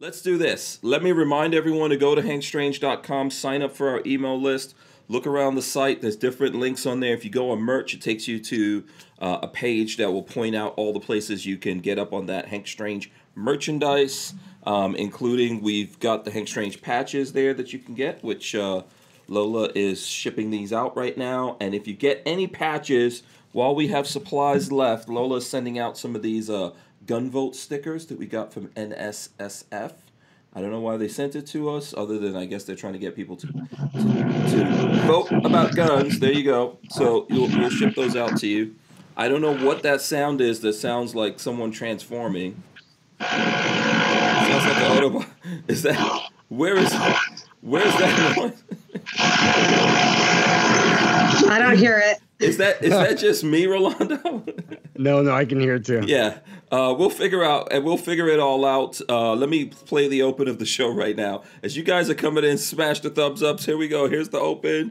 Let's do this. Let me remind everyone to go to hankstrange.com, sign up for our email list, look around the site. There's different links on there. If you go on merch, it takes you to uh, a page that will point out all the places you can get up on that Hank Strange merchandise, um, including we've got the Hank Strange patches there that you can get, which uh, Lola is shipping these out right now. And if you get any patches while we have supplies left, Lola is sending out some of these uh, gunvote stickers that we got from NSSF. I don't know why they sent it to us, other than I guess they're trying to get people to, to, to vote about guns. There you go. So you'll, we'll ship those out to you. I don't know what that sound is that sounds like someone transforming. Sounds like an Autobot. Is that where is where is that noise? I don't hear it. Is that is that just me, Rolando? no, no, I can hear it too. Yeah, uh, we'll figure out and we'll figure it all out. Uh, let me play the open of the show right now. As you guys are coming in, smash the thumbs ups. Here we go. Here's the open.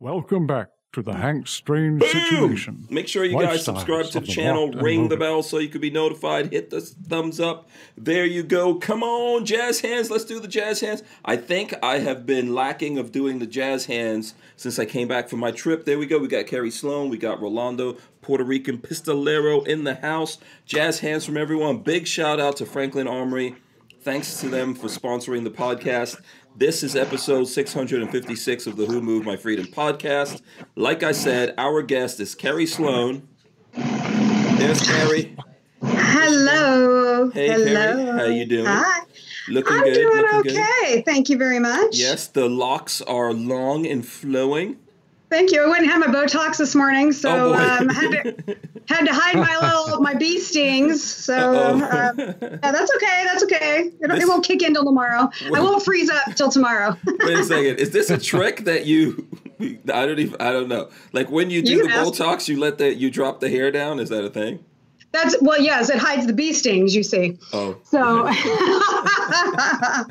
Welcome back to the Hank Strange Boom! situation. Make sure you guys subscribe to the the channel, ring the bell so you can be notified. Hit the thumbs up. There you go. Come on, jazz hands. Let's do the jazz hands. I think I have been lacking of doing the jazz hands since I came back from my trip. There we go. We got Kerry Slone. We got Rolando, Puerto Rican Pistolero in the house. Jazz hands from everyone. Big shout out to Franklin Armory. Thanks to them for sponsoring the podcast. This is episode 656 of the Who Moved My Freedom podcast. Like I said, our guest is Kerry Slone. There's Kerry. Hello. Hey, Hello. Carrie. How you doing? Hi. Looking I'm good. doing looking good. okay. Thank you very much. Yes, the locks are long and flowing. Thank you. I went and had my Botox this morning, so Oh, um, had to had to hide my little my bee stings. So uh, yeah, that's okay. That's okay. It, This- it won't kick in till tomorrow. I won't freeze up till tomorrow. Wait a second. Is this a trick that you? I don't even. I don't know. Like when you do You the. Botox, you let the you drop the hair down. Is that a thing? That's well, yes, it hides the bee stings. You see. Oh, So I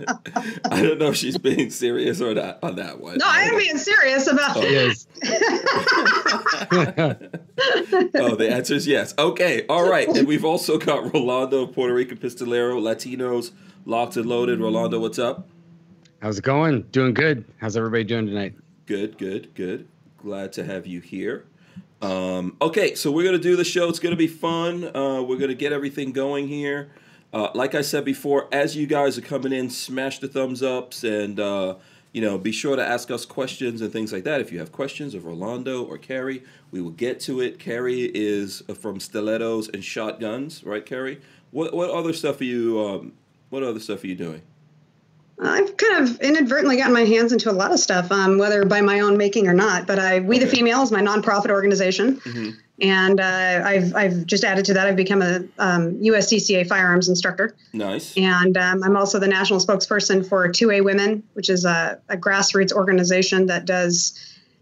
don't know if she's being serious or not on that one. no, I am being serious about it. Yes. Oh, the answer is yes. Okay, all right. And we've also got Rolando, Puerto Rican Pistolero, Latinos, locked and loaded. Rolando, what's up? How's it going? Doing good. How's everybody doing tonight? Good, good, good. Glad to have you here. Um, okay, so we're gonna do the show. It's gonna be fun. Uh, we're gonna get everything going here. Uh, like I said before, as you guys are coming in, smash the thumbs ups and uh, you know be sure to ask us questions and things like that. If you have questions of Rolando or Carrie, we will get to it. Carrie is from Stilettos and Shotguns, right, Carrie? What what other stuff are you um, What other stuff are you doing? I've kind of inadvertently gotten my hands into a lot of stuff, um, whether by my own making or not. But I, We the Okay. Female is my nonprofit organization, Mhm. and uh, I've I've just added to that. I've become a um, USCCA firearms instructor, Nice. and um, I'm also the national spokesperson for 2A Women, which is a, a grassroots organization that does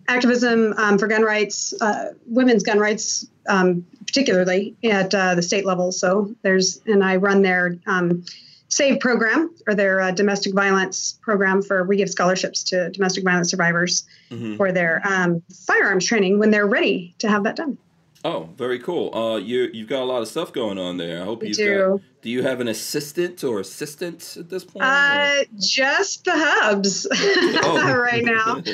activism um, for gun rights, uh, women's gun rights, um, particularly at uh, the state level. So there's, and I run their um, SAVE program or their uh, domestic violence program for we give scholarships to domestic violence survivors Mhm. for their um, firearms training when they're ready to have that done. Oh, very cool. Uh, you you've got a lot of stuff going on there. I hope you do. Got, do you have an assistant or assistants at this point? or- Uh, just the hubs Oh. right now.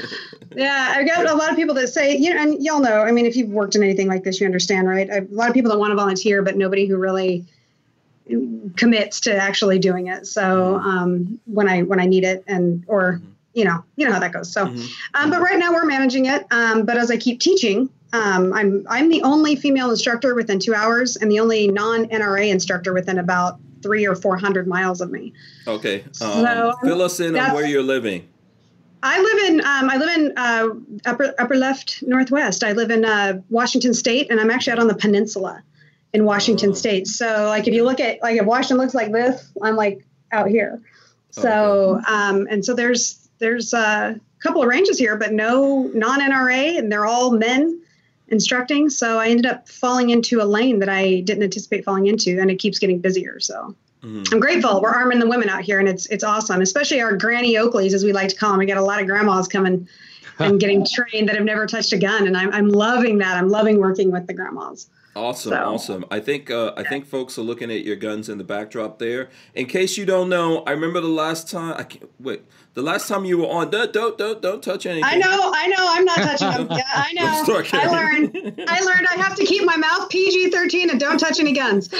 Yeah, I've got a lot of people that say, you know, and y'all know, I mean, if you've worked in anything like this, you understand, right? I, a lot of people that want to volunteer, but nobody who really commits to actually doing it. So um, when I when I need it, and or you know, you know how that goes. So, Mhm. um, but right now we're managing it. Um, but as I keep teaching, um, I'm I'm the only female instructor within two hours, and the only non NRA instructor within about three or four hundred miles of me. Okay. Um, So, fill us in on where you're living. I live in um, I live in uh, upper upper left northwest. I live in uh, Washington State, and I'm actually out on the peninsula in Washington Oh. State. So, like, if you look at like if Washington looks like this, I'm like out here. So, um, and so there's there's a couple of ranges here, but no non NRA, and they're all men instructing. So I ended up falling into a lane that I didn't anticipate falling into, and it keeps getting busier. So. Mhm. I'm grateful. We're arming the women out here, and it's it's awesome. Especially our granny Oakleys, as we like to call them. We got a lot of grandmas coming and getting trained that have never touched a gun, and I'm I'm loving that. I'm loving working with the grandmas. Awesome, So- awesome. I think uh, I think folks are looking at your guns in the backdrop there. In case you don't know, I remember the last time. I can't wait. The last time you were on, don't don't don't, don't touch anything. I know, I know, I'm not touching them. Yeah, I know. Start I learned. I learned I have to keep my mouth PG 13 and don't touch any guns.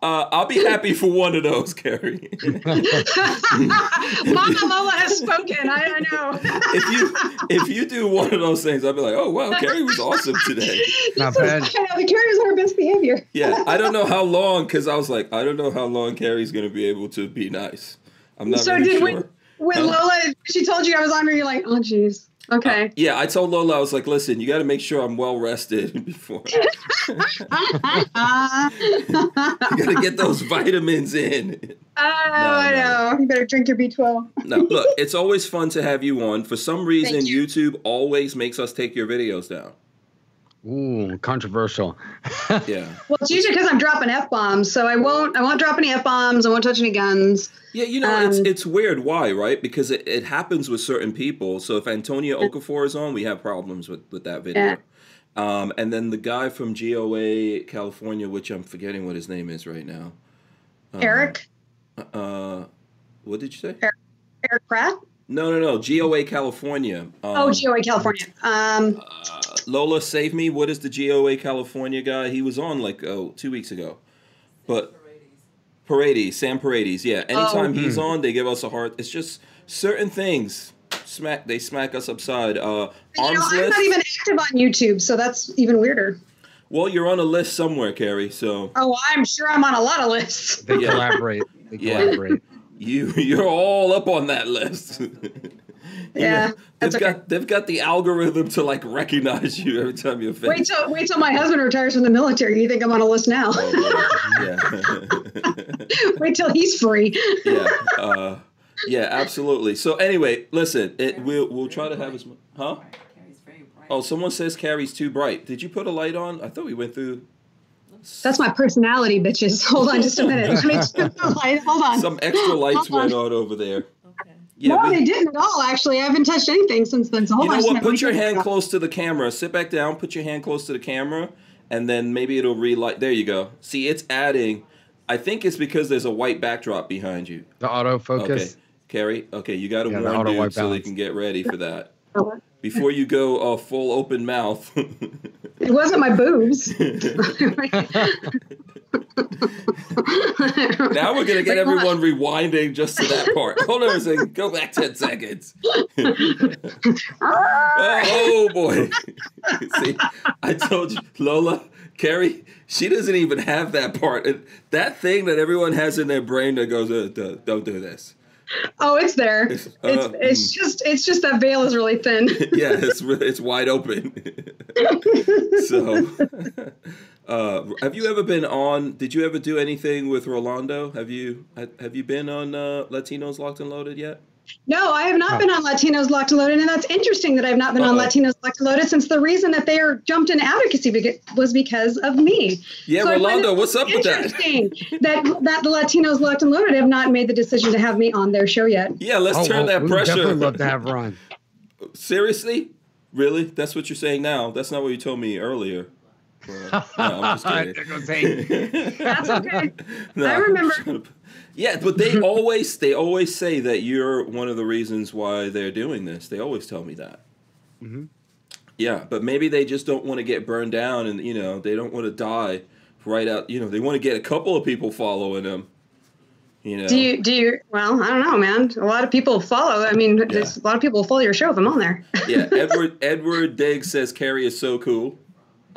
Uh, I'll be happy for one of those, Carrie. Mama Lola has spoken. I, I know. if you if you do one of those things, I'll be like, oh wow, Carrie was awesome today. Not I bad. know the Carrie was on her best behavior. Yeah, I don't know how long because I was like, I don't know how long Carrie's gonna be able to be nice. I'm not So really did sure. we- When Huh? Lola, she told you I was on her, you're like, oh, geez. Okay. Uh, yeah, I told Lola, I was like, listen, you got to make sure I'm well rested before. you got to get those vitamins in. Oh, I no. know. You better drink your B12. No, look, it's always fun to have you on. For some reason, you. YouTube always makes us take your videos down. Ooh, controversial. Yeah. Well, it's usually because I'm dropping f bombs, so I won't. I won't drop any f bombs. I won't touch any guns. Yeah, you know, it's Um, it's weird. Why, right? Because it, it happens with certain people. So if Antonia Okafor is on, we have problems with, with that video. Yeah. Um, and then the guy from GOA California, which I'm forgetting what his name is right now. Uh, Eric, Uh, what did you say? Eric, Eric Pratt. No, no, no. GOA California. Um, oh, GOA California. Um, uh, Lola, save me. What is the GOA California guy? He was on like oh two weeks ago, but Paredes, Sam Paredes. Yeah. Anytime Oh. he's on, they give us a heart. It's just certain things. Smack. They smack us upside. Uh, you know, I'm list. not even active on YouTube, so that's even weirder. Well, you're on a list somewhere, Carrie. So Oh, I'm sure I'm on a lot of lists. They Yeah. collaborate. They Yeah. collaborate. You you're all up on that list. Yeah, they've okay. got they've got the algorithm to like recognize you every time you're Wait till wait till my husband retires from the military. You think I'm on a list now? yeah. wait till he's free. yeah, uh, yeah, absolutely. So anyway, listen, it, we'll we'll try to have as much. Huh? Oh, someone says Carrie's too bright. Did you put a light on? I thought we went through That's my personality, bitches. Hold on just a minute. Let me just the light- Hold on. some extra lights Hold on. went on over there. Okay. Yeah, no, we- they didn't at all. Actually, I haven't touched anything since then. So hold you know on. just a what? minute. Let me Put your hand off. close to the camera. Sit back down. Put your hand close to the camera, and then maybe it'll relight. There you go. See, it's adding. I think it's because there's a white backdrop behind you. The Okay, autofocus. Carrie. Okay, you got to Yeah, warn auto dudes white so they can get ready for that. Before you go uh, full open mouth. It wasn't my boobs. now we're gonna get Wait, hold on. everyone rewinding just to that part. Hold on a second. Go back ten seconds. oh boy! See, I told you, Lola, Carrie. She doesn't even have that part. That thing that everyone has in their brain that goes, uh, "Don't- "Don't do this." Oh, it's there. It's, It's uh, it's just it's just that veil is really thin. yeah, it's it's wide open. so, uh, have you ever been on? Did you ever do anything with Rolando? Have you have you been on uh, Latinos Locked and Loaded yet? No, I have not Oh. been on Latinos Locked and Loaded, and that's interesting that I've not been on Uh-oh. Latinos Locked and Loaded since the reason that they are jumped in advocacy beca- was because of me. Yeah, So I Rolando, what's up with that? Interesting that that the Latinos Locked and Loaded have not made the decision to have me on their show yet. Yeah, let's Oh, turn well, that we would pressure. definitely love to have her on. Seriously, really? That's what you're saying now? That's not what you told me earlier. No, I'm just kidding. There goes Hank. That's okay. No, I remember. Yeah, but they always they always say that you're one of the reasons why they're doing this. They always tell me that. Mhm. Yeah, but maybe they just don't want to get burned down, and you know they don't want to die right out. You know they want to get a couple of people following them. You know. Do you do you? Well, I don't know, man. A lot of people follow. I mean, there's a lot of people follow your show if I'm on there. yeah, Edward Edward Diggs says Carrie is so cool.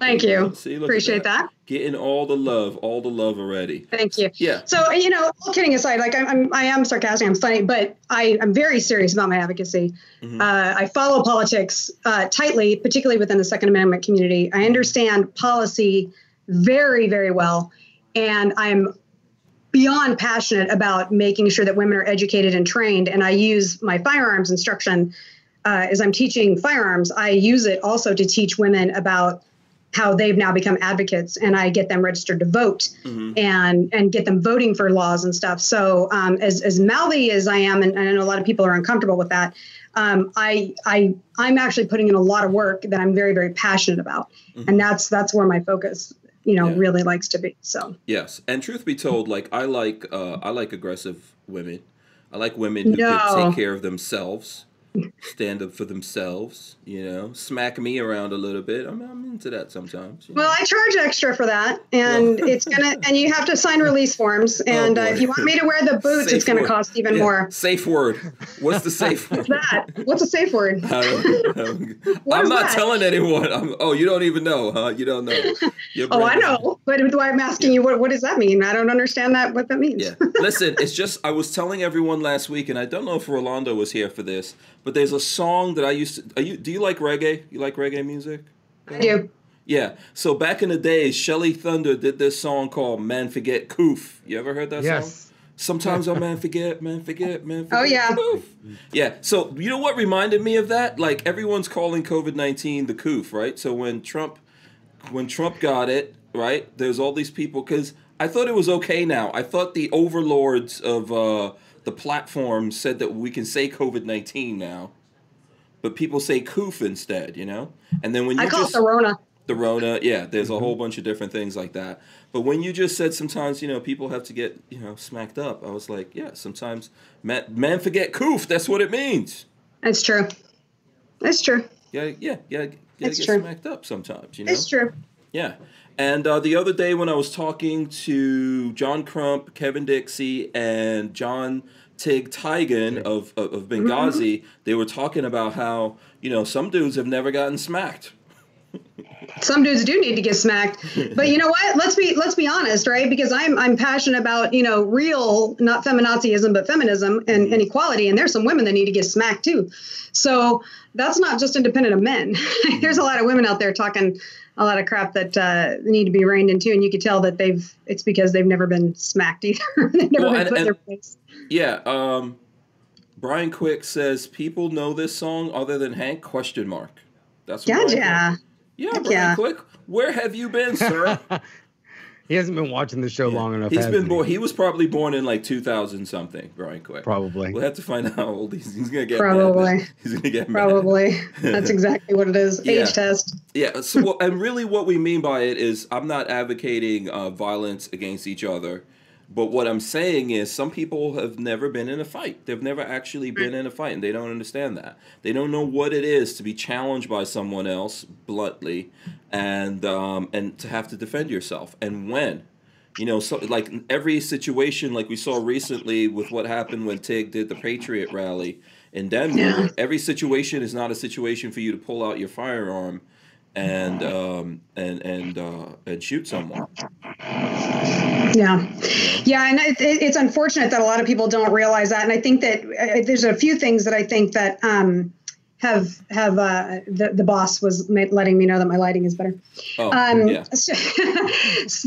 Thank you. See, Appreciate that. Getting all the love, all the love already. Thank you. Yeah. So you know, all kidding aside, like I'm, I'm I am sarcastic, I'm funny, but I am very serious about my advocacy. Mhm. Uh, I follow politics uh, tightly, particularly within the Second Amendment community. I understand policy very, very well, and I'm beyond passionate about making sure that women are educated and trained. And I use my firearms instruction uh, as I'm teaching firearms. I use it also to teach women about how they've now become advocates, and I get them registered to vote Mhm. and and get them voting for laws and stuff. So um, as as mouthy as I am, and, and I know a lot of people are uncomfortable with that, um, I I I'm actually putting in a lot of work that I'm very very passionate about, and that's that's where my focus you know Mm-hmm. Yeah. really likes to be. So Yes, and truth be told, like I like uh, I like aggressive women. I like women who can take care of themselves, stand up for themselves. You know, smack me around a little bit. I'm, I'm into that sometimes. you know. Well, I charge extra for that, and Well. it's gonna and you have to sign release forms. And uh, if you want me to wear the boots, Safe it's gonna cost even Yeah, more. Safe word. What's the safe word? What's that what's a safe word? I'm, not that? telling anyone. I'm, oh, you don't even know, huh? You don't know. Oh, I know, but why I'm asking you what what does that mean? I don't understand that what that means. Yeah. Listen, it's just I was telling everyone last week, and I don't know if Rolando was here for this, but there's a song that I used to. Are you? Do you like reggae? You like reggae music? I do. Yeah. So back in the days, Shelly Thunder did this song called "Man Forget Koof." You ever heard that song? Yes. Sometimes I man forget, man forget, man forget. Oh, yeah. Koof. Yeah. So you know what reminded me of that? Like everyone's calling COVID nineteen the Koof, right? So when Trump, when Trump got it, right? There's all these people because I thought it was okay now. I thought the overlords of uh, the platform said that we can say COVID nineteen now, but people say Koof instead. You know, and then when you I call just it the Rona. the Rona, yeah, there's a mm-hmm. whole bunch of different things like that. But when you just said sometimes, you know, people have to get, you know, smacked up, I was like, yeah, sometimes man, man forget coof. That's what it means. That's true. That's true. Yeah, yeah, yeah. You gotta get true. smacked up sometimes, you know? It's true. Yeah. And uh, the other day when I was talking to John Crump, Kevin Dixie, and John Tig Tiegen mm-hmm. of, of, of mm-hmm. Benghazi, they were talking about how, you know, some dudes have never gotten smacked. Some dudes do need to get smacked, but you know what? Let's be let's be honest, right? Because I'm I'm passionate about you know real not feminazism but feminism and, mm-hmm. and equality, and there's some women that need to get smacked too. So that's not just independent of men. there's a lot of women out there talking a lot of crap that uh, need to be reined in too, and you could tell that they've it's because they've never been smacked either. they've never Well, been and- put in and- their place. Yeah, um, Brian Quick says people know this song other than Hank? Question mark. That's what Brian Quick- Gotcha. Yeah, Heck Brian yeah. Quick. Where have you been, sir? He hasn't been watching the show long enough. He's been born. He was probably born in like 2000 something. Brian Quick. Probably. We'll have to find out how old he's. He's gonna get Probably. Mad. He's gonna get mad. Probably. That's exactly what it is. Yeah. Age test. Yeah. So, and really, what we mean by it is, I'm not advocating uh, violence against each other, but what I'm saying is, some people have never been in a fight. They've never actually been in a fight, and they don't understand that. They don't know what it is to be challenged by someone else bluntly, and um, and to have to defend yourself. And when, you know, so like every situation, like we saw recently with what happened when Tig did the Patriot rally in Denver. Yeah. Every situation is not a situation for you to pull out your firearm and um, and and uh, and shoot someone. Yeah, yeah, and it, it, it's unfortunate that a lot of people don't realize that. And I think that uh, there's a few things that I think that um, have have uh, the the boss was letting me know that my lighting is better. Oh, Um, yeah. so-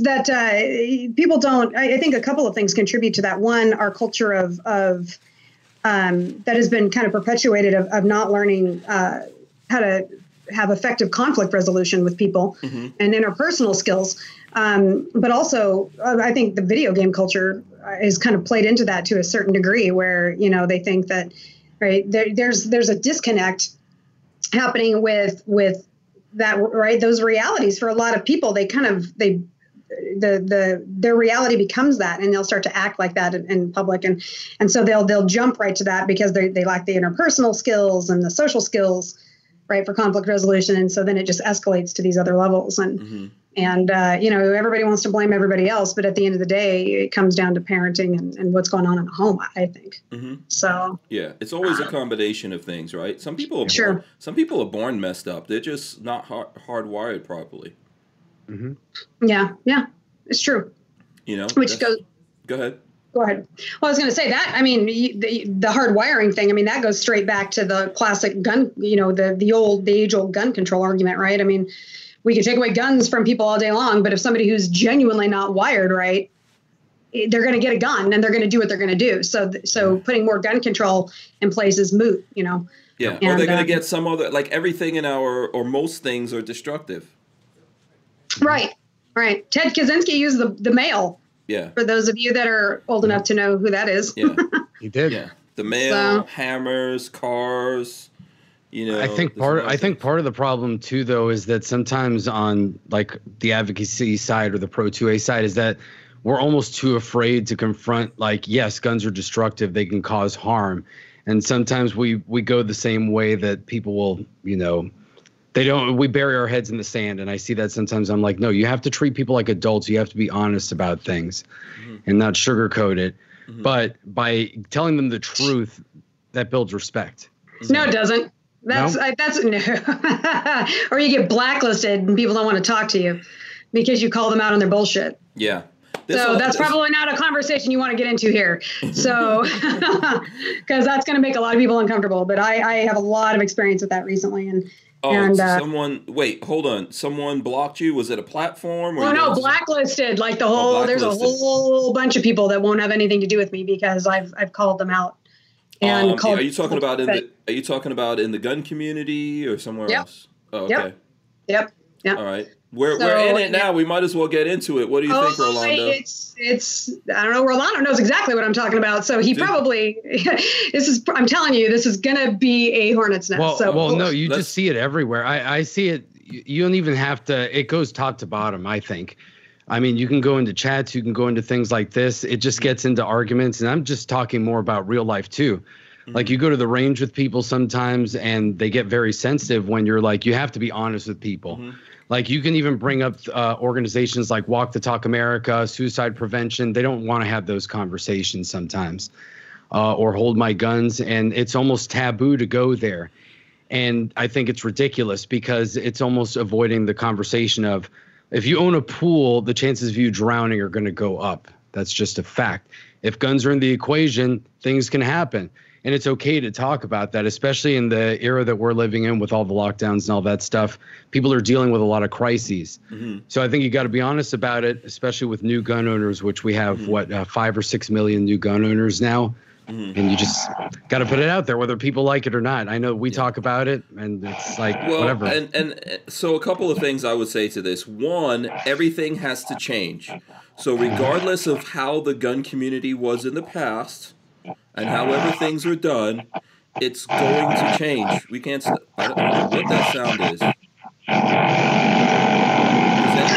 that uh, people don't. I, I think a couple of things contribute to that. One, our culture of of um, that has been kind of perpetuated of, of not learning uh, how to have effective conflict resolution with people Mm-hmm. and interpersonal skills. Um, but also, uh, I think the video game culture uh, is kind of played into that to a certain degree, where you know they think that right there, there's there's a disconnect happening with with that right those realities for a lot of people. They kind of they the the their reality becomes that and they'll start to act like that in, in public and and so they'll they'll jump right to that because they they lack the interpersonal skills and the social skills right for conflict resolution and so then it just escalates to these other levels and Mhm. and uh, you know everybody wants to blame everybody else but at the end of the day it comes down to parenting and, and what's going on in the home i think Mhm. so Yeah, it's always a combination of things, right? Some people are Sure. born, some people are born messed up. They're just not hard, hardwired properly. hmm yeah yeah it's true You know, which That's- goes Go ahead. Go ahead. Well, I was going to say that. I mean, the, the hard wiring thing. I mean, that goes straight back to the classic gun. You know, the the old, the age old gun control argument, right? I mean, we can take away guns from people all day long, but if somebody who's genuinely not wired right, eh, they're going to get a gun and they're going to do what they're going to do. So, so putting more gun control in place is moot. You know. Yeah, or they're gonna um, get some other like everything in our or most things are destructive. Right. Right. Ted Kaczynski used the the mail. Yeah, For those of you that are old mm-hmm. enough to know who that is. yeah, He did. yeah. The mail, So- hammers, cars. You know, I think part lot of I think part of the problem too though is that sometimes on like the advocacy side or the pro 2A side is that we're almost too afraid to confront like yes guns are destructive they can cause harm and sometimes we we go the same way that people will you know they don't we bury our heads in the sand and I see that sometimes I'm like no you have to treat people like adults you have to be honest about things mm-hmm. and not sugarcoat it mm-hmm. but by telling them the truth that builds respect mm-hmm. No, it doesn't. That's No? I, that's no. or you get blacklisted and people don't want to talk to you because you call them out on their bullshit. Yeah. This So all- that's this- probably not a conversation you want to get into here. So, because that's going to make a lot of people uncomfortable. But I, I have a lot of experience with that recently. And Oh, and so uh, someone. Wait, hold on. Someone blocked you. Was it a platform? Or oh no, guys- blacklisted. Like the whole, there's a whole bunch of people that won't have anything to do with me because I've I've called them out. And Um, called. are you talking about in the? Are you talking about in the gun community or somewhere Yep. else? Oh, okay. Yep. Yep. Yep. All right. We're, So, we're in it now. We might as well get into it. What do you think, Oh, Rolando? it's it's I don't know. Rolando knows exactly what I'm talking about. So he Dude. probably this is. I'm telling you, this is gonna be a hornet's nest. Well, so well, no, you just see it everywhere. I, I see it. You you don't even have to. It goes top to bottom. I think. I mean, you can go into chats. You can go into things like this. It just mm-hmm. gets into arguments, and I'm just talking more about real life too. Mm-hmm. Like you go to the range with people sometimes, and they get very sensitive when you're like, you have to be honest with people. Mm-hmm. Like you can even bring up uh, organizations like Walk the Talk America, suicide prevention. They don't want to have those conversations sometimes, uh, or hold my guns, and it's almost taboo to go there. And I think it's ridiculous because it's almost avoiding the conversation of if you own a pool, the chances of you drowning are going to go up. That's just a fact. If guns are in the equation, things can happen. And it's okay to talk about that, especially in the era that we're living in with all the lockdowns and all that stuff. People are dealing with a lot of crises. Mm-hmm. So I think you got to be honest about it, especially with new gun owners, which we have, mm-hmm. what, uh, five or six million new gun owners now. Mm-hmm. And you just got to put it out there, whether people like it or not. I know we talk about it, and it's like Well, whatever. and and so a couple of things I would say to this. One, everything has to change. So regardless of how the gun community was in the past, and however things are done, it's going to change. We can't. St- I don't know what that sound is. Is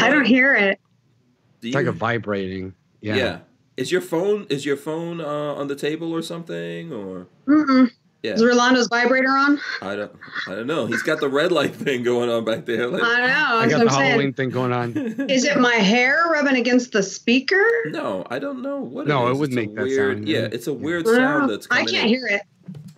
I don't hear it. Do it's like a vibrating. Yeah. yeah. Is your phone is your phone uh, on the table or something or? Mm-mm. Yeah. Is Rolando's vibrator on? I don't. I don't know. He's got the red light thing going on back there. Like, I know. I got what the I'm saying. Halloween thing going on. Is it my hair rubbing against the speaker? No, I don't know what. No, it, it is. would It's make that weird, sound, Yeah, yeah. it's a weird No, sound that's I can't in. hear it.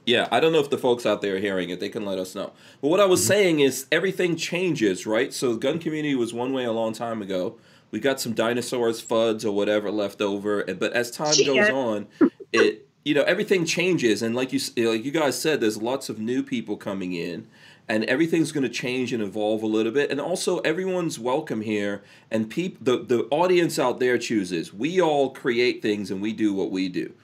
Yeah, I don't know if the folks out there are hearing it. They can let us know. But what I was mm-hmm. saying is everything changes, right? So the gun community was one way a long time ago. We got some dinosaurs, fuds, or whatever left over, but as time goes Shit. on, it you know everything changes, and like you like you guys said, there's lots of new people coming in, and everything's going to change and evolve a little bit, and also everyone's welcome here, and peop the the audience out there chooses. We all create things, and we do what we do.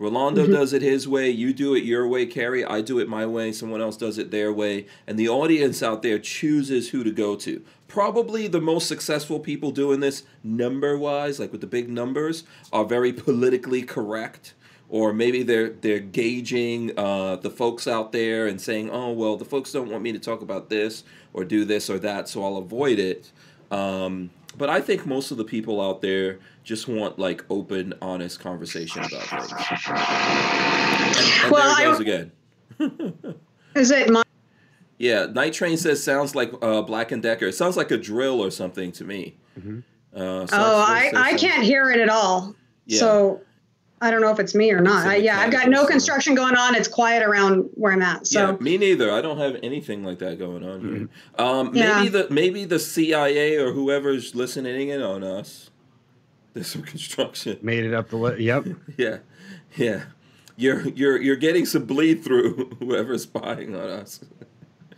Rolando mm-hmm. does it his way, you do it your way, Carrie, I do it my way, someone else does it their way, and the audience out there chooses who to go to. Probably the most successful people doing this number wise, like with the big numbers, are very politically correct. Or maybe they're they're gauging uh, the folks out there and saying, oh well, the folks don't want me to talk about this or do this or that, so I'll avoid it. Um, but I think most of the people out there just want like open, honest conversation about things. And, and Well, there it I- goes again. Is it my? Yeah, Night Train says sounds like uh, Black and Decker. It sounds like a drill or something to me. Uh, Sox Oh, Fish I, I can't hear it at all. Yeah. So I don't know if it's me or not. a I, yeah, I've got no construction going on. It's quiet around where I'm at. So yeah, me neither. I don't have anything like that going on here. Um, Yeah. Maybe the maybe the CIA or whoever's listening in on us. There's some construction. Made it up the list. Yep. Yeah, yeah. You're you're you're getting some bleed through whoever's spying on us.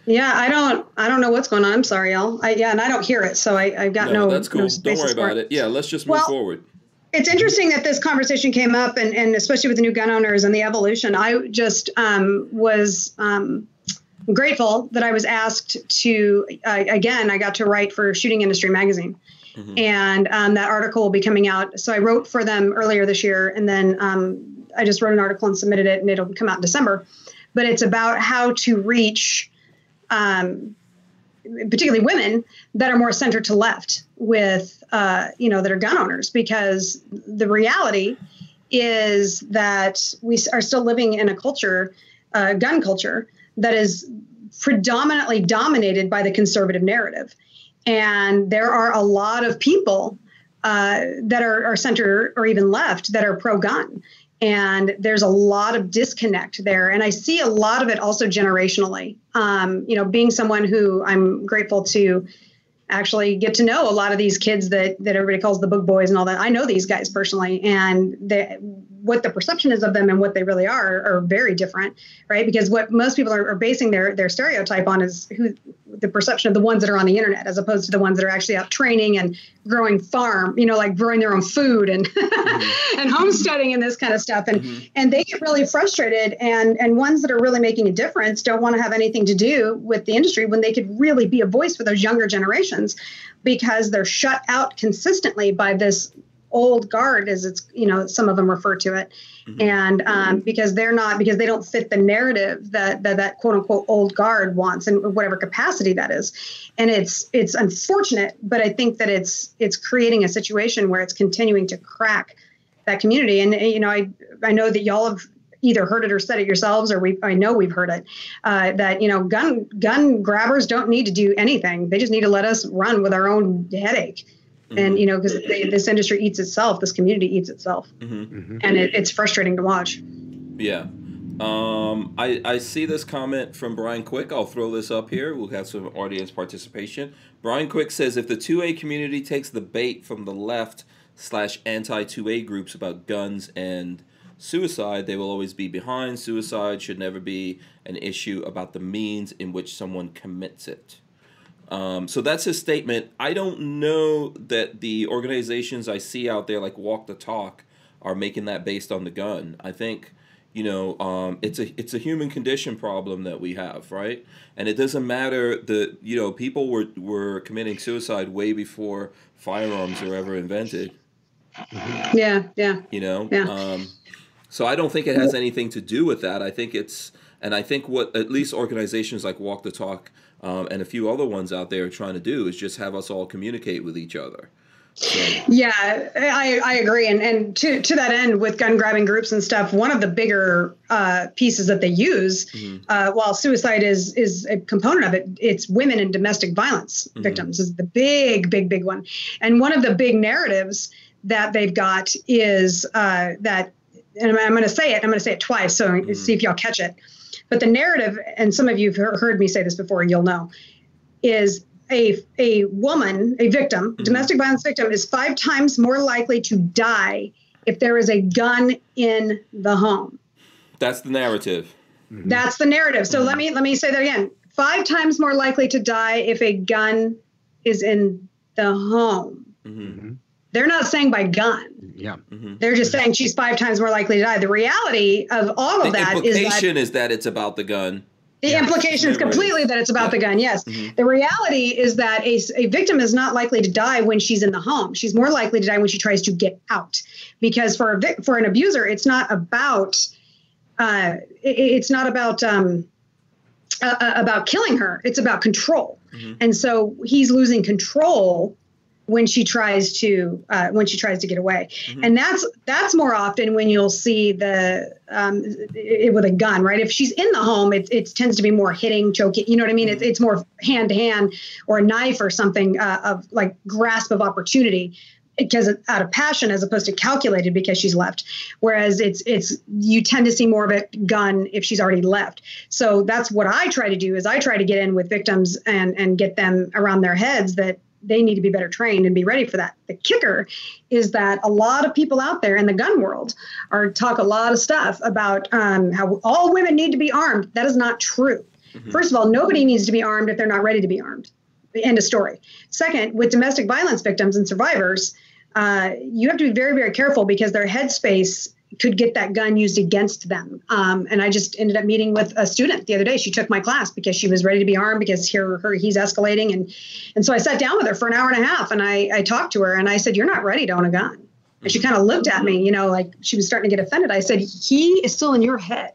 yeah, I don't I don't know what's going on. I'm sorry, y'all. I, yeah, and I don't hear it. So I, I've got no. no that's cool. no Don't worry basis for about it. Yeah, let's just move Well, forward. It's interesting that this conversation came up and, and especially with the new gun owners and the evolution. I just um, was um, grateful that i was asked to uh, again i got to write for shooting industry magazine. And um, that article will be coming out. So i wrote for them earlier this year and then um, I just wrote an article and submitted it, and it'll come out in December. But it's about how to reach, um, particularly women that are more center to left with, uh, you know, that are gun owners, because the reality is that we are still living in a culture, uh, gun culture, that is predominantly dominated by the conservative narrative. And there are a lot of people uh, that are, are center or even left that are pro gun. And there's a lot of disconnect there. And I see a lot of it also generationally. Um, you know, being someone who I'm grateful to actually get to know a lot of these kids that that everybody calls the boog boys and all that. I know these guys personally, and they, what the perception is of them and what they really are are very different, right? Because what most people are, are basing their their stereotype on is who the perception of the ones that are on the internet as opposed to the ones that are actually out training and growing farm, you know, like growing their own food and mm-hmm. and homesteading and this kind of stuff. And mm-hmm. and they get really frustrated and and ones that are really making a difference don't want to have anything to do with the industry when they could really be a voice for those younger generations because they're shut out consistently by this old guard as it's you know some of them refer to it. Mm-hmm. and um, because they're not because they don't fit the narrative that, that that quote unquote old guard wants in whatever capacity that is. And it's it's unfortunate but i think that it's it's creating a situation where it's continuing to crack that community. And you know i i know that y'all have either heard it or said it yourselves, or we I know we've heard it. Uh, that you know, gun gun grabbers don't need to do anything; they just need to let us run with our own headache mm-hmm. and you know because this industry eats itself this community eats itself mm-hmm. mm-hmm. and it, it's frustrating to watch yeah um, I, I see this comment from Brian Quick. I'll throw this up here. We'll have some audience participation. Brian Quick says if the 2A community takes the bait from the left slash anti 2A groups about guns and suicide, they will always be behind. Suicide should never be an issue about the means in which someone commits it. Um, so that's his statement. I don't know that the organizations I see out there, like Walk the Talk, are making that based on the gun. I think you know um, it's a it's a human condition problem that we have, right? And it doesn't matter that you know people were were committing suicide way before firearms were ever invented. Yeah, yeah. You know, yeah. Um, so I don't think it has anything to do with that. I think it's and I think what at least organizations like Walk the Talk um, and a few other ones out there trying to do is just have us all communicate with each other. So. Yeah, I, I agree. And and to, to that end, with gun grabbing groups and stuff, one of the bigger uh, pieces that they use, mm-hmm. uh, while suicide is is a component of it, it's women and domestic violence mm-hmm. victims is the big, big, big one. And one of the big narratives that they've got is uh, that, and I'm, I'm going to say it. I'm going to say it twice, so mm-hmm. see if y'all catch it. But the narrative, and some of you have heard me say this before, you'll know, is a, a woman, a victim, mm-hmm. domestic violence victim, is five times more likely to die if there is a gun in the home. That's the narrative. Mm-hmm. That's the narrative. So mm-hmm. let me let me say that again. Five times more likely to die if a gun is in the home. Mm-hmm. They're not saying by gun. Yeah. Mm-hmm. They're just saying she's five times more likely to die. The reality of all of the that is that, is that it's about the gun. The yeah. implication is completely that it's about yeah. the gun. Yes. Mm-hmm. The reality is that a, a victim is not likely to die when she's in the home. She's more likely to die when she tries to get out. Because for a for an abuser, it's not about uh, it, it's not about um, uh, uh, about killing her. It's about control. Mm-hmm. And so he's losing control when she tries to uh, when she tries to get away. Mm-hmm. and that's that's more often when you'll see the um, it, with a gun right? If she's in the home it, it tends to be more hitting choking you know what i mean? Mm-hmm. it's more hand to hand or a knife or something uh, of like grasp of opportunity because out of passion as opposed to calculated because she's left. Whereas it's it's you tend to see more of a gun if she's already left. So that's what i try to do is i try to get in with victims and and get them around their heads that they need to be better trained and be ready for that. The kicker is that a lot of people out there in the gun world are talk a lot of stuff about um, how all women need to be armed. That is not true. Mm-hmm. First of all, nobody needs to be armed if they're not ready to be armed. End of story. Second, with domestic violence victims and survivors, uh, you have to be very, very careful because their headspace could get that gun used against them. Um, and I just ended up meeting with a student the other day. She took my class because she was ready to be armed because here her he's escalating and and so I sat down with her for an hour and a half and I I talked to her and I said you're not ready to own a gun. And she kind of looked at me, you know, like she was starting to get offended. I said, He is still in your head.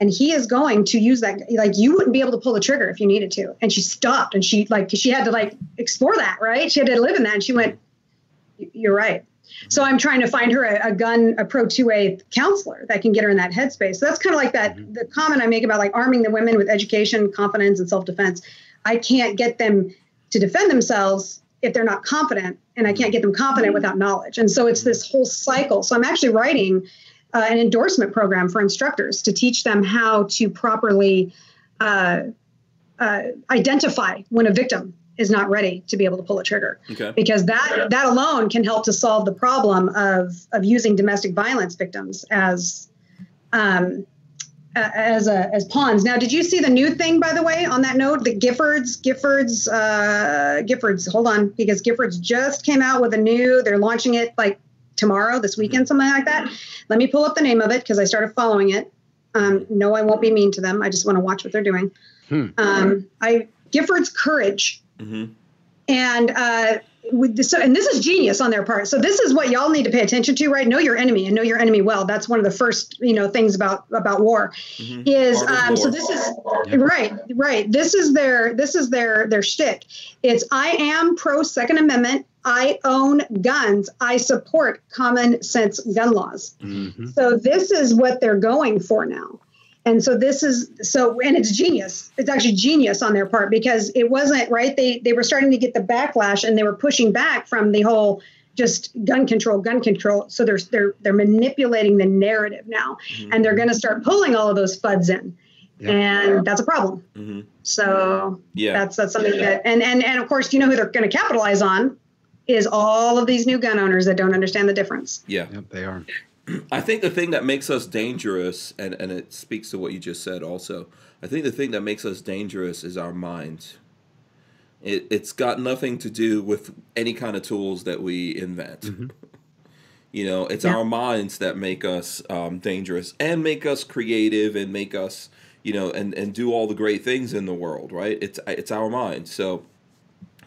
And he is going to use that. Like, you wouldn't be able to pull the trigger if you needed to. And she stopped and she, like, she had to, like, explore that, right? She had to live in that. And she went, You're right. So I'm trying to find her a, a, gun, a pro 2A counselor that can get her in that headspace. So that's kind of like that mm-hmm. the comment I make about like arming the women with education, confidence, and self defense. I can't get them to defend themselves if they're not confident, and I can't get them confident without knowledge. And so it's this whole cycle. So I'm actually writing uh, an endorsement program for instructors to teach them how to properly uh, uh, identify when a victim is not ready to be able to pull a trigger. Okay. Because that that alone can help to solve the problem of of using domestic violence victims as um, as a, as pawns. Now, did you see the new thing, by the way, on that note? The Giffords, Giffords, uh, Giffords. Hold on, because Giffords just came out with a new. They're launching it like tomorrow, this weekend, something like that. Let me pull up the name of it because I started following it. Um, no, I won't be mean to them. I just want to watch what they're doing. Hmm. Um, I Giffords Courage. Mm-hmm. And uh, with this, so, and this is genius on their part. So this is what y'all need to pay attention to, right? Know your enemy and know your enemy well. That's one of the first, you know, things about about war. Mm-hmm. Is um, so this is yeah. right, right. This is their this is their their shtick. It's I am pro Second Amendment. I own guns. I support common sense gun laws. Mm-hmm. So this is what they're going for now. And so this is so and it's genius. It's actually genius on their part because it wasn't right. They they were starting to get the backlash and they were pushing back from the whole just gun control, gun control. So they're they're they're manipulating the narrative now, mm-hmm. and they're going to start pulling all of those fuds in, yeah. and that's a problem. Mm-hmm. So yeah, that's that's something that and and and of course you know who they're going to capitalize on is all of these new gun owners that don't understand the difference. Yeah, yep, they are. I think the thing that makes us dangerous, and, and it speaks to what you just said also, I think the thing that makes us dangerous is our minds. It, it's got nothing to do with any kind of tools that we invent. Mm-hmm. you know, it's yeah. our minds that make us um, dangerous and make us creative and make us, you know, and, and do all the great things in the world, right? It's, it's our mind. So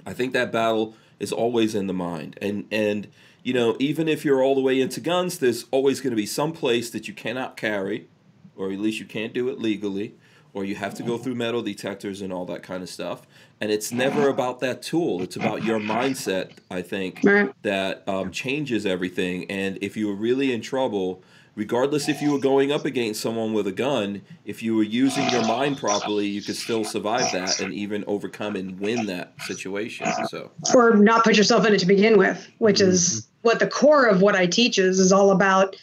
I think that battle is always in the mind. And, and, you know, even if you're all the way into guns, there's always going to be some place that you cannot carry, or at least you can't do it legally, or you have to go through metal detectors and all that kind of stuff. And it's never about that tool. It's about your mindset, I think, that um, changes everything. And if you are really in trouble, regardless if you were going up against someone with a gun, if you were using your mind properly, you could still survive that and even overcome and win that situation. So, or not put yourself in it to begin with, which mm-hmm. is what the core of what I teach is is all about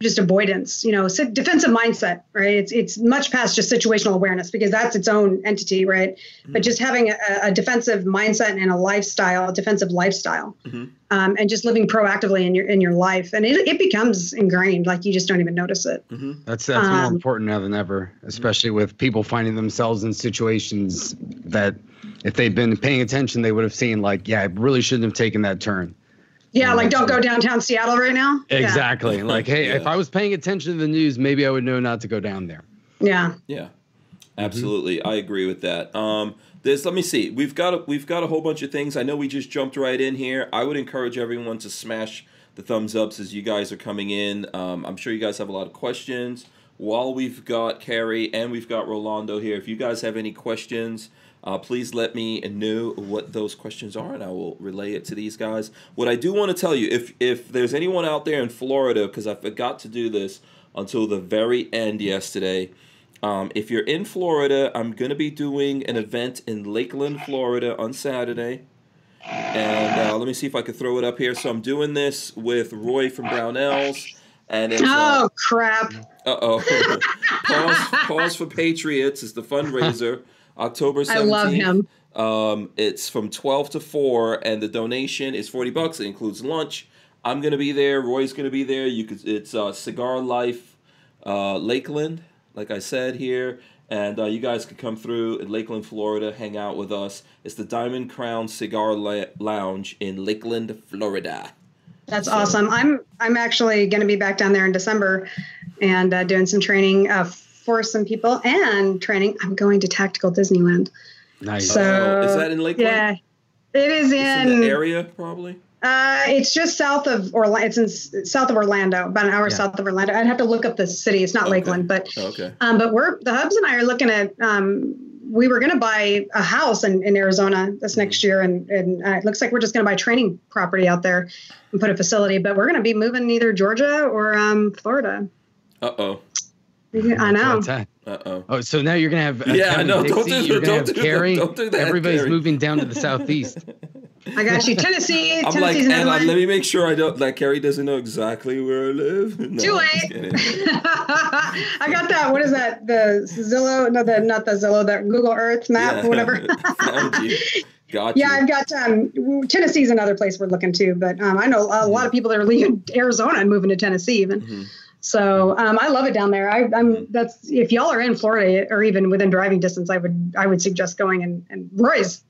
just avoidance, you know, defensive mindset, right? It's it's much past just situational awareness because that's its own entity, right? Mm-hmm. But just having a, a, defensive mindset and a lifestyle, a defensive lifestyle, mm-hmm. um, and just living proactively in your in your life, and it, it becomes ingrained, like you just don't even notice it. Mm-hmm. That's that's um, more important now than ever, especially with people finding themselves in situations that, if they'd been paying attention, they would have seen like, yeah, I really shouldn't have taken that turn yeah, like don't go downtown Seattle right now. Exactly. Yeah. Like, hey, yeah. if I was paying attention to the news, maybe I would know not to go down there. Yeah. Yeah. Absolutely. Mm-hmm. I agree with that. Um, this let me see. We've got a, we've got a whole bunch of things. I know we just jumped right in here. I would encourage everyone to smash the thumbs ups as you guys are coming in. Um, I'm sure you guys have a lot of questions. While we've got Carrie and we've got Rolando here, if you guys have any questions, uh, please let me know what those questions are, and I will relay it to these guys. What I do want to tell you, if if there's anyone out there in Florida, because I forgot to do this until the very end yesterday. Um, if you're in Florida, I'm going to be doing an event in Lakeland, Florida on Saturday. And uh, let me see if I can throw it up here. So I'm doing this with Roy from Brownells. And it's, oh, uh, crap. Uh oh. pause, pause for Patriots is the fundraiser. October 17th. I love him. Um, it's from 12 to 4, and the donation is 40 bucks. It includes lunch. I'm gonna be there. Roy's gonna be there. You could. It's uh, Cigar Life, uh, Lakeland. Like I said here, and uh, you guys could come through in Lakeland, Florida, hang out with us. It's the Diamond Crown Cigar La- Lounge in Lakeland, Florida. That's so. awesome. I'm I'm actually going to be back down there in December, and uh, doing some training uh, for some people and training. I'm going to Tactical Disneyland. Nice. So oh, is that in Lakeland? Yeah, it is in, in the area probably. Uh, it's just south of Orlando. It's in south of Orlando, about an hour Yeah. south of Orlando. I'd have to look up the city. It's not Okay. Lakeland, but Okay. um, but we're the hubs and I are looking at. Um, we were going to buy a house in, in Arizona this next year, and and uh, it looks like we're just going to buy training property out there and put a facility. But we're going to be moving either Georgia or um, Florida. Uh oh. I know. Uh oh. Oh, so now you're gonna have uh, Yeah, I Kevin know. Don't Dixie, do you're that. gonna Don't have do that. Don't do that, Everybody's Kerry. moving down to the southeast. I got you. Tennessee. I'm like, Tennessee's another and uh, one. let me make sure I don't like Kerry doesn't know exactly where I live. No, Too late. I got that. What is that? The Zillow? No, the not the Zillow. That Google Earth map, Yeah. whatever. Found you. Got yeah. I've got um, Tennessee's another place we're looking to, but um, I know a lot of people that are leaving Arizona and moving to Tennessee even. Mhm. So um, I love it down there. I, I'm that's if y'all are in Florida or even within driving distance, I would I would suggest going and and Roy's.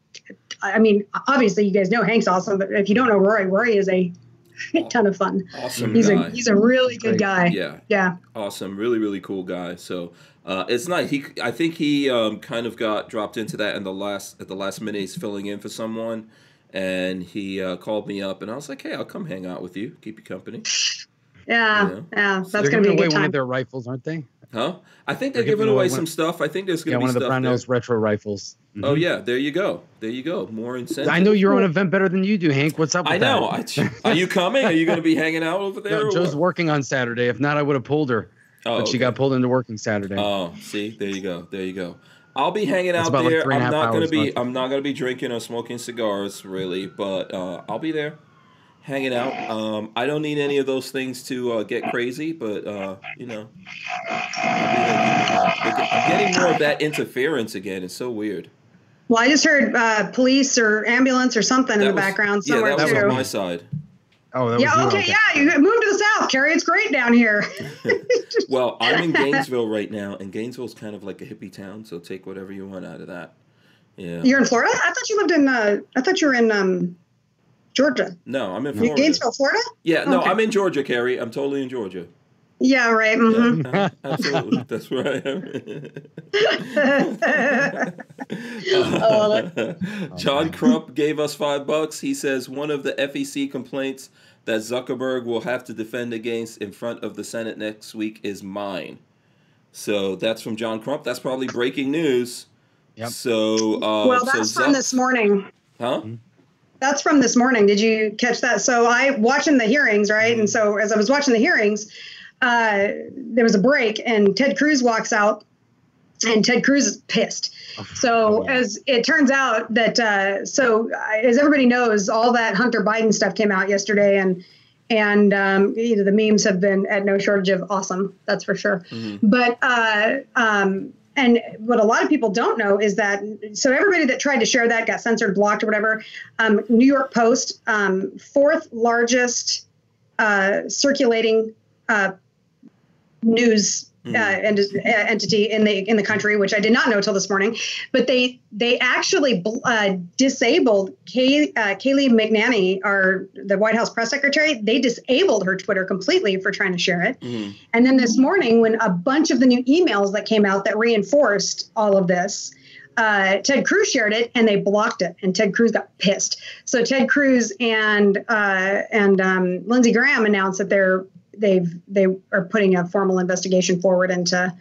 I mean, obviously you guys know Hank's awesome, but if you don't know Roy, Roy is a ton of fun. Awesome He's guy. a he's a really good Great. guy. yeah, Yeah. awesome. Really, really cool guy. So uh, it's nice. He, I think he um, kind of got dropped into that in the last at the last minute. He's filling in for someone, and he uh, called me up, and I was like, "Hey, I'll come hang out with you, keep you company." Yeah, Yeah. yeah, that's They're gonna be a away good one of their rifles, aren't they? Huh? I think they're, They're giving giving away away some stuff. I think there's gonna one be one of the stuff there. Brownells retro rifles. Oh Mhm. yeah, there you go. There you go. More incentive. I know you're on event better than you do, Hank. What's up? With I know. That? I, are you coming? Are you going to be hanging out over there? No, Joe's what? working on Saturday. If not, I would have pulled her. Oh, but she got pulled into working Saturday. Oh, see, there you go, there you go. I'll be hanging That's out about like there. three and a I'm not gonna be. left. I'm not gonna be drinking or smoking cigars, really. But uh, I'll be there, hanging out. Um, I don't need any of those things to uh, get crazy, but uh, you know, I'll be there. But get- I'm getting more of that interference again. It's so weird. Well, I just heard uh, police or ambulance or something in the was- background somewhere Yeah, somewhere that was on my side. oh, that yeah, was you, okay, yeah, you moved to the south, Kerry. It's great down here. Well, I'm in Gainesville right now, and Gainesville's kind of like a hippie town. So take whatever you want out of that. Yeah. You're in Florida? I thought you lived in. Uh, I thought you were in um, Georgia. No, I'm in You- Florida. Gainesville, Florida? Yeah, no, Okay. I'm in Georgia, Kerry. I'm totally in Georgia. Yeah, right. hmm Yeah, absolutely. That's where I love am. John Crump gave us five bucks. He says one of the FEC complaints that Zuckerberg will have to defend against in front of the Senate next week is mine. So that's from John Crump. That's probably breaking news. Yep. So, uh, well, so that's from Zuck- this morning. Huh? That's from this morning. Did you catch that? So I watching the hearings, right? Mm-hmm. And so as I was watching the hearings, uh, there was a break, and Ted Cruz walks out, and Ted Cruz is pissed. So Oh, yeah. as it turns out that uh, so as everybody knows, all that Hunter Biden stuff came out yesterday, and and um, you know, the memes have been at no shortage of awesome. That's for sure. Mm-hmm. But uh, um, and what a lot of people don't know is that so everybody that tried to share that got censored, blocked, or whatever. Um, New York Post, um, fourth largest uh, circulating uh, news uh, ent- uh, entity in the in the country, which I did not know till this morning. But they they actually uh, disabled Kay, uh, Kayleigh McEnany, our the White House press secretary. They disabled her Twitter completely for trying to share it. Mhm. And then this morning, when a bunch of the new emails that came out that reinforced all of this, uh, Ted Cruz shared it and they blocked it, and Ted Cruz got pissed. So Ted Cruz and uh, and um, Lindsey Graham announced that they're they've they are putting a formal investigation forward into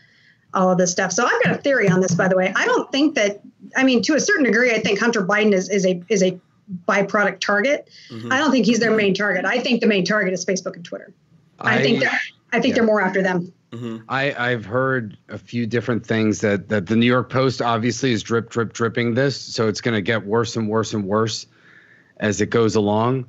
all of this stuff. So I've got a theory on this, by the way. I don't think that I mean to a certain degree, I think Hunter Biden is is a is a byproduct target. Mhm. I don't think he's their main target. I think the main target is Facebook and Twitter. I, think they're I think yeah. they're more after them. Mhm. I, I've heard a few different things that, that the New York Post obviously is drip, drip, dripping this. So it's going to get worse and worse and worse as it goes along.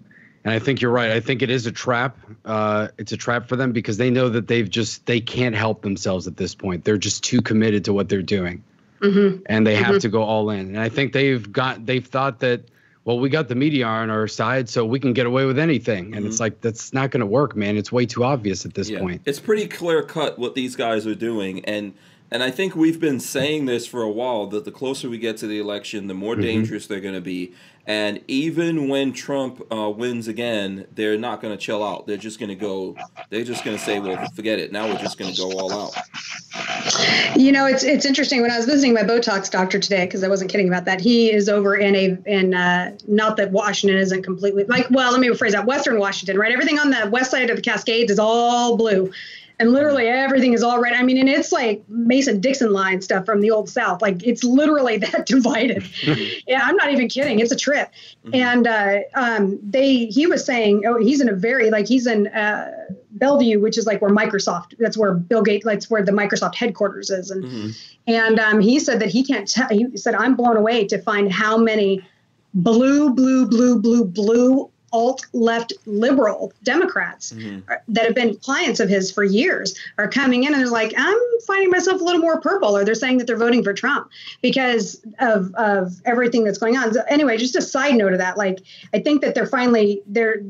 And I think you're right. I think it is a trap. Uh, it's a trap for them because they know that they've just, they can't help themselves at this point. They're just too committed to what they're doing hmm and they have Mhm. to go all in. And I think they've got, they've thought that, well, we got the media on our side, so we can get away with anything. And it's like, that's not going to work, man. It's way too obvious at this Yeah. point. It's pretty clear cut what these guys are doing, and and I think we've been saying this for a while that the closer we get to the election, the more Mm-hmm. dangerous they're going to be. And even when Trump uh, wins again, they're not going to chill out. They're just going to go. They're just going to say, "Well, forget it. Now we're just going to go all out." You know, it's it's interesting. When I was visiting my Botox doctor today, because I wasn't kidding about that, he is over in a in uh, not that Washington isn't completely like. Well, let me rephrase that. Western Washington, right? Everything on the west side of the Cascades is all blue, and literally everything is all red. I mean, and it's like Mason Dixon line stuff from the old South. Like it's literally that divided. yeah, I'm not even kidding. It's a trip. Mm-hmm. And uh, um, they, he was saying, oh, he's in a very like he's in uh, Bellevue, which is like where Microsoft. That's where Bill Gates. That's where the Microsoft headquarters is. And mm-hmm. and um, he said that he can't tell. He said I'm blown away to find how many blue, blue, blue, blue, blue alt left liberal Democrats mm-hmm. that have been clients of his for years are coming in and they're like, I'm finding myself a little more purple, or they're saying that they're voting for Trump because of, of everything that's going on. So anyway, just a side note of that, like I think that they're finally they're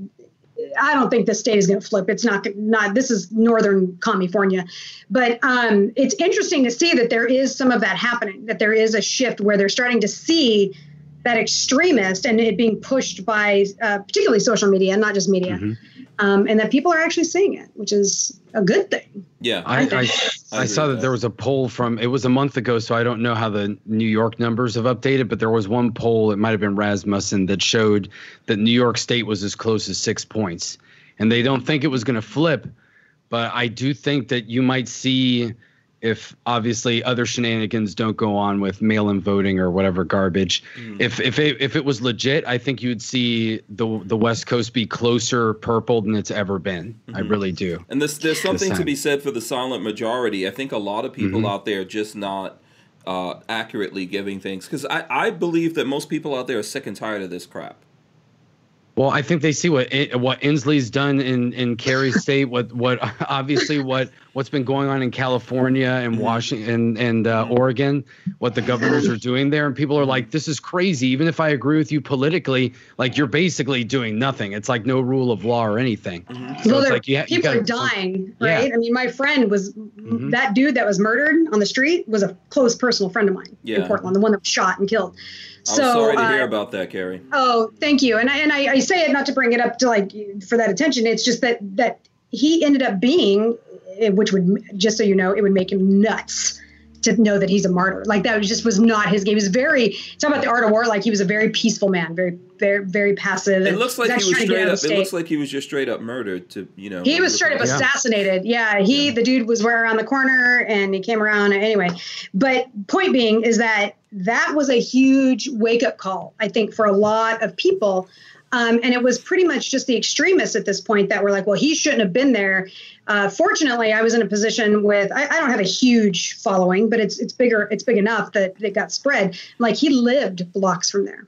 I don't think the state is going to flip. It's not not. This is Northern California, but um, it's interesting to see that there is some of that happening. That there is a shift where they're starting to see that extremist and it being pushed by uh, particularly social media, not just media, mm-hmm. um, and that people are actually seeing it, which is a good thing. Yeah, I, I, I, I saw that, that there was a poll from it was a month ago, so I don't know how the New York numbers have updated, but there was one poll, it might have been Rasmussen, that showed that New York State was as close as six points, and they don't think it was going to flip, but I do think that you might see if obviously other shenanigans don't go on with mail-in voting or whatever garbage. Mm. If if it, if it was legit, I think you would see the the West Coast be closer purple than it's ever been. Mm-hmm. I really do. And there's there's something to be said for the silent majority. I think a lot of people mm-hmm. out there just not uh, accurately giving things because I I believe that most people out there are sick and tired of this crap. Well, I think they see what what Inslee's done in in Kerry State, what what obviously what what's been going on in California and. Washington and, and uh, Oregon, what the governors are doing there, and people are like, "This is crazy." Even if I agree with you politically, like you're basically doing nothing. It's like no rule of law or anything. Mm-hmm. So well, like you, people you gotta, are dying, right? Yeah. I mean, my friend was mm-hmm. that dude that was murdered on the street was a close personal friend of mine yeah. in Portland, the one that was shot and killed. I'm sorry to uh, hear about that, Kerry. Oh, thank you. And I and I, I, say it not to bring it up to like for that attention. It's just that that he ended up being, eh, which would just so you know, it would make him nuts to know that he's a martyr. Like that was just was not his game. He was very talk about the art of war. Like he was a very peaceful man, very very very passive. It looks like he was straight up. It looks like he was just straight up murdered. To you know, he was straight up yeah. assassinated. Yeah, he yeah. the dude was right around the corner and he came around anyway. But point being is that that was a huge wake up call. I think for a lot of people. Um, and it was pretty much just the extremists at this point that were like, well, he shouldn't have been there. Uh, fortunately, I was in a position with I, I, don't have a huge following, but it's it's bigger. It's big enough that it got spread. Like he lived blocks from there.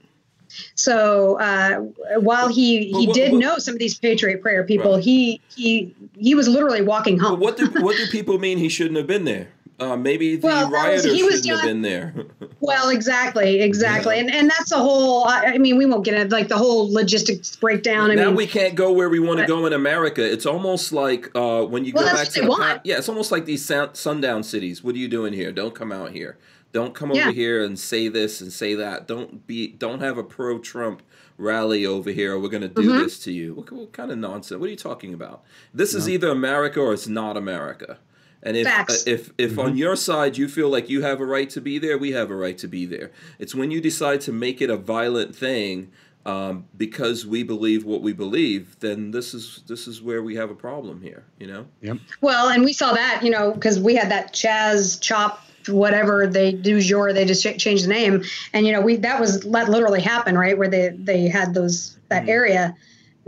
So uh, while he he what, did what, know some of these Patriot Prayer people, right. he he he was literally walking home. what do what do people mean he shouldn't have been there? Uh, maybe the well, rioters was, he was shouldn't have been there. well, exactly, exactly, yeah. and and that's a whole. I, I, mean, we won't get into like the whole logistics breakdown. I now mean, we can't go where we want to go in America. It's almost like uh, when you well, go back to the yeah, it's almost like these sundown cities. What are you doing here? Don't come out here. Don't come yeah. over here and say this and say that. Don't be. Don't have a pro Trump rally over here. We're going to do mm-hmm. this to you. What, what, kind of nonsense? What are you talking about? This no. is either America or it's not America. And if uh, if if mm-hmm. on your side you feel like you have a right to be there, we have a right to be there. It's when you decide to make it a violent thing um, because we believe what we believe, then this is this is where we have a problem here. You know. Yep. Well, and we saw that you know because we had that Chaz Chop whatever they do your they just ch- changed the name and you know we that was let literally happen right where they they had those that mm-hmm. area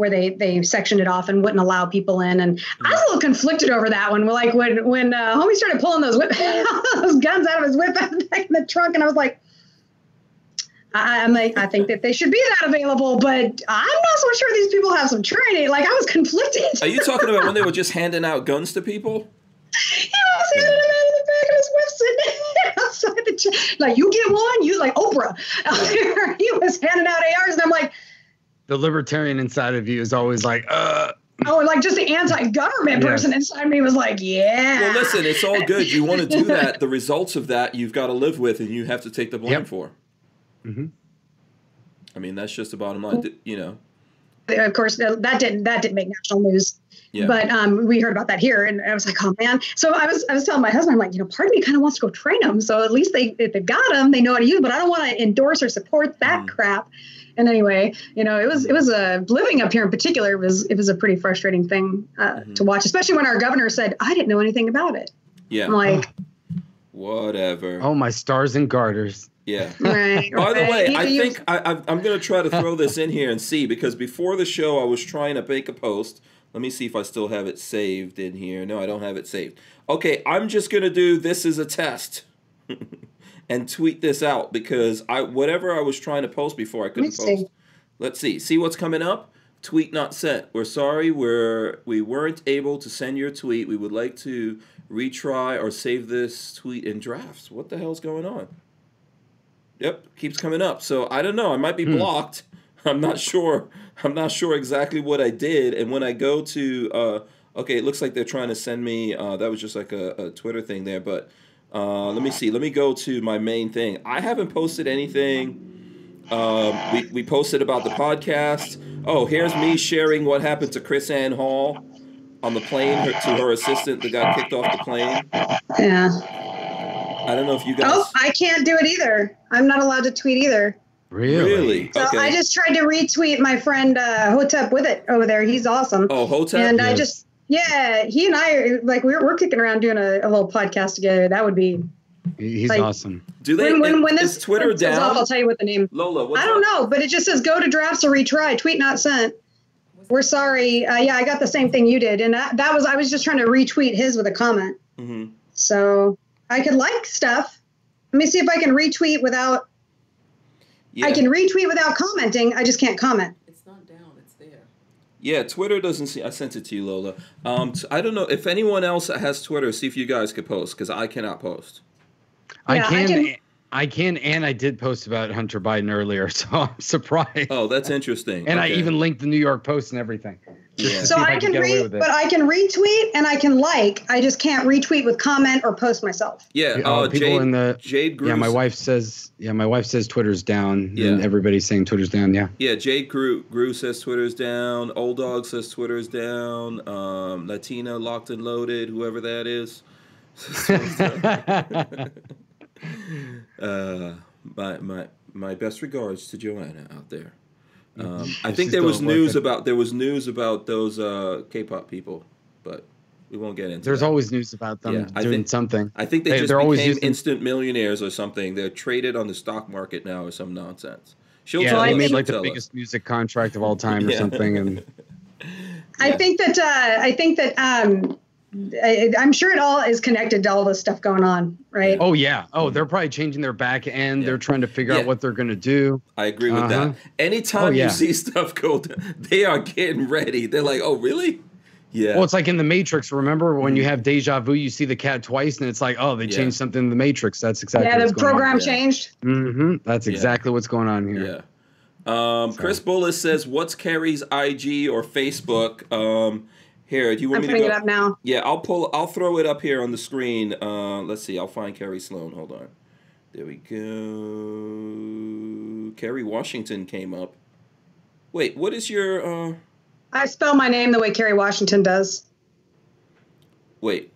where they they sectioned it off and wouldn't allow people in. And I was a little conflicted over that one. Like when when uh, homie started pulling those whip, those guns out of his whip back in the trunk, and I was like. I, I'm like, I think that they should be that available, but I'm not so sure these people have some training. Like, I was conflicted. Are you talking about when they were just handing out guns to people? He was handing them out of the back of his whip, sitting outside the ch- like, you get one, you like Oprah. he was handing out ARs, and I'm like, the libertarian inside of you is always like, uh. Oh, like just the anti-government person inside me was like, yeah. Well, listen, it's all good. You want to do that. The results of that you've got to live with, and you have to take the blame yep. for. Mm-hmm. I mean, that's just the bottom line. You know. of course, that didn't that didn't make national news. Yeah. But um, we heard about that here, and I was like, oh man. So I was I was telling my husband, I'm like, you know, part of me kind of wants to go train them. So at least they if they've got them, they know how to use. Them, but I don't want to endorse or support that Mm. crap. And anyway, you know, it was it was a living up here in particular was it was a pretty frustrating thing uh, Mm-hmm. to watch, especially when our governor said I didn't know anything about it. yeah. I'm like, Whatever. Oh, my stars and garters. Yeah. right. By the way, I think I, I, I'm going to try to throw this in here and see because before the show, I was trying to make a post. Let me see if I still have it saved in here. No, I don't have it saved. Okay, I'm just going to do this as a test and tweet this out because I whatever I was trying to post before I couldn't see. post. Let's see. See what's coming up? Tweet not sent. We're sorry we're we weren't able to send your tweet. We would like to retry or save this tweet in drafts. What the hell's going on? Yep, keeps coming up. So I don't know. I might be blocked. I'm not sure. I'm not sure exactly what I did. And when I go to, uh, okay, it looks like they're trying to send me. Uh, that was just like a, a Twitter thing there. But uh, let me see. Let me go to my main thing. I haven't posted anything. Um, we we posted about the podcast. Oh, here's me sharing what happened to KrisAnne Hall on the plane her, to her assistant that got kicked off the plane. yeah. I don't know if you guys. Oh, I can't do it either. I'm not allowed to tweet either. Really? really? So okay. I just tried to retweet my friend uh, Hotep with it over there. He's awesome. oh, Hotep. and I just, yeah, he and I, are- like, we're, we're kicking around doing a, a little podcast together. That would be. He's Like- awesome. Do they? when, when, when is this Twitter goes off. I'll tell you what the name. Lola, what's I don't up? know, but it just says go to drafts or retry. Tweet not sent. We're sorry. Uh, yeah, I got the same thing you did. And that, that was, I was just trying to retweet his with a comment. Mhm. So I could like stuff. Let me see if I can retweet without, Yeah. I can retweet without commenting. I just can't comment. It's not down, it's there. Yeah, Twitter doesn't see. I sent it to you, Lola. Um, t- I don't know if anyone else has Twitter. See if you guys could post because I cannot post. I Yeah, I can, can- I can, and I did post about Hunter Biden earlier, so I'm surprised. Oh, that's interesting. and I even linked the New York Post and everything. Yeah. So see if I can read, but I can retweet and I can like. I just can't retweet with comment or post myself. yeah. Uh, Uh, people Jade, in the Jade Grew. yeah, my wife says yeah, my wife says Twitter's down, Yeah. and everybody's saying Twitter's down. Yeah, Yeah, Jade Grew, Grew says Twitter's down. Old Dog says Twitter's down. Um, Latina Locked and Loaded, whoever that is. uh, my my my best regards to Joanna out there. Um, I think there was news working. about there was news about those uh, K-pop people, but we won't get into. there's that. always news about them Yeah, I doing think- something. I think they, they- just they're always became using- instant millionaires or something. They're traded on the stock market now or some nonsense. She'll Yeah, tell they us. made she'll like the tell us. biggest music contract of all time or Yeah. something, and I think that uh, I think that um, I, I'm sure it all is connected to all this stuff going on, right? oh yeah, oh they're probably changing their back end. Yeah. They're trying to figure Yeah. out what they're gonna do. I agree with Uh-huh. that. Anytime Oh, yeah. you see stuff go, down, they are getting ready. They're like, "Oh, really? Yeah." Well, it's like in the Matrix. Remember when you have deja vu, you see the cat twice, and it's like, oh, they Yeah. changed something in the Matrix. That's exactly. yeah, the what's going program changed. On. hmm That's Yeah. exactly what's going on here. yeah. Um, Chris Bullis says, "What's Kerry's IG or Facebook?" Um, here, do you want I'm me to putting go? it up now. Yeah, I'll pull. I'll throw it up here on the screen. Uh, let's see. I'll find Kerry Slone. Hold on. There we go. Kerry Washington came up. Wait, what is your? Uh, I spell my name the way Kerry Washington does. wait.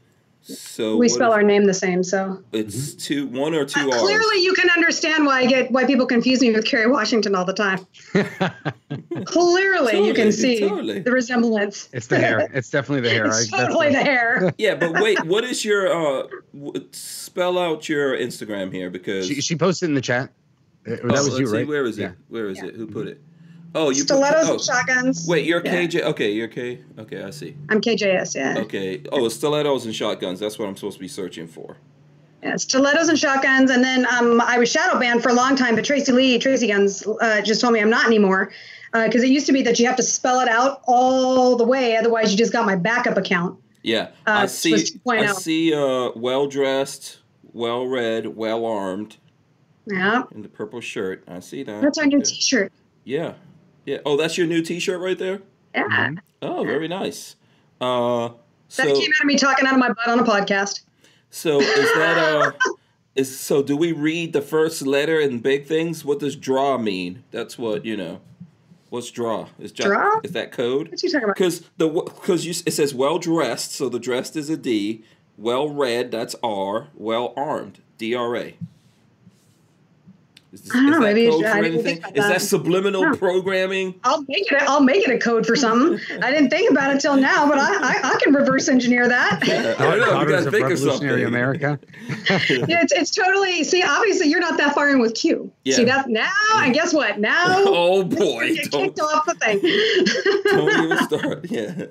So we spell is- our name the same, so It's two, one or two Uh, R's. clearly you can understand why I get why people confuse me with Kerry Washington all the time. clearly, you can see totally. the resemblance. It's the hair. It's definitely the hair. It's I- totally the- the hair. Yeah, but wait, what is your uh? W- spell out your Instagram here because She, she posted in the chat. Uh, That Oh, was let's you, see, right? Where is it? Yeah. Where is Yeah. it? Who put it? Oh, you Stilettos put. and Oh, shotguns. wait, you're Yeah. KJ. Okay, you're K. Okay, I see. I'm KJS, yeah. Okay. Oh, stilettos and shotguns. That's what I'm supposed to be searching for. Yeah, stilettos and shotguns. And then um, I was shadow banned for a long time, but Tracy Lee, Tracy Guns, uh, just told me I'm not anymore. Because it used to be that you have to spell it out all the way, otherwise you just got my backup account. Yeah, Uh, I see. I see. Uh, well dressed, well read, well armed, Yeah, in the purple shirt. I see that. that's our new Okay. T-shirt. Yeah, yeah. Oh, that's your new T-shirt right there. Yeah, Oh, very nice. Uh, so that came out of me talking out of my butt on a podcast. so is that uh, is so? Do we read the first letter in big things? What does draw mean? That's what you know. What's draw? Is ja- Draw? Is that code? What you talking about? Because the because you it says well dressed, so the dressed is a D. Well read, that's R. Well armed, D R A. Is, this, I don't know, that maybe code for anything? think Is that that. subliminal Huh. programming? I'll make it. I'll make it a code for something. I didn't think about it till now, but I, I, I can reverse engineer that. I know. You gotta of think of Revolutionary something. America. Yeah, it's, it's totally. See, obviously, you're not that far in with Q. Yeah. See that now, and guess what? Now, Oh boy! you get Don't, kicked off the thing. don't even start. Yeah.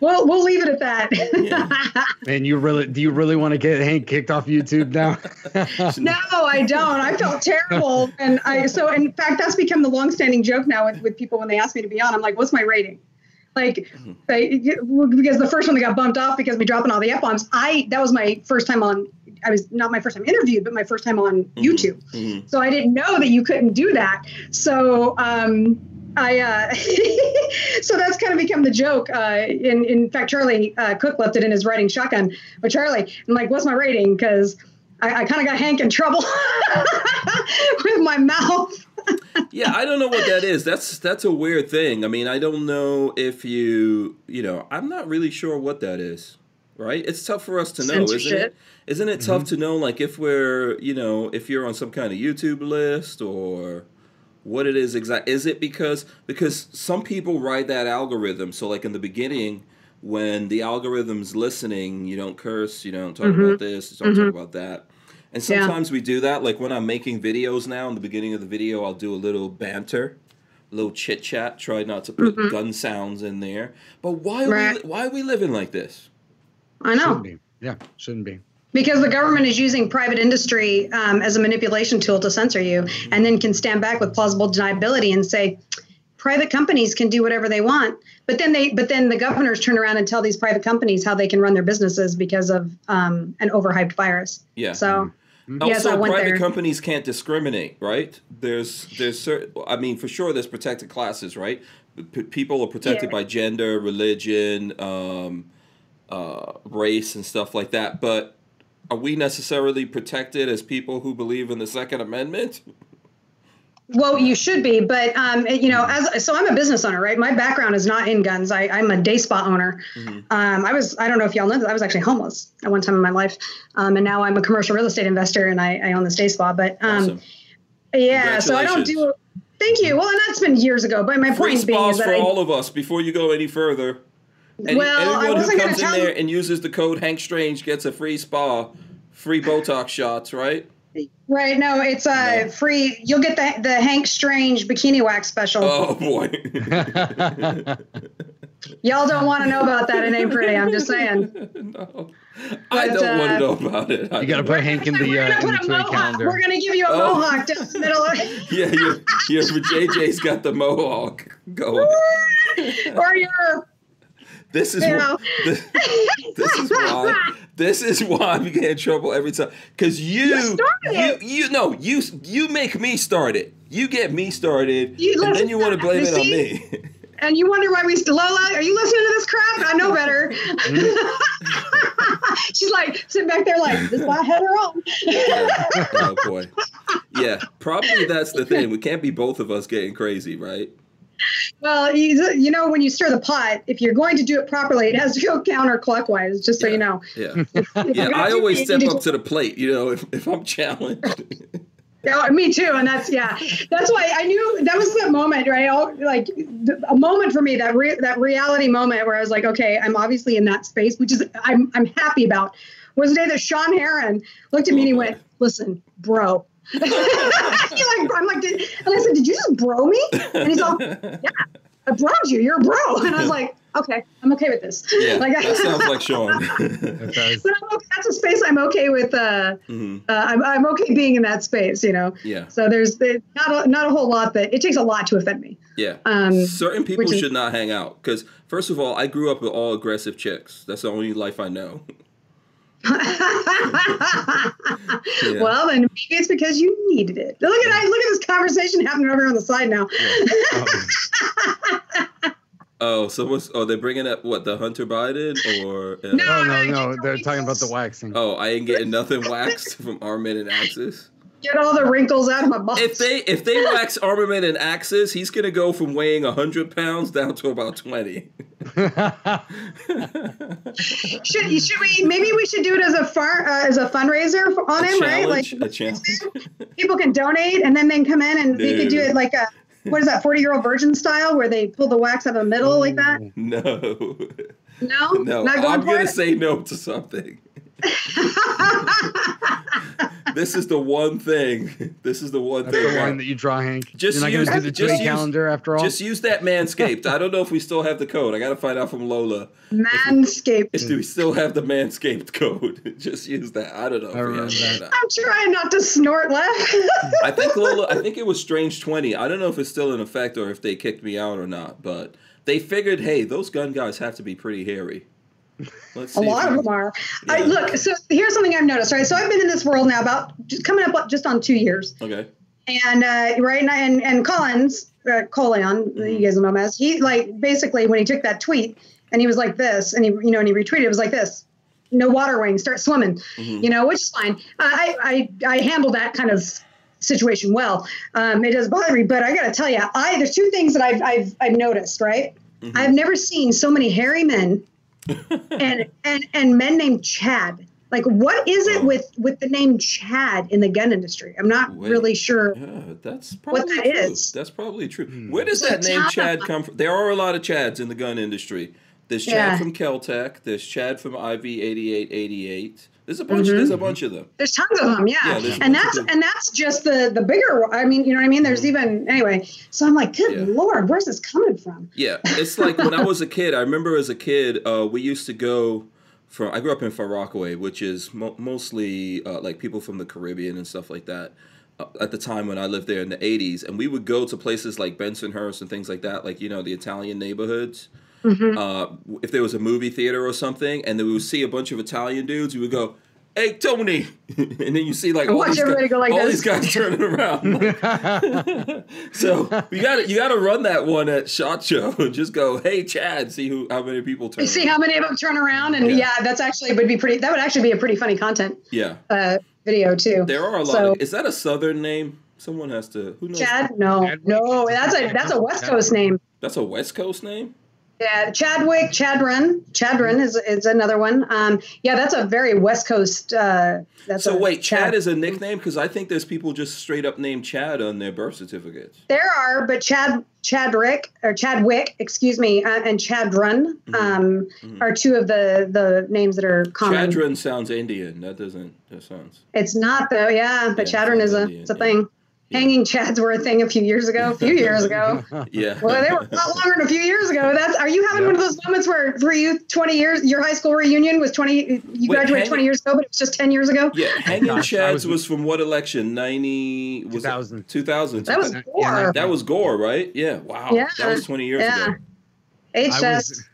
we'll we'll leave it at that. And you really do you really want to get Hank kicked off YouTube now? no, I don't. I felt terrible, and I so in fact that's become the longstanding joke now with, with people when they ask me to be on. I'm like, "What's my rating?" Like, they, because the first one that got bumped off because me dropping all the f bombs. I that was my first time on. I was not my first time interviewed, but my first time on YouTube. Mhm. So I didn't know that you couldn't do that. So um, I uh, so that's kind of become the joke. Uh, in in fact, Charlie uh, Cook left it in his writing shotgun. But Charlie, I'm like, what's my rating? Because I, I kind of got Hank in trouble with my mouth. Yeah, I don't know what that is. That's that's a weird thing. I mean, I don't know if you, you know, I'm not really sure what that is. Right? It's tough for us to know, isn't it? Censorship. Isn't it tough mm-hmm. to know like if we're, you know, if you're on some kind of YouTube list or what it is exact is it because because some people write that algorithm so like in the beginning when the algorithm's listening you don't curse you don't talk about this you don't talk about that and Mm-hmm. Yeah. sometimes we do that like when i'm making videos now in the beginning of the video i'll do a little banter a little chit chat try not to put gun sounds in there but why are Mm-hmm. Right. we why are we living like this I know. Shouldn't be. Yeah, shouldn't be. Because the government is using private industry um, as a manipulation tool to censor you, and then can stand back with plausible deniability and say, private companies can do whatever they want. But then they, but then the governors turn around and tell these private companies how they can run their businesses because of um, an overhyped virus. Yeah. So yes, I also, went private there. companies can't discriminate, right? There's, there's certain. I mean, for sure, there's protected classes, right? P- people are protected Yeah. by gender, religion, um, uh, race, and stuff like that. But are we necessarily protected as people who believe in the Second Amendment? Well, you should be, but um, you know, as so I'm a business owner, right? My background is not in guns. I, I'm a day spa owner. Mm-hmm. Um, I was, I don't know if y'all know that I was actually homeless at one time in my life, um, and now I'm a commercial real estate investor and I, I own this day spa. But um, Awesome. yeah, so I don't do. Thank you. Well, and that's been years ago. But my Free point being is that for I, all of us. Before you go any further, Any, Well, anyone who comes in there and uses the code Hank Strange gets a free spa, free Botox shots, right? Right? No, it's uh, No. free. You'll get the the Hank Strange bikini wax special. Oh boy. Y'all don't want to know about that. It ain't pretty. I'm just saying. no. I But, don't want uh, to know about it. I You got to put Hank in the uh, gonna in the toy calendar. We're gonna give you a Oh. mohawk down the middle of Yeah, your, your JJ's got the mohawk going. or your This is wh- this, this is why this is why we get in trouble every time. Cause you You you you no you you make me start it. You get me started, You- and then you want to blame it on me. and you wonder why we still Lola, are you listening to this crap? I know better. Mm-hmm. She's like sitting back there like, this is why I had her on. oh boy. Yeah, probably that's the thing. We can't be both of us getting crazy, right? Well, you, you know, when you stir the pot, if you're going to do it properly, it has to go counterclockwise, just so you know. Yeah. If Yeah, I always step up to the plate, you know, if, if I'm challenged. Yeah, me too. And that's yeah. That's why I knew that was the moment, right? All, like a moment for me that re- that reality moment where I was like, okay, I'm obviously in that space, which is I'm I'm happy about. Was the day that Sean Heron looked at me and he Oh, went, "Listen, bro." He like, I'm like, did, and I said, "Did you just bro me?" And he's all, "Yeah, I broed you. You're a bro." And I was like, "Okay, I'm okay with this." Yeah, like, that sounds like Sean. That does. but I'm okay. That's a space I'm okay with. Uh, hmm uh, I'm, I'm okay being in that space, you know. Yeah, So there's the, not a, not a whole lot that it takes a lot to offend me. yeah. Um, Certain people which is- should not hang out because, first of all, I grew up with all aggressive chicks. That's the only life I know. Well, then maybe it's because you needed it. Look at I look at this conversation happening over on the side now. Oh, so what's? Oh, they're bringing up what the Hunter Biden or? Uh, No. Oh no, no, they're talking about the waxing. Oh, I ain't getting nothing waxed from Armin and Axis. Get all the wrinkles out of my balls. If they if they wax armament and axes, he's gonna go from weighing hundred pounds down to about twenty. should should we maybe we should do it as a far uh, as a fundraiser for, on A him, right? Like a challenge. people can donate and then they can come in and we could do it like a what is that 40 year old virgin style where they pull the wax out of the middle like that No, no no. not going I'm for gonna it? say no to something. this is the one thing. This is the one That's thing. the line that you draw, Hank. Just You're not use- going to do the just use- calendar after all. Just use that Manscaped. I don't know if we still have the code. I got to find out from Lola. manscaped If do we still have the Manscaped code? Just use that. I don't know. I we remember have that. i'm trying not to snort laugh I think Lola. I think it was Strange Twenty. I don't know if it's still in effect or if they kicked me out or not. But they figured, hey, those gun guys have to be pretty hairy. Let's a lot of them are I, look so here's something i've noticed right so i've been in this world now about just coming up just on two years Okay. and uh, right and and, and Collins, uh, Colion, Mm-hmm. you guys know him as he like basically when he took that tweet and he was like this, and he you know and he retweeted it was like this, no water wings, start swimming, Mm-hmm. you know, which is fine. I I I handled that kind of situation well. Um, it does bother me, but I got to tell you, I there's two things that I've I've I've noticed. Right, Mm-hmm. I've never seen so many hairy men and and and men named Chad. Like, what is it oh. with with the name Chad in the gun industry? I'm not Wait, really sure. Yeah, that's probably what that true. Is. That's probably true. Hmm. Where does that name Chad come from? There are a lot of Chads in the gun industry. There's Chad yeah. from Caltech. There's Chad from IV8888. There's a bunch. There's a bunch of them. There's tons of them, yeah. Yeah, and that's and that's just the the bigger. I mean, you know what I mean? There's even anyway. So I'm like, good Yeah. lord, where's this coming from? Yeah, it's like when I was a kid. I remember as a kid, uh, we used to go from. I grew up in Far Rockaway, which is mo- mostly uh, like people from the Caribbean and stuff like that. Uh, at the time when I lived there in the '80s, and we would go to places like Bensonhurst and things like that, like you know the Italian neighborhoods. Mm-hmm. Uh, if there was a movie theater or something, and then we would see a bunch of Italian dudes, we would go. Hey Tony, and then you see like all, watch these, everybody guys, go like all this. these guys turning around. like, so you got to you got to run that one at Shot Show and just go, hey Chad, see who how many people turn. You see around. how many of them turn around, and Yeah. yeah, that's actually would be pretty. That would actually be a pretty funny content Yeah, uh, video too. there are a lot. So- of, is that a Southern name? Someone has to. Who knows? Chad? No, Chadwick? no, that's a that's a West Coast name. That's a West Coast name. Yeah, Chadwick, Chadron, Chadron is is another one. Um, yeah, that's a very West Coast. Uh, that's So wait, Chad is a nickname because I think there's people just straight up named Chad on their birth certificates. There are, but Chad, Chadrick or Chadwick, excuse me, uh, and Chadrun Mm-hmm. um, are two of the the names that are common. Chadron sounds Indian. That doesn't. That sounds. It's not though, yeah, but Yeah, Chadron is a Indian, it's a yeah. thing. Hanging Chads were a thing a few years ago. A few years ago. Yeah. Well, they were a lot longer than a few years ago. That's. Are you having one of those moments where for you, twenty years, your high school reunion was twenty. You graduated hang- twenty years ago, but it was just ten years ago. Yeah, Hanging Gosh, Chads was- was, from what election? Ninety was 2000. Two thousand. That was Yeah, Gore. that was Gore, right? Yeah. Wow. Yeah. That was twenty years Yeah. ago. H I chest. was,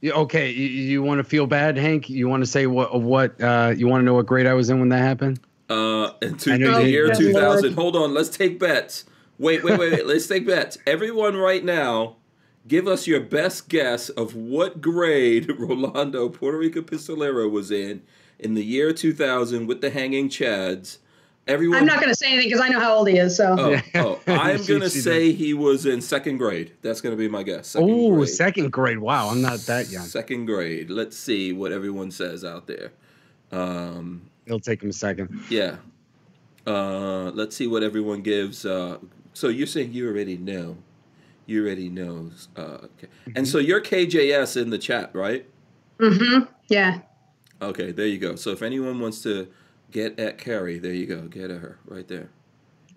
Yeah, okay, you, you want to feel bad, Hank? You want to say what? What? Uh, you want to know what grade I was in when that happened? Uh, in two, the year 2000. Hold on, let's take bets. Wait, wait, wait, wait. let's take bets. Everyone, right now, give us your best guess of what grade Rolando Puerto Rico Pistolero was in in the year 2000 with the Hanging Chads. Everyone. I'm not going to say anything because I know how old he is. So Oh, oh, I'm gonna say he was in second grade. That's gonna be my guess. Oh, second grade. Wow, I'm not that young. Second grade. Let's see what everyone says out there. Um, It'll take him a second. Yeah. Uh, let's see what everyone gives. Uh, so you're saying you already know. You already know. Uh, okay. And so you're KJS in the chat, right? Mm-hmm. yeah. Okay, there you go. So if anyone wants to get at Kerry, there you go. Get at her right there.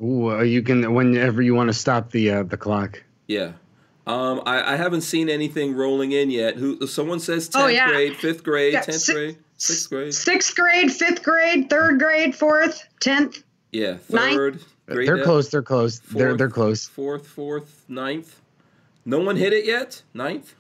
Ooh, uh, you can whenever you want to stop the uh, the clock. Yeah. Um, I, I haven't seen anything rolling in yet. Who? Someone says tenth Oh, yeah. grade, fifth grade, tenth si- grade, sixth grade. Sixth grade, fifth grade, third grade, fourth, tenth. Yeah, Ninth. third. grade they're depth, close. They're close. They're Fourth. they're close. Fourth, fourth, ninth. No one hit it yet. Ninth.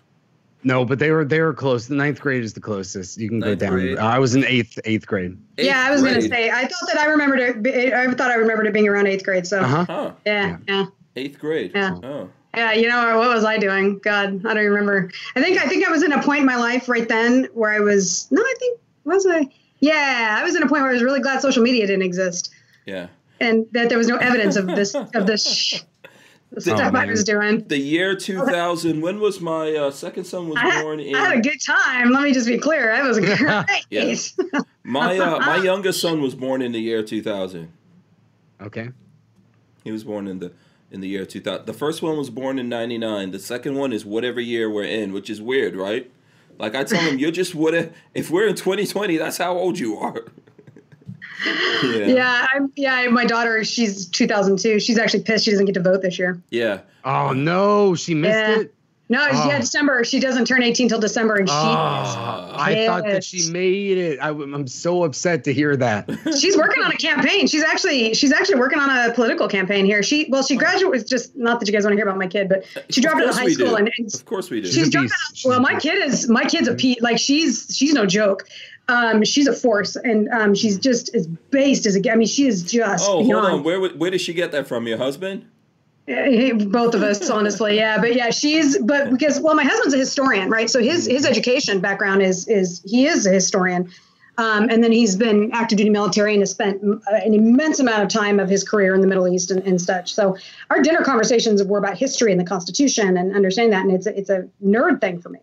No, but they were they were close. The ninth grade is the closest. You can Ninth go down. grade. I was in eighth eighth grade. yeah, I Eighth was going to say. I thought that I remembered it. I thought I remembered it being around eighth grade. So Uh huh. Huh. yeah, yeah, Eighth grade. Yeah. Oh. yeah. You know what was I doing? God, I don't remember. I think I think I was in a point in my life right then where I was. No, I think was I. Yeah, I was in a point where I was really glad social media didn't exist. Yeah. and that there was no evidence of this of this sh- the stuff I was doing. The year 2000. When was my uh, second son was I had, born in? I had a good time. Let me just be clear. I was great. Yeah. My uh, my youngest son was born in the year 2000. Okay. He was born in the in the year 2000. The first one was born in 99. The second one is whatever year we're in, which is weird, right? Like I tell him, you're just what if we're in 2020, that's how old you are. yeah. Yeah, I'm, yeah. My daughter, she's 2002. She's actually pissed she doesn't get to vote this year. Yeah. Oh no, she missed Yeah. it. No, Oh. yeah, December. She doesn't turn 18 till December, and she Oh, I thought that she made it. I, am so upset to hear that. she's working on a campaign. She's actually she's actually working on a political campaign here. She well, she graduated with just not that you guys want to hear about my kid, but she dropped out of high school and, and Of course we do. she's dropped out. Well, my kid is my kid's a pe like she's she's no joke. Um, she's a force, and um, she's just as based as a. I mean, she is just oh, hold on. Where where did she get that from? Your husband? Both of us honestly yeah but yeah she's but because well my husband's a historian right so his his education background is is he is a historian um, and then he's been active duty military and has spent uh, an immense amount of time of his career in the Middle East and, and such. So our dinner conversations were about history and the Constitution and understanding that, and it's a, it's a nerd thing for me.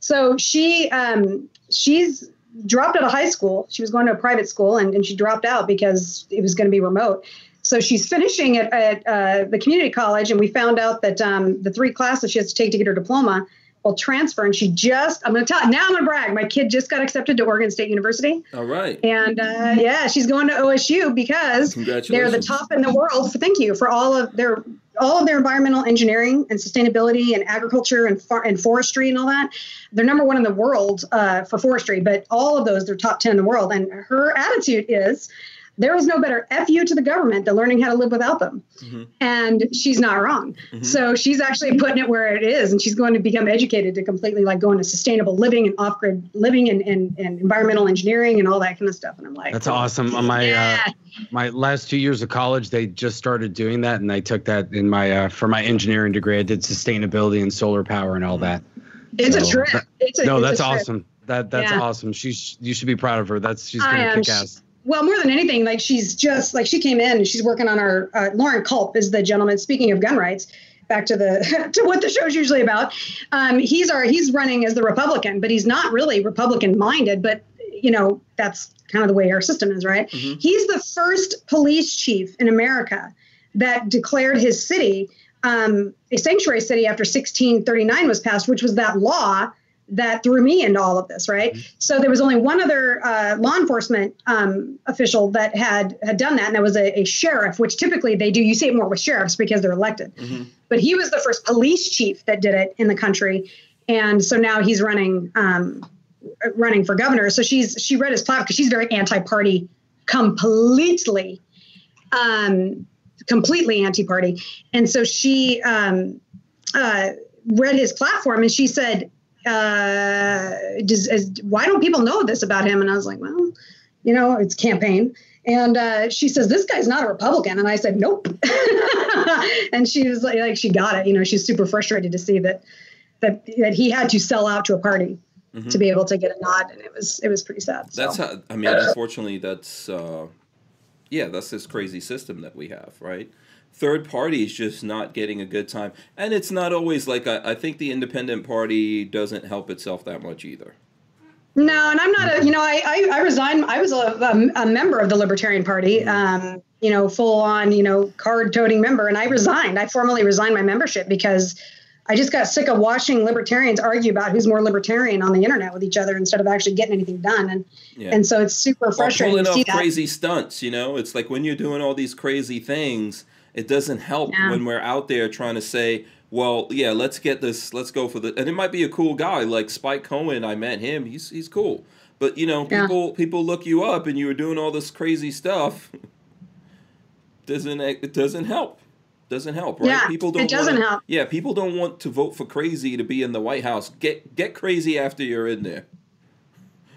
So she um, she's dropped out of high school. She was going to a private school and, and she dropped out because it was going to be remote. So she's finishing at, at uh, the community college, and we found out that um, the three classes she has to take to get her diploma will transfer. And she just, I'm going to tell, now I'm going to brag. My kid just got accepted to Oregon State University. All right. And uh, yeah, she's going to OSU because they're the top in the world. For, thank you for all of their all of their environmental engineering and sustainability and agriculture and far, and forestry and all that. They're number one in the world uh, for forestry, but all of those they're top ten in the world. And her attitude is. There is no better fu to the government than learning how to live without them, Mhm. and she's not wrong. Mhm. So she's actually putting it where it is, and she's going to become educated to completely like go into sustainable living and off-grid living and, and, and environmental engineering and all that kind of stuff. And I'm like, That's awesome. On my yeah, uh, my last two years of college, they just started doing that, and I took that in my uh, for my engineering degree. I did sustainability and solar power and all that. it's a So, trip. It's a, no, it's a that's trip. awesome. That that's Yeah. awesome. She's you should be proud of her. That's she's gonna am. kick She- ass. Well, more than anything, like she's just like she came in and she's working on our uh, Loren Culp is the gentleman. Speaking of gun rights, back to the to what the show's usually about. Um, he's our he's running as the Republican, but he's not really Republican minded. But you know that's kind of the way our system is, right? Mhm. He's the first police chief in America that declared his city um, a sanctuary city after 1639 was passed, which was that law that threw me into all of this, right? So there was only one other uh, law enforcement um, official that had had done that, and that was a, a sheriff, which typically they do. You see it more with sheriffs because they're elected, Mhm. but he was the first police chief that did it in the country, and so now he's running um, running for governor. So she's she read his platform because she's very anti-party, completely, um, completely anti-party, and so she um, uh, read his platform and she said uh, does, as, why don't people know this about him? And I was like, well, you know, it's campaign. And uh, she says, this guy's not a Republican. And I said, nope. and she was like, like, she got it. You know, she's super frustrated to see that, that, that he had to sell out to a party Mhm. to be able to get a nod. And it was, it was pretty sad. So. That's how. I mean, unfortunately, that's uh, yeah, that's this crazy system that we have, right? Third parties just not getting a good time, and it's not always like I, I think the independent party doesn't help itself that much either. No, and I'm not a, you know, I, I, I resigned. I was a, a, a member of the Libertarian Party, um, you know, full on, you know, card toting member. And I resigned. I formally resigned my membership because I just got sick of watching libertarians argue about who's more libertarian on the internet with each other instead of actually getting anything done. And, Yeah. and so it's super Or frustrating pulling to see off that. crazy stunts, you know. It's like when you're doing all these crazy things, it doesn't help Yeah. when we're out there trying to say, "Well, yeah, let's get this, let's go for the." And it might be a cool guy like Spike Cohen. I met him; he's he's cool. But you know, Yeah. people people look you up, and you were doing all this crazy stuff. Doesn't it doesn't help? Doesn't help, right? Yeah, people don't. It doesn't wanna- help. Yeah, people don't want to vote for crazy to be in the White House. Get get crazy after you're in there.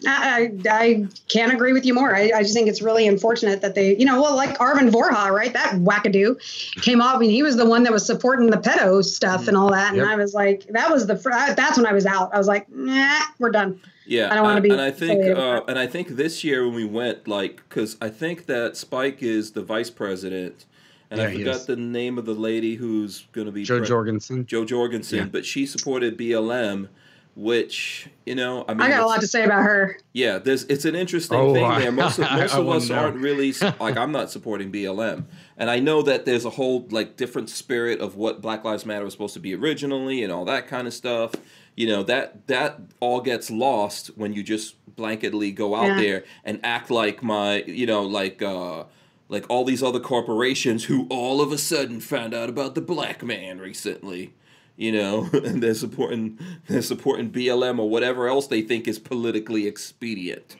I, I can't agree with you more. I, I just think it's really unfortunate that they, you know, well, like Arvin Vohra, right? That wackadoo came off. I mean, he was the one that was supporting the pedo stuff and all that. And I was like, that was the, fr- that's when I was out. I was like, nah, we're done. Yeah, I don't wanna be And I think, uh, and I think this year when we went, like, because I think that Spike is the vice president, and Yeah, I forgot the name of the lady who's going to be Jo pre- Jorgensen. Jo Jorgensen, Yeah. but she supported BLM, which you know, I mean, I got a lot to say about her. Yeah, there's it's an interesting Oh, thing I- there. Most of, most I of wanna us know. aren't really like I'm not supporting BLM, and I know that there's a whole like different spirit of what Black Lives Matter was supposed to be originally and all that kind of stuff. You know that that all gets lost when you just blanketly go out Yeah. there and act like my you know like uh like all these other corporations who all of a sudden found out about the black man recently you know, and they're supporting they're supporting BLM or whatever else they think is politically expedient.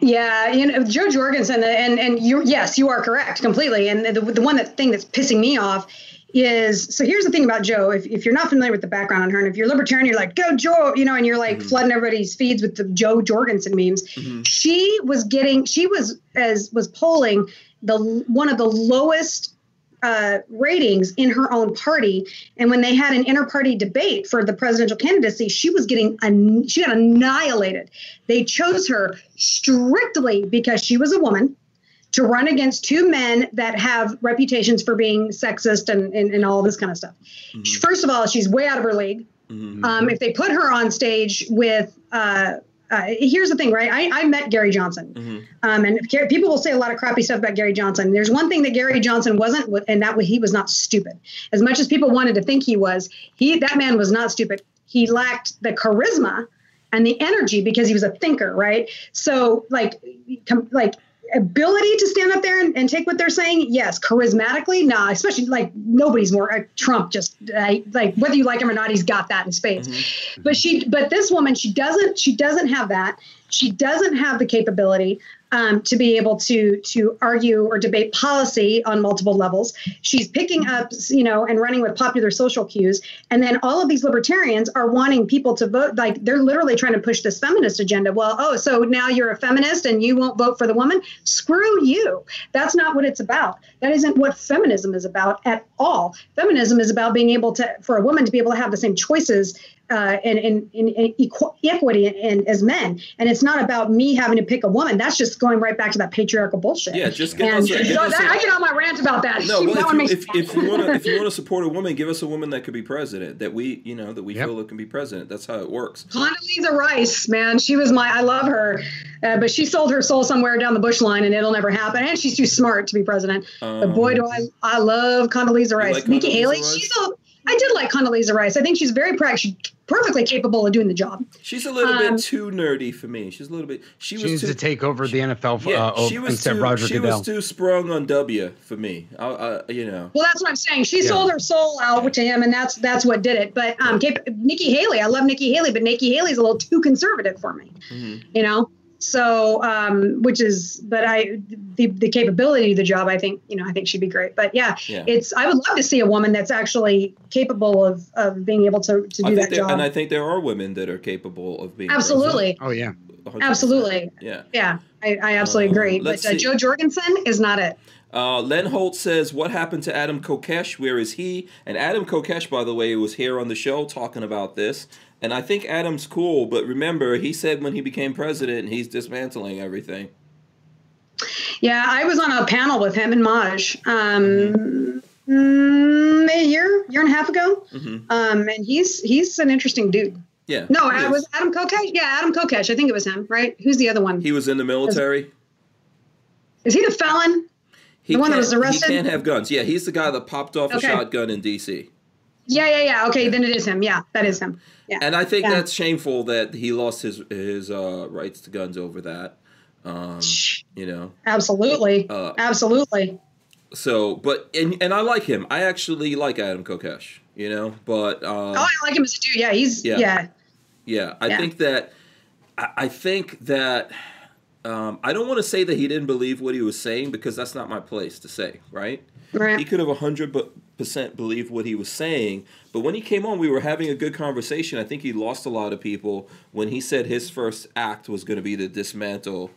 Yeah, you know Jo Jorgensen, and and you yes, you are correct completely. And the the one that thing that's pissing me off is so here's the thing about Jo. If, if you're not familiar with the background on her, and if you're libertarian, you're like go Jo, you know, and you're like mm-hmm. flooding everybody's feeds with the Jo Jorgensen memes. Mm-hmm. She was getting, she was as was polling the one of the lowest uh, ratings in her own party. And when they had an inter-party debate for the presidential candidacy, she was getting an, she got annihilated. They chose her strictly because she was a woman to run against two men that have reputations for being sexist and, and, and all this kind of stuff. First of all, she's way out of her league. Um, if they put her on stage with, uh, uh, here's the thing, right? I, I met Gary Johnson, um, and Gary, people will say a lot of crappy stuff about Gary Johnson. There's one thing that Gary Johnson wasn't, and that was he was not stupid. As much as people wanted to think he was, he that man was not stupid. He lacked the charisma and the energy because he was a thinker, right? So, like, com- like ability to stand up there and, and take what they're saying, yes. Charismatically, nah. Especially like nobody's more. Uh, Trump just uh, like whether you like him or not, he's got that in spades. But she, but this woman, she doesn't. She doesn't have that. She doesn't have the capability um, to be able to to argue or debate policy on multiple levels. She's picking up, you know, and running with popular social cues. And then all of these libertarians are wanting people to vote. Like they're literally trying to push this feminist agenda. Well, oh, so now you're a feminist and you won't vote for the woman? Screw you. That's not what it's about. That isn't what feminism is about at all. Feminism is about being able to, for a woman to be able to have the same choices uh, and, and, and, and equ- equity and, as men. And it's not about me having to pick a woman. That's just going right back to that patriarchal bullshit. Yeah, just give And us a, give so us that, I a, get on my rant about that. no. Well, that if you, if, if you want to if you want to support a woman, give us a woman that could be president that we you know that we Yep. feel that can be president. That's how it works. Condoleezza Rice, man, she was my. I love her, uh, but she sold her soul somewhere down the bush line, and it'll never happen. And she's too smart to be president. but boy, do I I love Condoleezza Rice. like Nikki Haley, Rice? she's a. I did like Condoleezza Rice. I think she's very practical, perfectly capable of doing the job. She's a little Um, bit too nerdy for me. She's a little bit. She She was needs too. to take over the NFL yeah, uh, she was too. Roger she Goodell. was too sprung on W for me. I, I, you know. Well, that's what I'm saying. She Yeah. sold her soul out to him, and that's that's what did it. But um, Nikki Haley, I love Nikki Haley, but Nikki Haley's a little too conservative for me. Mhm. You know, so um, which is, but I the the capability of the job, I think you know, I think she'd be great. But yeah, Yeah. it's I would love to see a woman that's actually capable of of being able to to do think that there, job. and I think there are women that are capable of being Absolutely, oh yeah. 100%. absolutely. Yeah. Yeah, I, I absolutely Uh, agree. But uh. Jo Jorgensen is not it. Uh, Len Holt says, "What happened to Adam Kokesh? Where is he?" And Adam Kokesh, by the way, was here on the show talking about this. And I think Adam's cool, but remember, he said when he became president, he's dismantling everything. Yeah, I was on a panel with him and Maj um, mm, a year, year and a half ago, Mhm. um, and he's he's an interesting dude. Yeah. No, is. was Adam Kokesh. Yeah, Adam Kokesh. I think it was him, right? Who's the other one? He was in the military. Is he the felon? He The one that can't- was arrested? He can't have guns. Yeah, he's the guy that popped off Okay. a shotgun in D.C. Yeah, yeah, yeah. Okay, then it is him. Yeah, that is him. Yeah. And I think Yeah. that's shameful that he lost his his uh, rights to guns over that. Um, you know. Absolutely. Uh, Absolutely. So, but and and I like him. I actually like Adam Kokesh. You know, but um, oh, I like him as a dude. Yeah, he's yeah. yeah. Yeah, I Yeah. think that I, I think that um, I don't want to say that he didn't believe what he was saying because that's not my place to say, right? Right. He could have a 100% believe what he was saying. But when he came on, we were having a good conversation. I think he lost a lot of people when he said his first act was going to be to dismantle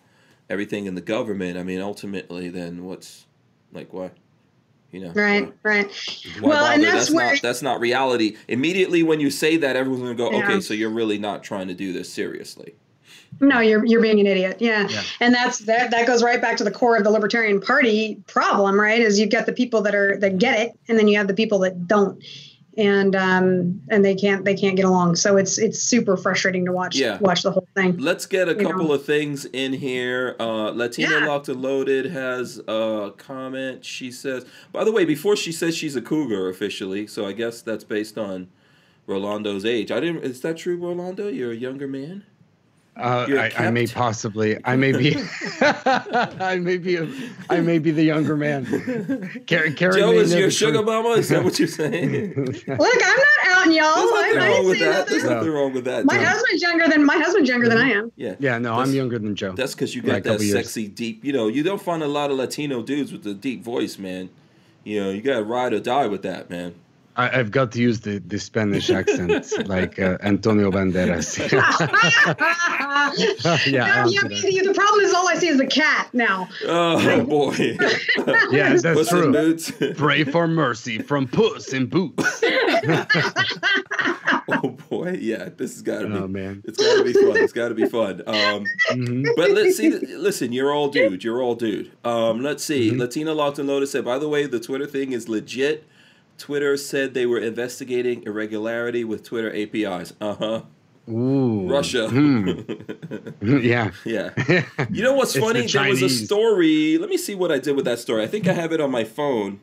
everything in the government. I mean, ultimately, then what's like why? You know, Right, right. why Well, and that's that's where- not that's not reality. Immediately when you say that, everyone's gonna go, Yeah. okay, so you're really not trying to do this seriously. No, you're you're being an idiot. Yeah. Yeah. And that's that that goes right back to the core of the libertarian party problem, right? Is you've got the people that are that get it and then you have the people that don't. And um and they can't they can't get along. So it's it's super frustrating to watch Yeah. watch the whole thing. Let's get a couple know. of things in here. Uh, Latina Yeah. Locked and Loaded has a comment. She says, by the way, before she says she's a cougar officially, so I guess that's based on Rolando's age. I didn't. Is that true, Rolando? You're a younger man. Uh, I, I may possibly, I may be, I may be, a, I may be the younger man. Kerry, Kerry Joe is your sugar truth. mama. Is that what you're saying? Look, I'm not outing y'all. There's nothing I wrong with say that. There's nothing. nothing wrong with that. My Joe. husband's younger than my husband's younger than I am. Yeah. Yeah, no, That's- I'm younger than Joe. That's because you By a got that couple years. sexy, deep. You know, you don't find a lot of Latino dudes with a deep voice, man. You know, you got to ride or die with that, man. I, I've got to use the, the Spanish accent like uh, Antonio Banderas. yeah, yeah, yeah, me- the, the problem is all I see is the cat now. Oh boy. yeah, that's Puss in true. Boots. Pray for mercy from Puss in Boots. oh boy, yeah, this has got to be. Oh man. It's got to be fun. It's got to be fun. Um, Mhm. but let's see. Listen, you're all dude. You're all dude. Um, let's see. Mhm. Latina Locked and Loaded said, by the way, the Twitter thing is legit. Twitter said they were investigating irregularity with Twitter APIs. Uh huh. Ooh. Russia. Hmm. yeah. yeah. You know what's funny? the There was a story. Let me see what I did with that story. I think I have it on my phone.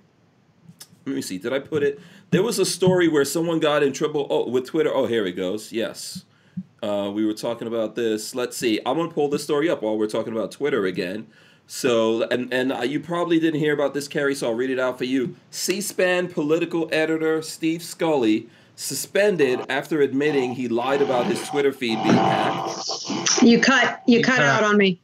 Let me see. Did I put it? There was a story where someone got in trouble. Oh, with Twitter. Oh, here it goes. Yes. Uh, we were talking about this. Let's see. I'm gonna pull this story up while we're talking about Twitter again. So, and and uh, you probably didn't hear about this, Kerry. So I'll read it out for you. C-SPAN political editor Steve Scully suspended after admitting he lied about his Twitter feed being hacked. You cut you cut cut out out. on me.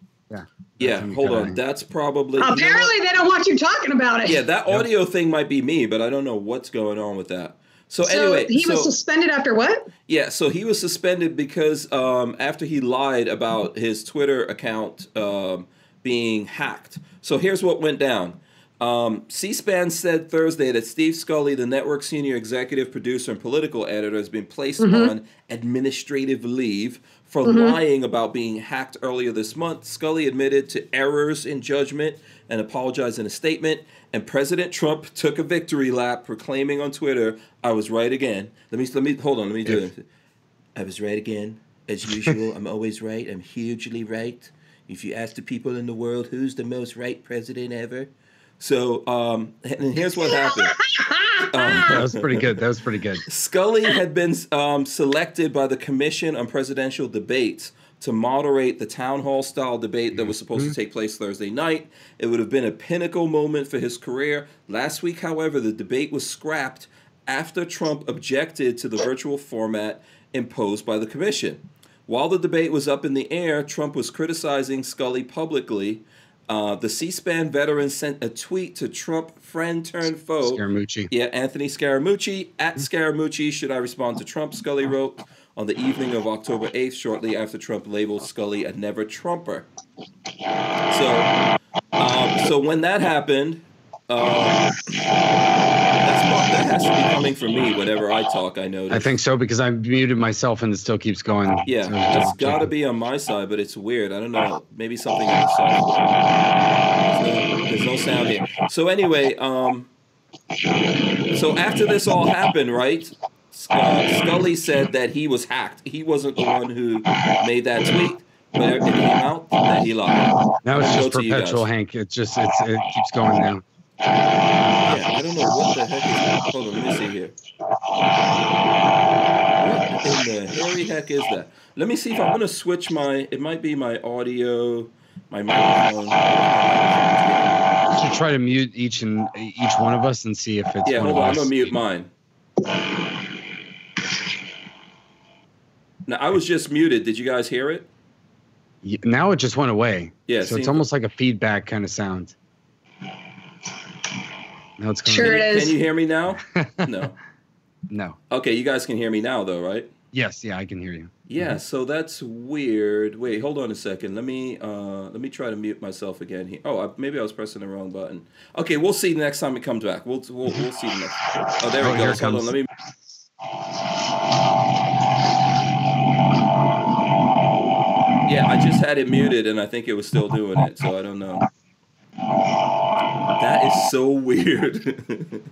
Yeah, when you hold on. out. That's probably you know? Apparently, they don't want you talking about it. Yeah, that audio thing might be me, but I don't know what's going on with that. So, So anyway, he was suspended after what? yeah, so he was suspended because um, after he lied about his Twitter account um, being hacked. So here's what went down. Um, C-SPAN said Thursday that Steve Scully, the network senior executive producer and political editor, has been placed on administrative leave for lying about being hacked earlier this month. Scully admitted to errors in judgment and apologized in a statement. And President Trump took a victory lap, proclaiming on Twitter, "I was right again." Let me let me hold on. Let me do it. I was right again, as usual. I'm always right. I'm hugely right. If you ask the people in the world who's the most right president ever, so um, and here's what happened. That Um, was pretty good. That was pretty good. Scully had been um, selected by the Commission on Presidential Debates to moderate the town hall style debate that was supposed to take place Thursday night. It would have been a pinnacle moment for his career. Last week, however, the debate was scrapped after Trump objected to the virtual format imposed by the commission. While the debate was up in the air, Trump was criticizing Scully publicly. Uh, the C-SPAN veteran sent a tweet to Trump friend turned foe. Scaramucci. Yeah, Anthony Scaramucci at Scaramucci. Should I respond to Trump? Scully wrote on the evening of October 8th, shortly after Trump labeled Scully a never Trumper. So, um, so when that happened, um, that's that has to be coming from me whenever I talk. I notice. I think so because I muted myself and it still keeps going. Yeah, So it's got to be on my side, but it's weird. I don't know. Maybe something the software. There's no, there's no sound here. So anyway, um, so after this all happened, right? Uh, Scully said that he was hacked. He wasn't the one who made that tweet, but it came out that he lied. Now it's just perpetual. Hank. It's just it's, it keeps going now. Yeah, I don't know what the heck is that. Hold on, let me see here. What in the hairy heck is that? Let me see if I'm gonna switch my. It might be my audio, my microphone. You should try to mute each and each one of us and see if it's. Yeah, hold on. I'm gonna mute mine. Now I was just muted. Did you guys hear it? Now it just went away. Yeah, So it's almost like a feedback kind of sound. No, it's going Sure Can it you- Can you hear me now? no. No. Okay, you guys can hear me now, though, right? Yes, yeah, I can hear you. Yeah, so that's weird. Wait, hold on a second. Let me uh let me try to mute myself again here. Oh, I, maybe I was pressing the wrong button. Okay, we'll see next time it comes back. We'll we'll, we'll see next. Oh, there Oh, it here goes. Hold on. Let me. Yeah, I just had it muted and I think it was still doing it, so I don't know. That is so weird.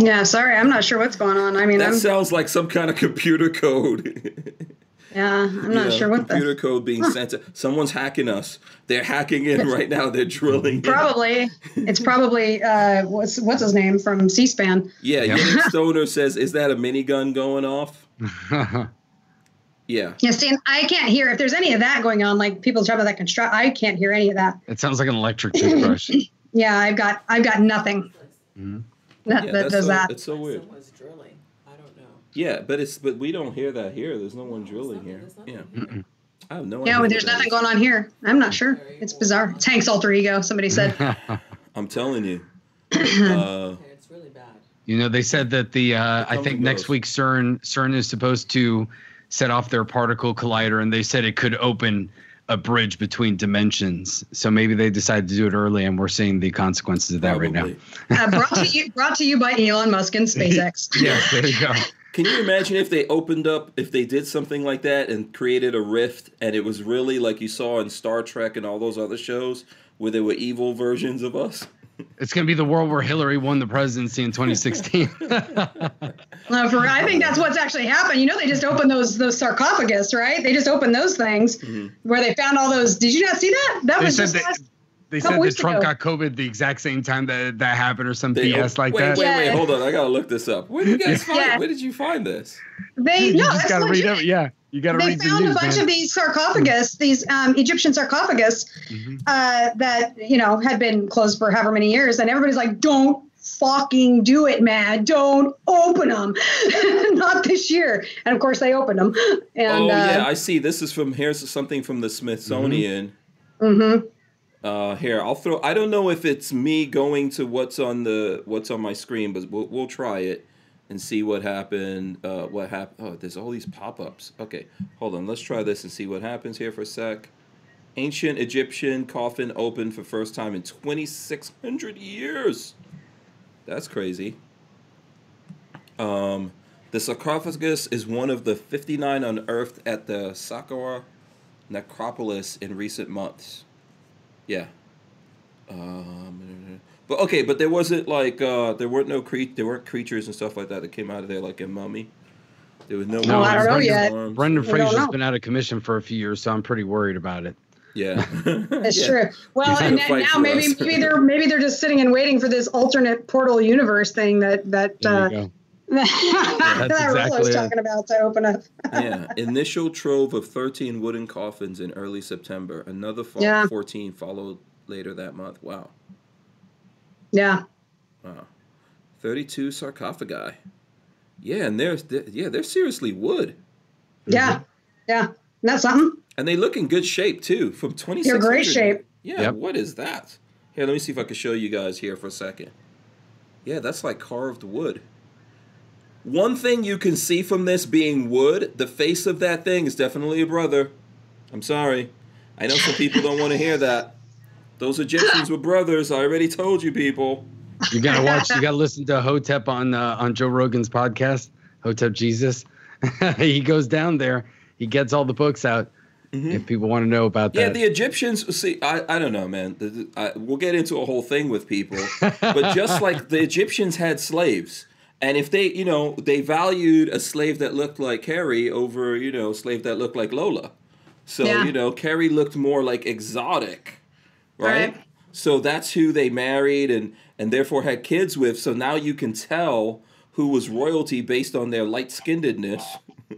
Yeah, sorry, I'm not sure what's going on. I mean, that I'm sounds like some kind of computer code. yeah, I'm not know, sure what computer the code being sent to someone's hacking us. They're hacking in right now. They're drilling. in. probably it's probably uh what's what's his name from C-SPAN. Yeah, Yep. Stoner says, "Is that a minigun going off?" Yeah, Yeah, see, and I can't hear if there's any of that going on. Like people talk about that construct, I can't hear any of that. it sounds like an electric toothbrush. Yeah, I've got I've got nothing Mhm. that, yeah, that does so, that. It's so weird. Someone's drilling. I don't know. Yeah, but it's but we don't hear that here. There's no one drilling here. There's nothing Yeah, here. I have no Yeah, idea. well, there's nothing going on here. I'm not sure. It's bizarre. It's Hank's alter ego. Somebody said. I'm telling you. Uh, it's really bad. You know, they said that the uh, I think and next goes. week CERN CERN is supposed to set off their particle collider, and they said it could open a bridge between dimensions. So maybe they decided to do it early, and we're seeing the consequences of that right now. Uh, brought to you brought to you by Elon Musk and SpaceX. Yes, there you go. Can you imagine if they opened up, if they did something like that and created a rift, and it was really like you saw in Star Trek and all those other shows where there were evil versions of us? It's going to be the world where Hillary won the presidency in 2016. No, for I think that's what's actually happened. You know, they just opened those those sarcophagus, right? They just opened those things Mhm. where they found all those. Did you not see that? That they was just that, last, they said that weeks Trump ago. got COVID the exact same time that that happened, or some They- BS like wait, that. Wait, wait, Yeah. hold on. I gotta look this up. Where did you guys find? Yeah. Where did you find this? they you no, just got to read legit. every, yeah. You got to They read the found news, a bunch man. of these sarcophagus, these um, Egyptian sarcophagus, Mhm. uh, that you know had been closed for however many years, and everybody's like, "Don't fucking do it, man! Don't open them, not this year." And of course, they opened them. And oh yeah, uh, I see. This is from here's something from the Smithsonian. mhm. Uh, here, I'll throw. I don't know if it's me going to what's on the what's on my screen, but we'll, we'll try it and see what happened. Uh, what happened? Oh, there's all these pop-ups. Okay, hold on. Let's try this and see what happens here for a sec. Ancient Egyptian coffin opened for first time in 2,600 years. That's crazy. Um, the sarcophagus is one of the 59 unearthed at the Saqqara necropolis in recent months. Yeah. Um, but okay, but there wasn't like uh, there weren't no cre- there weren't creatures and stuff like that that came out of there like in Mummy. There was no. No, I don't know arms, yet. arms. Brendan We don't Fraser's know. been out of commission for a few years, so I'm pretty worried about it. Yeah, That's Yeah. true. Well, He's and then now maybe us. maybe they're maybe they're just sitting and waiting for this alternate portal universe thing that that There uh, you go. That That's Rollo's exactly it. talking about to open up. yeah, initial trove of 13 wooden coffins in early September. Another fo- Yeah. 14 followed later that month. Wow. Yeah. Wow. 32 sarcophagi. Yeah, and they're, they're yeah, they're seriously wood. Yeah. Yeah. Isn't that something? And they look in good shape too. From 26. They're great shape. Yeah, Yep. what is that? Here, let me see if I can show you guys here for a second. Yeah, that's like carved wood. One thing you can see from this being wood, the face of that thing is definitely a brother. I'm sorry. I know some people don't want to hear that. Those Egyptians were brothers. I already told you people. You gotta watch. You gotta listen to Hotep on uh, on Joe Rogan's podcast, Hotep Jesus. he goes down there. He gets all the books out. If people want to know about that, Yeah, the Egyptians. See, I, I don't know, man. The- I, we'll get into a whole thing with people, but just like the Egyptians had slaves, and if they, you know, they valued a slave that looked like Kerry over, you know, a slave that looked like Lola. So Yeah. you know, Kerry looked more like exotic, right? Right. So that's who they married and and therefore had kids with. So now you can tell who was royalty based on their light skinnedness.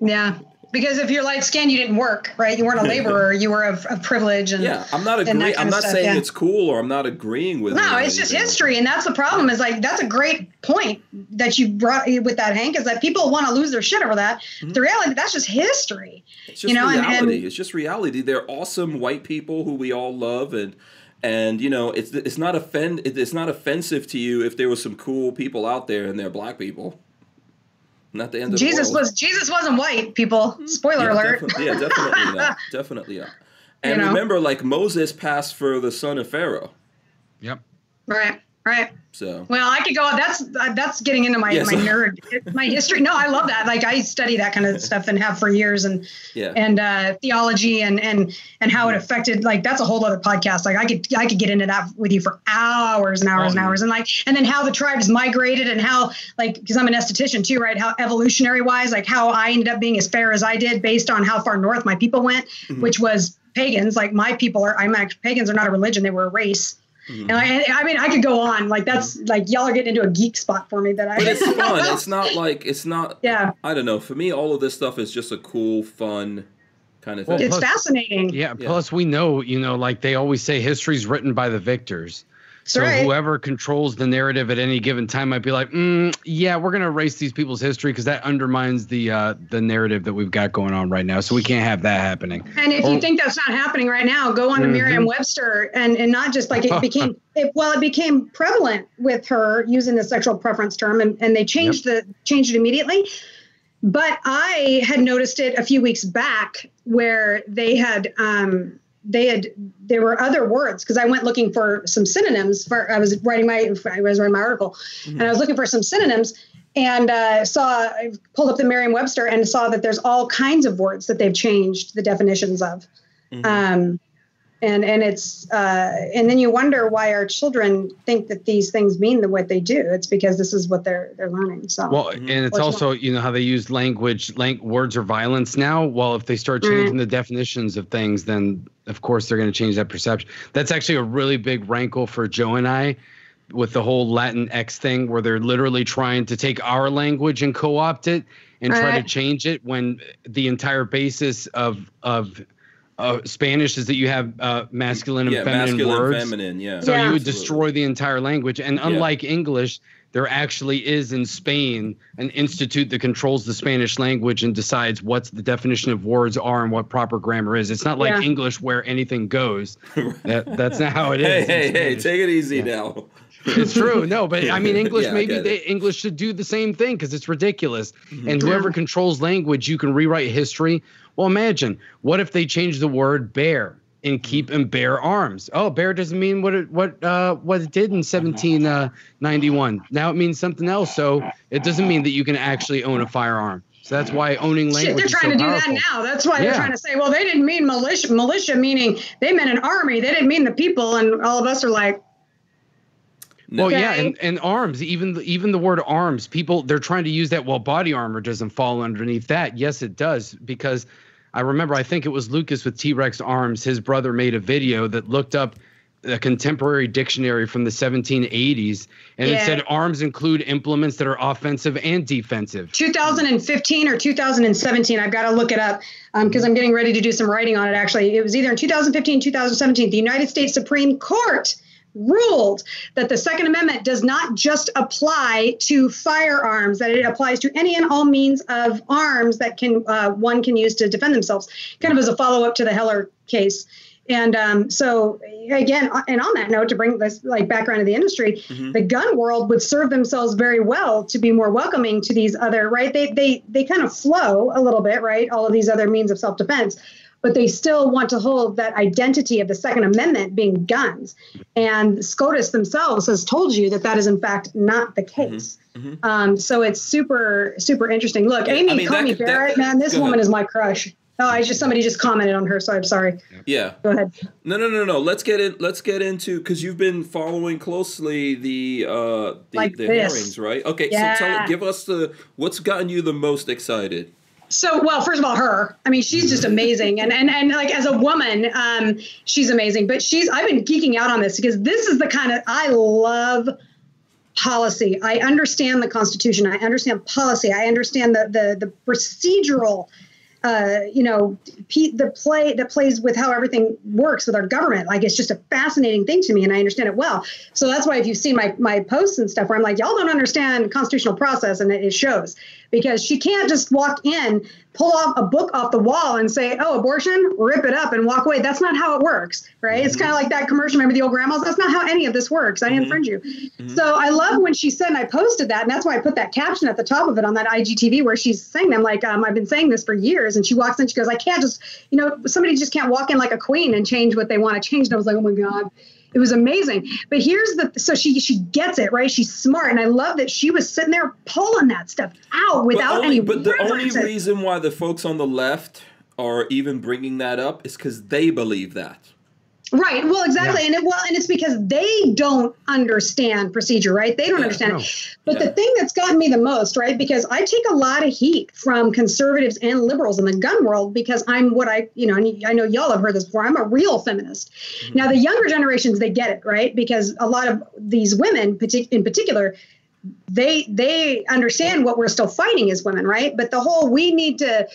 Yeah. Because if you're light skinned, you didn't work, right? You weren't a laborer. You were of, of privilege and Yeah, I'm not agreeing. I'm not stuff, saying yeah. it's cool or I'm not agreeing with. it No, it's just history, and that's the problem. Is like that's a great point that you brought eh, with that, Hank. Is that people want to lose their shit over that. Mm-hmm. The reality, that's just history. It's just you know, and- reality. and- it's just reality. They're awesome white people who we all love, and and you know it's it's not offend it's not offensive to you if there was some cool people out there and they're black people. Not the end of Jesus the world. was Jesus wasn't white, people. Hmm. Spoiler yeah, alert. defi- yeah, definitely not. Definitely not. And You know? remember, like Moses passed for the son of Pharaoh. Yep. right, right. So Well, I could go. That's uh, that's getting into my Yes. my nerd, my history. No, I love that. Like I study that kind of stuff and have for years, and yeah, and uh, theology and and and how it affected. Like that's a whole other podcast. Like I could I could get into that with you for hours and hours and Oh, yeah. hours, and like and then how the tribes migrated and how like because I'm an esthetician too, right? How evolutionary wise, like how I ended up being as fair as I did based on how far north my people went, Mm-hmm. which was pagans. Like my people are. I'm actually pagans are not a religion; they were a race. Mm-hmm. And I, I mean, I could go on. Like that's like y'all are getting into a geek spot for me. That I. but it's fun. It's not like it's not. yeah, I don't know. For me, all of this stuff is just a cool, fun kind of Well, thing. it's fascinating. Yeah, Yeah. Plus, we know, you know, like they always say, history's written by the victors. So right. whoever controls the narrative at any given time might be like, mm, yeah, we're gonna erase these people's history because that undermines the uh, the narrative that we've got going on right now. So we can't have that happening. And if you think that's not happening right now, go on to Mhm. Merriam-Webster and and not just like it became it, well, it became prevalent with her using the sexual preference term, and, and they changed the changed it immediately. But I had noticed it a few weeks back where they had um, they had there were other words because I went looking for some synonyms for I was writing my I was writing my article and I was looking for some synonyms and uh, saw I pulled up the Merriam-Webster and saw that there's all kinds of words that they've changed the definitions of, Mhm. um, and and it's uh, and then you wonder why our children think that these things mean the what they do. It's because this is what they're they're learning. So Well, Mhm. and it's What's also you know how they use language, lang- words or violence now. Well, if they start Mm-hmm. changing the definitions of things, then of course they're going to change that perception. That's actually a really big rankle for Joe and I with the whole Latin X thing, where they're literally trying to take our language and co-opt it and try to change it when the entire basis of of uh, Spanish is that you have uh, masculine and yeah, feminine masculine, words. feminine. Yeah. So Yeah. you would Absolutely. destroy the entire language. And unlike English, there actually is in Spain an institute that controls the Spanish language and decides what the definition of words are and what proper grammar is. It's not like Yeah. English where anything goes. That, that's not how it is. Hey, hey, hey! Take it easy Yeah. now. It's true. No, but I mean, English, Yeah, maybe get they. English should do the same thing because it's ridiculous. Mm-hmm. And whoever controls language, you can rewrite history. Well, imagine what if they change the word bear and keep Mm-hmm. and bear arms? Oh, bear doesn't mean what it what uh, what it did in 1791. Now it means something else. So it doesn't mean that you can actually own a firearm. So that's why owning Shit, language they're is trying so to do that now. That's why they're trying to say, well, they didn't mean militia. Militia meaning they meant an army. They didn't mean the people. And all of us are like, No. Well, yeah, and, and arms, even the, even the word arms, people they're trying to use that. Well, body armor doesn't fall underneath that. Yes, it does because I remember I think it was Lucas with T Rex arms. His brother made a video that looked up a contemporary dictionary from the 1780s, and it said arms include implements that are offensive and defensive. 2015 or 2017. I've got to look it up um, because I'm getting ready to do some writing on it. Actually, it was either in 2015, 2017. The United States Supreme Court ruled that the Second Amendment does not just apply to firearms; that it applies to any and all means of arms that can uh, one can use to defend themselves. Kind of as a follow up to the Heller case. And um, so, again, uh, and on that note, to bring this like background of the industry, the gun world would serve themselves very well to be more welcoming to these other right. They they they kind of flow a little bit, right? All of these other means of self defense, but they still want to hold that identity of the Second Amendment being guns. And SCOTUS themselves has told you that that is in fact not the case. Um, so it's super super interesting. Look, Amy I mean, Coney could- that- Barrett, man, this woman ahead. is my crush. Oh, I just somebody just commented on her, so I'm sorry. Yeah. Go ahead. No, no, no, no. Let's get in. Let's get into because you've been following closely the uh the, Like the hearings, right? Okay, Yeah. so tell give us the what's gotten you the most excited. So, well, first of all, her. I mean, she's just amazing, and and and like as a woman, um, she's amazing. But she's I've been geeking out on this because this is the kind of I love policy. I understand the Constitution. I understand policy. I understand the the the procedural. Uh, you know, p- the play that plays with how everything works with our government. Like it's just a fascinating thing to me, and I understand it well. So that's why if you've seen my my posts and stuff, where I'm like, y'all don't understand constitutional process, and it, it shows. Because she can't just walk in, pull off a book off the wall and say, "Oh, abortion, rip it up and walk away." That's not how it works, right? It's mm-hmm. kind of like that commercial. Remember the old grandmas? That's not how any of this works. I infringe mm-hmm. you. Mm-hmm. So I love when she said, and I posted that, and that's why I put that caption at the top of it on that IGTV where she's saying, "I'm like, um, I've been saying this for years," and she walks in, she goes, "I can't just, you know, somebody just can't walk in like a queen and change what they want to change." And I was like, "Oh my god." It was amazing. But here's the so she she gets it, right? She's smart. And I love that she was sitting there pulling that stuff out without but only, any but the only reason why the folks on the left are even bringing that up is because they believe that. Right. Well, exactly. And it well, and it's because they don't understand procedure, right? They don't Yeah, understand. no. it. But Yeah. the thing that's gotten me the most, right? Because I take a lot of heat from conservatives and liberals in the gun world because I'm what I, you know, and I know y'all have heard this before. I'm a real feminist. Mm-hmm. Now, the younger generations, they get it, right? Because a lot of these women, in particular, they they understand what we're still fighting as women, right? But the whole we need to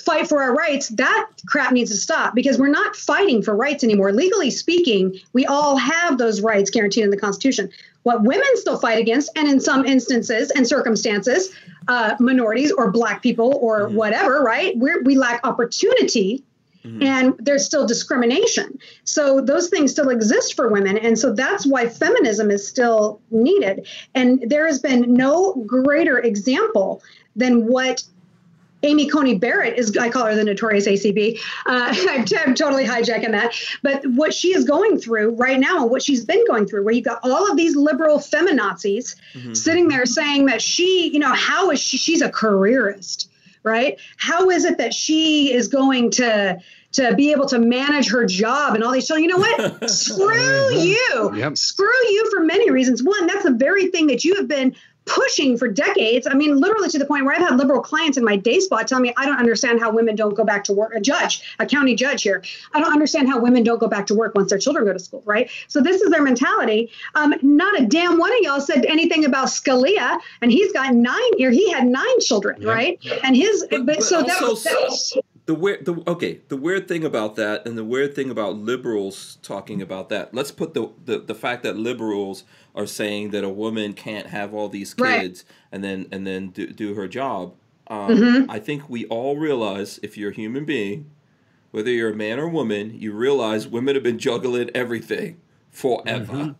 fight for our rights, that crap needs to stop because we're not fighting for rights anymore. Legally speaking, we all have those rights guaranteed in the Constitution. What women still fight against, and in some instances and circumstances, uh, minorities or black people or whatever, right? We're, we lack opportunity and there's still discrimination. So those things still exist for women. And so that's why feminism is still needed. And there has been no greater example than what Amy Coney Barrett is, I call her the notorious ACB. Uh, I'm, I'm totally hijacking that. But what she is going through right now, and what she's been going through, where you've got all of these liberal feminazis sitting there saying that she, you know, how is she, she's a careerist, right? How is it that she is going to, to be able to manage her job and all these children? You know what? Screw you. Yep. Screw you for many reasons. One, that's the very thing that you have been pushing for decades. I mean, literally to the point where I've had liberal clients in my day spot tell me, I don't understand how women don't go back to work. A judge, a county judge here, I don't understand how women don't go back to work once their children go to school, right? So this is their mentality. Um, not a damn one of y'all said anything about Scalia, and he's got nine, or he had nine children, right? And his, but, but so that also. That was The weird, the okay, the weird thing about that, and the weird thing about liberals talking about that. Let's put the the, the fact that liberals are saying that a woman can't have all these Right. kids and then and then do, do her job. Um, Mm-hmm. I think we all realize if you're a human being, whether you're a man or woman, you realize women have been juggling everything forever.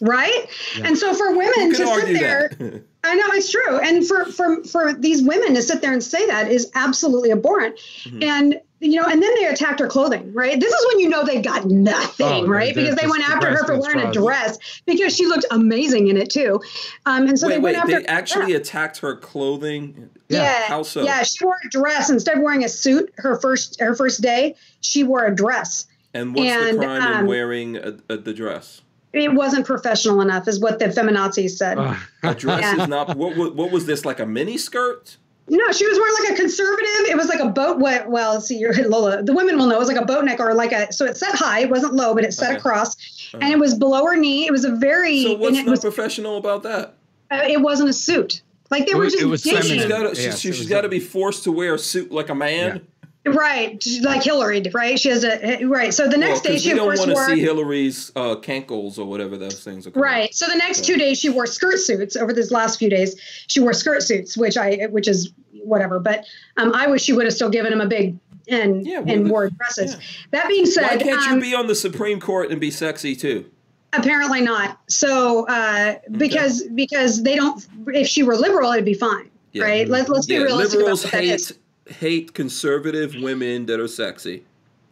Right? And so for women to sit there. I know it's true, and for for for these women to sit there and say that is absolutely abhorrent, Mm-hmm. and you know, and then they attacked her clothing, right? This is when you know they got nothing, Oh, right? Because they went after her for wearing a dress because she looked amazing in it too, um, and so they went wait, after they actually attacked her clothing. yeah, How so? yeah. She wore a dress instead of wearing a suit. Her first her first day, she wore a dress. And what's And, the crime in um, wearing a, a, the dress? It wasn't professional enough, is what the feminazis said. Uh, A dress Yeah. is not. What, what, what was this like a mini skirt? No, she was wearing like a conservative. It was like a boat. What? Well, see, you're Lola. The women will know. It was like a boat neck or like a. So it set high. It wasn't low, but it set Okay. across, and it was below her knee. It was a very. So what's not was. professional about that? uh, it wasn't a suit. Like they were just. it was digging. She's feminine. got to. She, it she's was got to be forced to wear a suit like a man. Right, like Hillary, right? She has a right. So the Well, next day 'cause she of don't course want to wore. see Hillary's uh, cankles or whatever those things are called. Right. So the next two days she wore skirt suits. Over these last few days, she wore skirt suits, which I, which is whatever. But um, I wish she would have still given him a big and Yeah, and wore dresses. yeah. That being said, Why can't um, you be on the Supreme Court and be sexy too? apparently not. So uh, because because they don't. If she were liberal, it'd be fine. Yeah. Right. Let, let's be Yeah, realistic liberals about what that hate is. Hate conservative women that are sexy.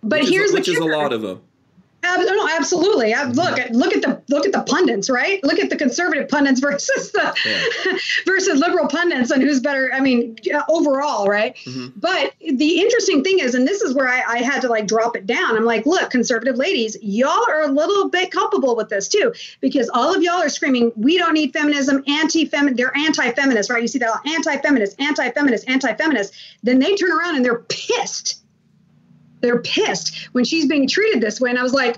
But which here's is, which the is a lot of them. No, absolutely. I, look, at look at the look at the pundits, right? Look at the conservative pundits versus the Yeah. versus liberal pundits, and who's better? I mean, overall, right? Mm-hmm. But the interesting thing is, and this is where I, I had to like drop it down. I'm like, look, conservative ladies, y'all are a little bit culpable with this too, because all of y'all are screaming, we don't need feminism, anti-fem, they're anti-feminist, right? You see that anti-feminist, anti-feminist, anti-feminist. Then they turn around and they're pissed they're pissed when she's being treated this way. And I was like,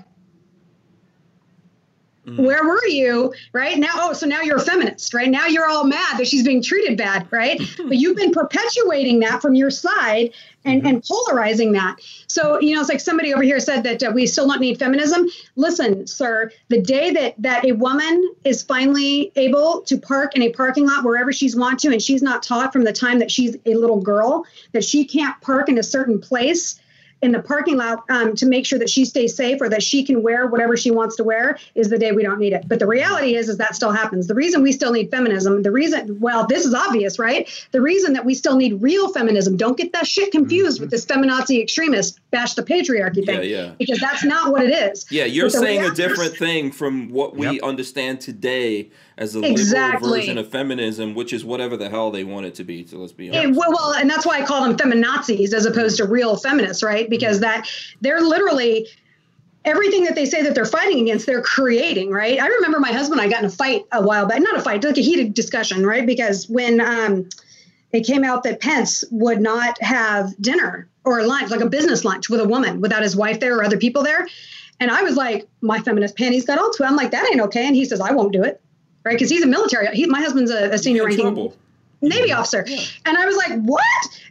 Where were you? Right now, oh, so now you're a feminist, right? Now you're all mad that she's being treated bad, right? but you've been perpetuating that from your side and, and polarizing that. So, you know, it's like somebody over here said that uh, we still don't need feminism. Listen, sir, the day that that a woman is finally able to park in a parking lot wherever she's want to, and she's not taught from the time that she's a little girl that she can't park in a certain place in the parking lot um, to make sure that she stays safe or that she can wear whatever she wants to wear is the day we don't need it. But the reality is, is that still happens. The reason we still need feminism, the reason, well, this is obvious, right? The reason that we still need real feminism, don't get that shit confused with this feminazi extremist bash the patriarchy thing. Yeah, yeah. Because that's not what it is. Yeah, you're But the saying a different thing from what we Yep. understand today as a Exactly. liberal version of feminism, which is whatever the hell they want it to be. So let's be It- honest. well, well, and that's why I call them feminazis as opposed to real feminists, right? Because that they're literally everything that they say that they're fighting against, they're creating, right? I remember my husband and I got in a fight a while back, not a fight, like a heated discussion, right? Because when um, it came out that Pence would not have dinner or lunch, like a business lunch with a woman without his wife there or other people there. And I was like, my feminist panties got all too. I'm like, that ain't okay. And he says, I won't do it. Right. Because he's a military. He, my husband's a, a senior ranking trouble. Navy officer. And I was like, what?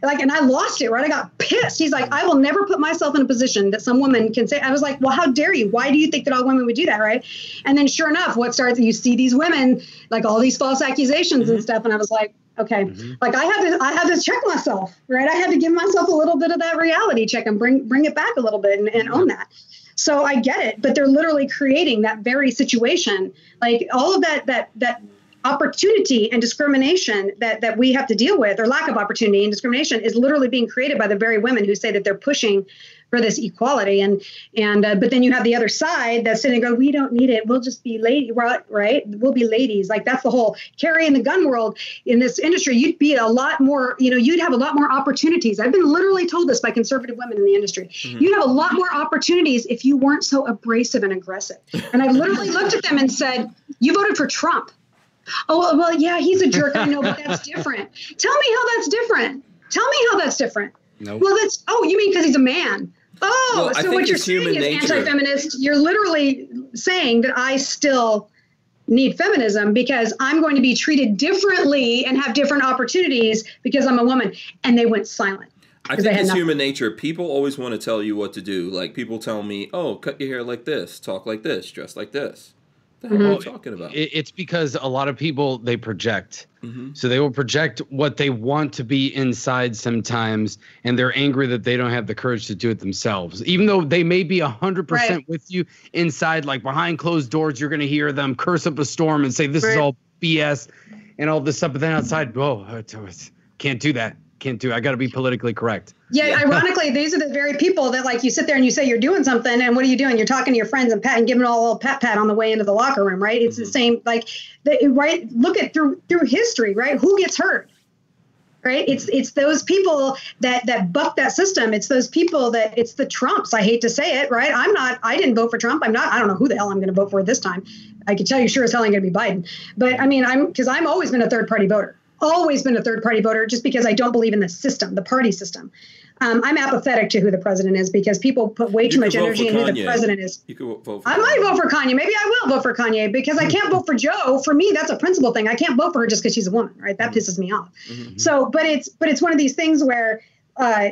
Like, and I lost it, right? I got pissed. He's like, I will never put myself in a position that some woman can say, I was like, well, how dare you? Why do you think that all women would do that, right? And then sure enough, what starts, you see these women, like all these false accusations and mm-hmm. stuff. And I was like, okay, mm-hmm. like I had to, I had to check myself, right? I had to give myself a little bit of that reality check and bring, bring it back a little bit and, and mm-hmm. own that. So I get it, but they're literally creating that very situation. Like all of that, that, that opportunity and discrimination that, that we have to deal with, or lack of opportunity and discrimination, is literally being created by the very women who say that they're pushing for this equality. And and uh, but then you have the other side that's sitting and go, we don't need it. We'll just be lady, right? We'll be ladies. Like that's the whole carry in the gun world in this industry. You'd be a lot more, you know, you'd have a lot more opportunities. I've been literally told this by conservative women in the industry. You'd have a lot more opportunities if you weren't so abrasive and aggressive. And I literally looked at them and said, you voted for Trump. Oh, well, well, yeah, he's a jerk. I know, but that's different. Tell me how that's different. Tell me how that's different. Nope. Well, that's, oh, you mean because he's a man? Oh, Well, so what you're saying is nature. anti feminist. You're literally saying that I still need feminism because I'm going to be treated differently and have different opportunities because I'm a woman. And they went silent. I think it's human nature. People always want to tell you what to do. Like people tell me, "Oh, cut your hair like this, talk like this, dress like this." The hell are you talking about? It, it's because a lot of people they project. Mm-hmm. So they will project what they want to be inside sometimes, and they're angry that they don't have the courage to do it themselves. Even though they may be hundred Right. percent with you inside, like behind closed doors, you're going to hear them curse up a storm and say this is all BS and all this stuff. But then outside, whoa, it's- it's- can't do that. Can't do. I got to be politically correct. Yeah, Yeah. ironically, these are the very people that like you sit there and you say you're doing something, and what are you doing? You're talking to your friends and pat and giving all a little pat pat on the way into the locker room, right? It's the mm-hmm. same like the, right. Look at through through history, right? Who gets hurt? Right? It's mm-hmm. it's those people that that buck that system. It's those people that it's the Trumps. I hate to say it, right? I'm not. I didn't vote for Trump. I'm not. I don't know who the hell I'm going to vote for this time. I can tell you sure as hell I'm going to be Biden. But I mean, I'm because I'm always been a third party voter. Always been a third party voter, just because I don't believe in the system, the party system. Um, I'm apathetic to who the president is because people put way too much energy in who the president is. You could vote for. I might vote for Kanye. Maybe I will vote for Kanye because I can't vote for Jo. For me, that's a principle thing. I can't vote for her just because she's a woman, right? That pisses me off. So, but it's but it's one of these things where uh,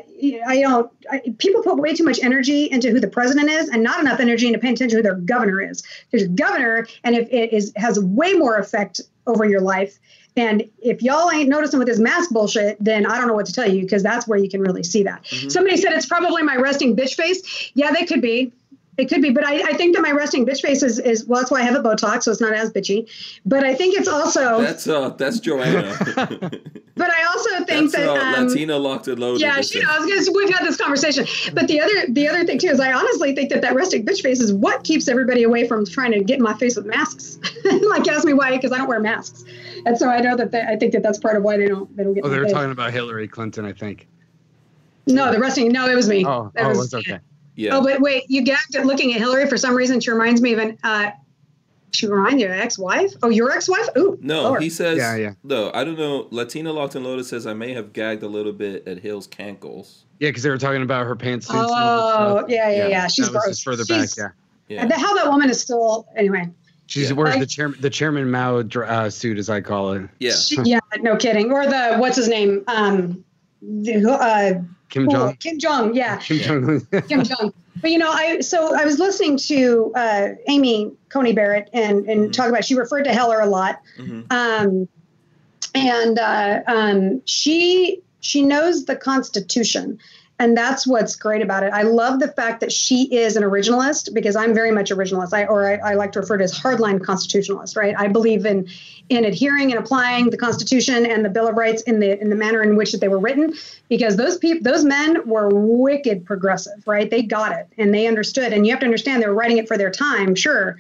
I don't. I, people put way too much energy into who the president is, and not enough energy into paying attention to who their governor is. There's a governor, and if it is has way more effect over your life. And if y'all ain't noticing with this mask bullshit, then I don't know what to tell you because that's where you can really see that. Mm-hmm. Somebody said it's probably my resting bitch face. Yeah, they could be. It could be, but I, I think that my resting bitch face is, is well, that's why I have a Botox, so it's not as bitchy. But I think it's also, That's uh, that's Joanna. but I also think that's that uh, um, Latina locked and loaded. yeah, This she is- knows because we've had this conversation. But the other the other thing too is I honestly think that that resting bitch face is what keeps everybody away from trying to get in my face with masks. like ask me why because I don't wear masks, and so I know that they, I think that that's part of why they don't they don't get. Oh, they my were face. talking about Hillary Clinton, I think. No, the resting. No, it was me. Oh, That oh, was- it's okay. Yeah. Oh, but wait, you gagged at looking at Hillary for some reason. She reminds me of an. Uh, she reminds you of ex-wife. Oh, your ex-wife? Ooh. No, Lord. he says. Yeah, yeah. No, I don't know. Latina locked and loaded says I may have gagged a little bit at Hill's cankles. Yeah, because they were talking about her pantsuits. and all Oh, this stuff. yeah, yeah, yeah. She's that was gross. just further She's- back. Yeah. Yeah. The, how that woman is still anyway. She's Yeah. wears Like- the chairman the chairman Mao dr- uh, suit, as I call it. Yeah. She- yeah, no kidding. Or the what's his name? Um, the, uh, Kim oh, Jong. Kim Jong. Yeah, Kim Jong. Kim Jong. But you know, I so I was listening to uh, Amy Coney Barrett and and Mhm. talk about. She referred to Heller a lot, hmm um, and uh, um, she she knows the Constitution, and that's what's great about it. I love the fact that she is an originalist because I'm very much originalist. I or I, I like to refer to as hardline constitutionalist. Right? I believe in in adhering and applying the Constitution and the Bill of Rights in the in the manner in which that they were written, because those people those men were wicked progressive. Right? They got it and they understood. And you have to understand they were writing it for their time, sure.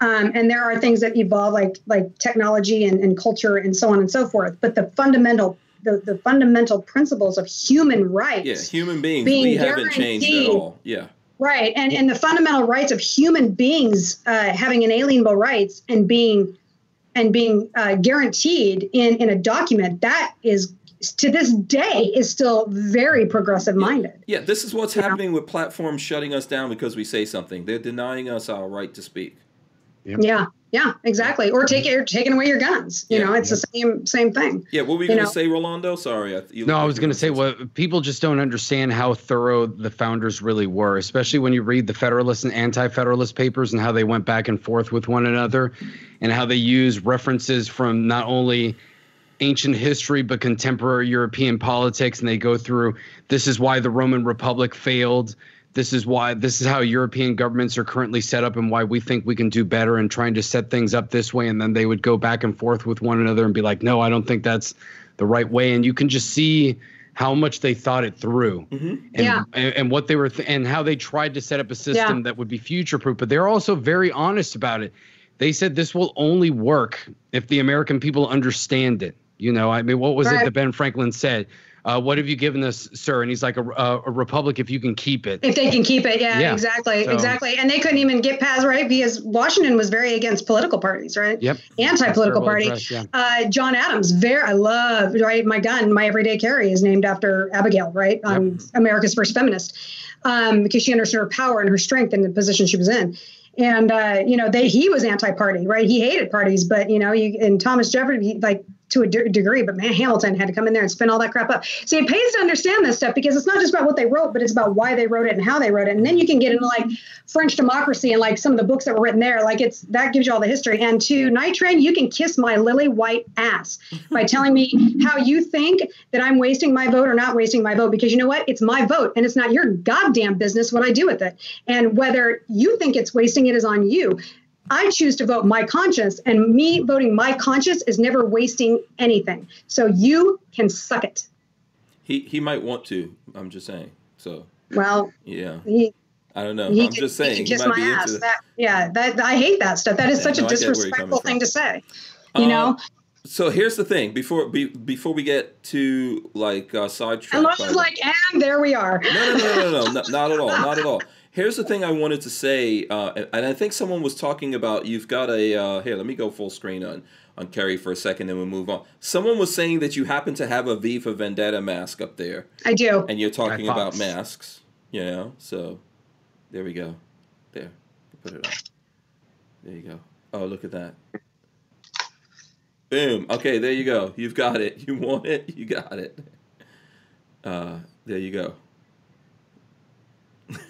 Um, and there are things that evolve like like technology and, and culture and so on and so forth. But the fundamental the, the fundamental principles of human rights Yeah. Human beings, Being we haven't changed at all. Yeah. Right, and and the fundamental rights of human beings uh, having inalienable rights and being and being uh, guaranteed in in a document that is to this day is still very progressive minded. Yeah. This is what's You know? happening with platforms shutting us down because we say something. They're denying us our right to speak. Yep. Yeah, yeah, exactly. Or take or taking away your guns. You Yeah, know, it's the same same thing. Yeah. What were you, You going to say, Rolando? Sorry. I, you No, I was going to say gonna what people just don't understand how thorough the founders really were, especially when you read the Federalist and Anti-Federalist papers and how they went back and forth with one another, and how they use references from not only ancient history but contemporary European politics, and they go through this is why the Roman Republic failed. This is why this is how European governments are currently set up and why we think we can do better and trying to set things up this way. And then they would go back and forth with one another and be like, no, I don't think that's the right way. And you can just see how much they thought it through Mhm. and, Yeah. and, and what they were th- and how they tried to set up a system that would be future proof. But they're also very honest about it. They said this will only work if the American people understand it. You know, I mean, what was it that Ben Franklin said? Uh, what have you given us, sir? And he's like, a, a, a republic if you can keep it. If they can keep it, yeah, Yeah. exactly, So- exactly. And they couldn't even get past right because Washington was very against political parties, right? Yep. Anti-political party. address, yeah. Uh, John Adams, very, I love, right? My gun, my everyday carry is named after Abigail, right? Um, America's first feminist, um, because she understood her power and her strength in the position she was in. And, uh, you know, they, he was anti-party, right? He hated parties, but, you know, you, and Thomas Jefferson, he, like, to a de- degree, but man, Hamilton had to come in there and spin all that crap up. So it pays to understand this stuff because it's not just about what they wrote, but it's about why they wrote it and how they wrote it. And then you can get into like French democracy and like some of the books that were written there. Like it's that gives you all the history. And to Night Train, you can kiss my lily white ass by telling me how you think that I'm wasting my vote or not wasting my vote. Because you know what? It's my vote and it's not your goddamn business what I do with it. And whether you think it's wasting it is on you. I choose to vote my conscience, and me voting my conscience is never wasting anything. So you can suck it. He he might want to. I'm just saying. So Well, yeah, he, I don't know. he I'm can, just he saying. He kiss might my be ass. into. That, yeah, that I hate that stuff. That is Yeah, such no, a I get where you're disrespectful thing to say. You Uh, know, So here's the thing. Before be, before we get to like uh, sidetrack. and like, and there we are. no, no, no, no, no, no, not at all, not at all. Here's the thing I wanted to say, uh, and- and I think someone was talking about. You've got a uh, here. Let me go full screen on on Kerry for a second, and we'll move on. Someone was saying that you happen to have a V for Vendetta mask up there, I do. and you're talking about masks. You know, so there we go. There, put it on. There you go. Oh, look at that. Boom. Okay, there you go. You've got it. You want it. You got it. Uh, there you go.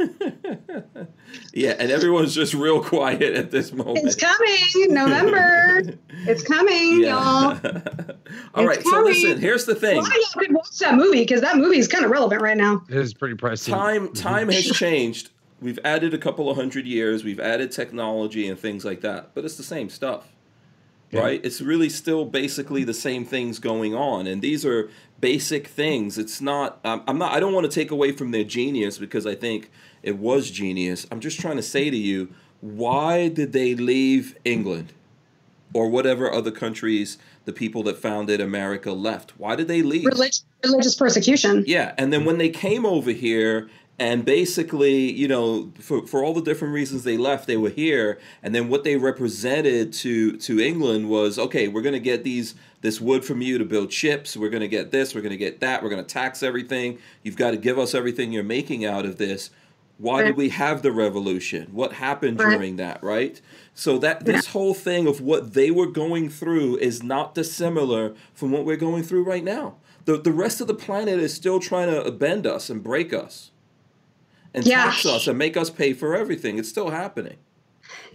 yeah, and everyone's just real quiet at this moment. It's coming, November. It's coming, y'all. All right, It's so coming. listen, here's the thing. Why y'all could watch that movie because that movie is kind of relevant right now. It is pretty pricey. Time time has changed. We've added a couple of hundred years, we've added technology and things like that, but it's the same stuff. Yeah. Right? It's really still basically the same things going on and these are basic things. It's not um, I'm not I don't want to take away from their genius because I think it was genius. I'm just trying to say to you, why did they leave England? Or whatever other countries the people that founded America left. Why did they leave? Relig- religious persecution. Yeah, and then when they came over here and basically, you know, for, for all the different reasons they left, they were here, and then what they represented to to England was okay, we're gonna get these this wood from you to build ships, we're gonna get this, we're gonna get that, we're gonna tax everything, you've got to give us everything you're making out of this. Why did we have the revolution? What happened Right. during that, right? So that this whole thing of what they were going through is not dissimilar from what we're going through right now. The the rest of the planet is still trying to bend us and break us and Yeah. tax us and make us pay for everything. It's still happening.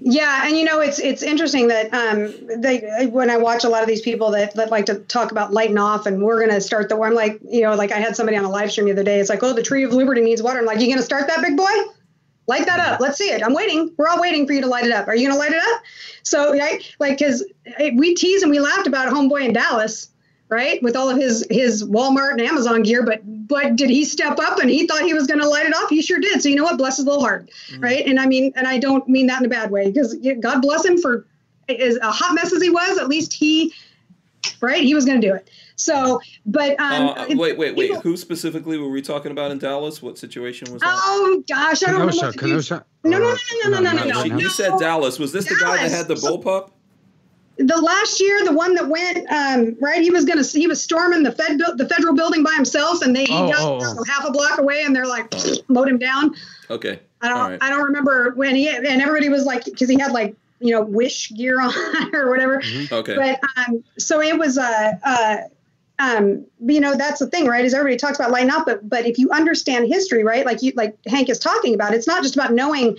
Yeah, and you know it's it's interesting that um they when I watch a lot of these people that, that like to talk about lighting off and we're gonna start the war. I'm like, you know, like I had somebody on a live stream the other day. It's like, oh, the tree of liberty needs water. I'm like, you gonna start that big boy? Light that up. Let's see it. I'm waiting. We're all waiting for you to light it up. Are you gonna light it up? So right, like because we teased and we laughed about homeboy in Dallas, right, with all of his his Walmart and Amazon gear, but but did he step up and he thought he was going to light it off? He sure did. So you know what? Bless his little heart, right? And I mean, and I don't mean that in a bad way because God bless him for as a hot mess as he was. At least he, right, he was going to do it. So, but um, Uh, wait, wait, wait. people- Who specifically were we talking about in Dallas? What situation was that? Oh gosh, I don't Kenosha, remember. Kenosha. No, no, no, no, no, no, no, No, no, no. you said Dallas. Was this the guy that had the So- bullpup? The last year, the one that went um, right, he was gonna he was storming the Fed the federal building by himself, and they he Oh, got oh, oh. half a block away, and they're like mowed him down. Okay. I don't All right. I don't remember when he and everybody was like because he had like you know wish gear on or whatever. Okay. But um, so it was uh, uh, um, you know that's the thing, right? Is everybody talks about lighting up, but but if you understand history, right? Like you like Hank is talking about, it's not just about knowing,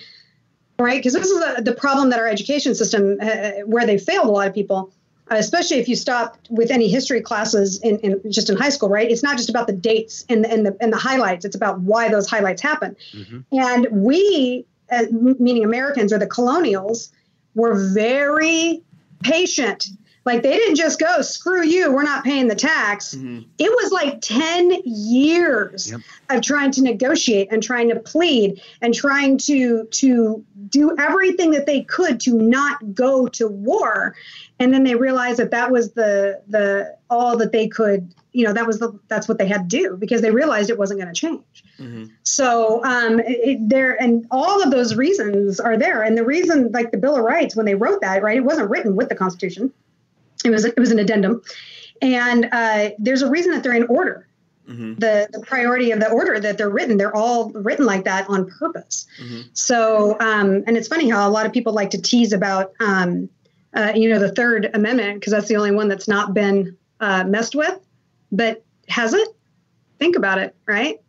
right? Because this is the the problem that our education system uh, where they failed a lot of people. uh, Especially if you stop with any history classes in, in just in high school, right? It's not just about the dates and the, and the and the highlights. It's about why those highlights happen. And we, uh, meaning Americans or the colonials, were very patient. Like they didn't just go, screw you, we're not paying the tax. Mhm. It was like 10 years Yep. of trying to negotiate and trying to plead and trying to to do everything that they could to not go to war. And then they realized that that was the the all that they could, you know, that was the that's what they had to do because they realized it wasn't going to change. Mhm. So um, it- there, and all of those reasons are there. And the reason, like the Bill of Rights, when they wrote that, right, it wasn't written with the Constitution. It was it was an addendum, and uh, there's a reason that they're in order. Mhm. The the priority of the order that they're written, they're all written like that on purpose. Mhm. So, um, and it's funny how a lot of people like to tease about, um, uh, you know, the Third Amendment because that's the only one that's not been uh, messed with. But has it? Think about it, right?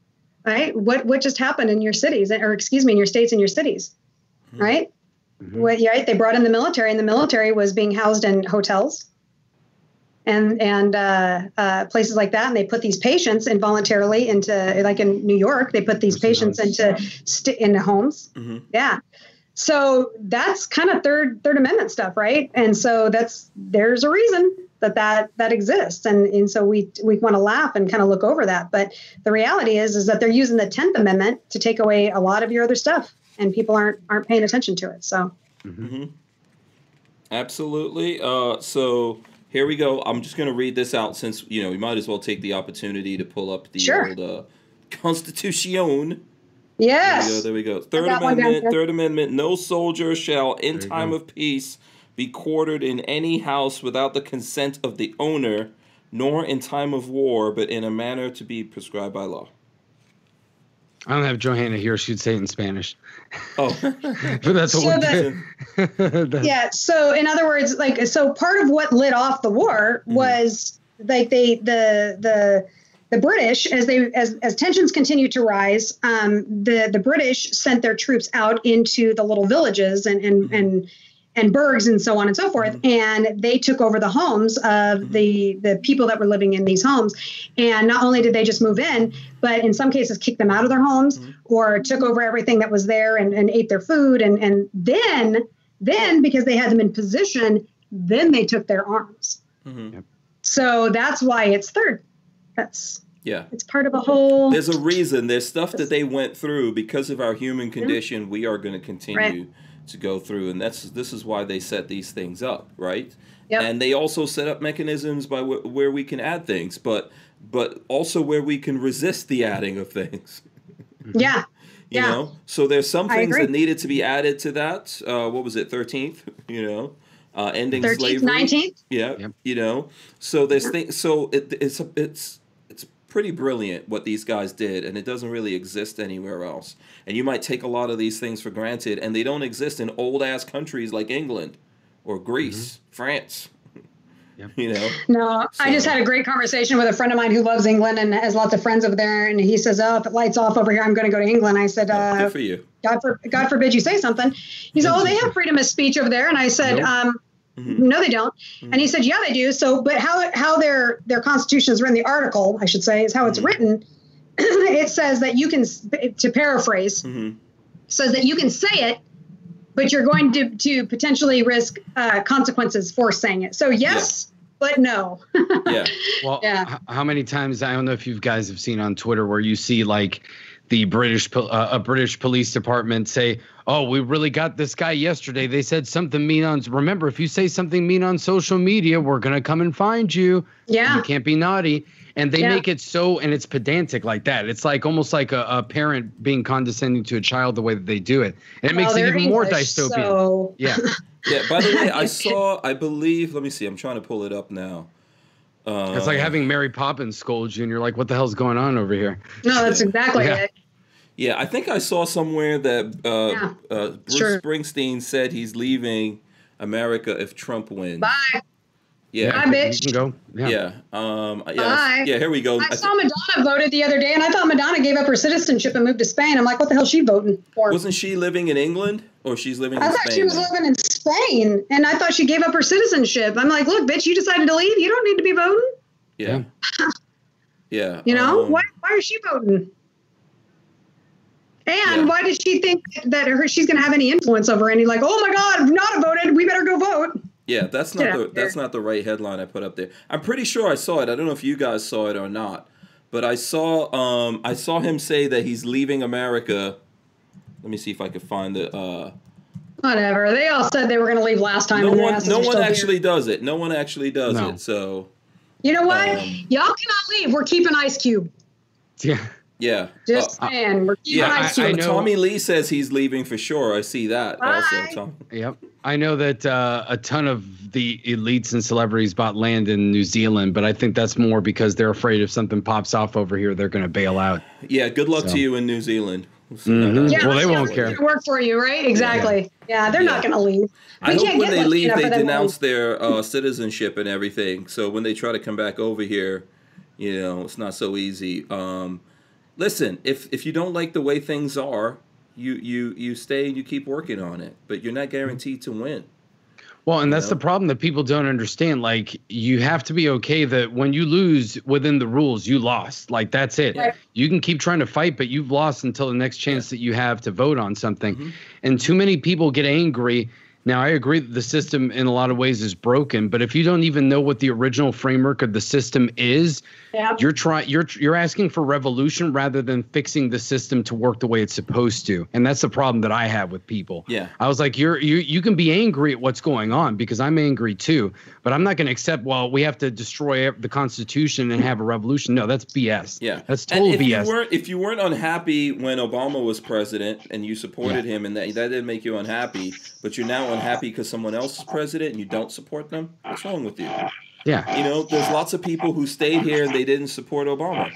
Right? What what just happened in your cities, or excuse me, in your states and your cities, right? Mhm. What, right? They brought in the military, and the military was being housed in hotels and and uh, uh, places like that, and they put these patients involuntarily into, like in New York, they put these patients into st- into homes. Mhm. Yeah. So that's kind of third Third Amendment stuff, right? And so that's there's a reason that that that exists, and and so we we want to laugh and kind of look over that, but the reality is is that they're using the Tenth Amendment to take away a lot of your other stuff, and people aren't aren't paying attention to it. So Absolutely. Uh, so here we go. I'm just going to read this out since, you know, we might as well take the opportunity to pull up the Sure. old uh, Constitution. There we go. yes, There we go. Third got one down Amendment. Third Amendment. No soldier shall, in time go. of peace, be quartered in any house without the consent of the owner, nor in time of war, but in a manner to be prescribed by law. I don't have Johanna here. She'd say it in Spanish, Oh, but that's what So we're doing. yeah. So in other words, like so, part of what lit off the war was like they the the the British as they as as tensions continued to rise, um, the the British sent their troops out into the little villages and and and and burgs and so on and so forth, mm-hmm. and they took over the homes of mm-hmm. the the people that were living in these homes, and not only did they just move in, but in some cases kicked them out of their homes mm-hmm. or took over everything that was there and, and ate their food, and and then then because they had them in position, then they took their arms. So that's why it's third. That's yeah. it's part of a whole. There's a reason. There's stuff that they went through because of our human condition. We are going to continue Right. To go through, and that's this is why they set these things up, right? Yep. And they also set up mechanisms by wh- where we can add things, but but also where we can resist the adding of things. yeah. You Yeah. know, so there's some things that needed to be added to that. Uh, what was it, thirteenth? You know, uh, ending 13th, slavery. 19th. Yeah, Yep. you know. So there's things. So it, it's a, it's it's pretty brilliant what these guys did, and it doesn't really exist anywhere else. And you might take a lot of these things for granted, and they don't exist in old ass countries like England or Greece, France. Yep. You know, No, I just had a great conversation with a friend of mine who loves England and has lots of friends over there. And he says, "Oh, if it lights off over here, I'm going to go to England." I said, uh, good for you. God, for, God forbid you say something. He said, "Oh, they have freedom of speech over there." And I said, Nope. um, Mhm. "No, they don't." And he said, "Yeah, they do." So, but how how their their constitution is written, the article, I should say, is how it's Mhm. written. it says that you can, to paraphrase, hmm says that you can say it, but you're going to to potentially risk uh, consequences for saying it. So yes, but no. Yeah, Well, Yeah. h- how many times I don't know if you guys have seen on Twitter where you see like the British uh, a British police department say, "Oh, we really got this guy yesterday. They said something mean on. Remember, if you say something mean on social media, we're gonna come and find you. yeah. You can't be naughty." And they Yeah. make it so, and it's pedantic like that. It's like almost like a, a parent being condescending to a child the way that they do it, and it makes it they're even more dystopian. So Yeah, yeah. By the way, I saw. I believe. Let me see. I'm trying to pull it up now. Um, it's like having Mary Poppins scold you, and you're like, "What the hell's going on over here?" no, that's exactly Yeah. it. Yeah, I think I saw somewhere that uh, Yeah, uh, Bruce sure. Springsteen said he's leaving America if Trump wins. Bye. Yeah, Bye, you bitch. can go. Yeah. yeah, um, yeah, Bye. yeah. Here we go. I I saw thi- Madonna voted the other day, and I thought Madonna gave up her citizenship and moved to Spain. I'm like, what the hell is she voting for? wasn't she living in England or she's living in I thought Spain? she was living in Spain, and I thought she gave up her citizenship. I'm like, look, bitch, you decided to leave. You don't need to be voting. yeah, yeah. You know um, why? Why is she voting? And Yeah. why does she think that her she's going to have any influence over any? Like, oh my God, Nada voted. We better go vote. Yeah, that's not Get the out there. that's not the right headline I put up there. I'm pretty sure I saw it. I don't know if you guys saw it or not, but I saw um I saw him say that he's leaving America. Let me see if I could find the. Uh, Whatever. They all said they were going to leave last time. no and one no one still here. actually does it. No one actually does No. it. So You know what? um, Y'all cannot leave. We're keeping Ice Cube. Yeah. Yeah. Just Uh, saying, we're keeping yeah, Ice I- I know- Tommy Lee says he's leaving for sure. I see that also. Tom. Yep. I know that uh, a ton of the elites and celebrities bought land in New Zealand, but I think that's more because they're afraid if something pops off over here, they're going to bail out. Yeah, good luck So. to you in New Zealand. We'll see Mhm. Yeah, Well, they won't care. gonna Work for you, right? Exactly. Yeah, they're not going to leave. I We hope can't when they leave, they for them to denounce their uh, citizenship and everything. So when they try to come back over here, you know, it's not so easy. Um, listen, if if you don't like the way things are, you you you stay and you keep working on it, but you're not guaranteed to win. Well, and that's know? the problem that people don't understand. Like, you have to be okay that when you lose within the rules, you lost. Like, that's it. Right. You can keep trying to fight, but you've lost until the next chance that you have to vote on something. Mhm. And too many people get angry. Now, I agree that the system in a lot of ways is broken, but if you don't even know what the original framework of the system is, Yeah. you're trying you're you're asking for revolution rather than fixing the system to work the way it's supposed to. And that's the problem that i have with people. Yeah. i was like you're you you can be angry at what's going on because i'm angry too but i'm not going to accept well we have to destroy the constitution and have a revolution. No that's bs Yeah, that's total and if bs You weren't, if you weren't unhappy when Obama was president and you supported him, and that that didn't make you unhappy, but you're now unhappy because someone else is president and you don't support them, what's wrong with you? yeah You know, there's lots of people who stayed here and they didn't support Obama.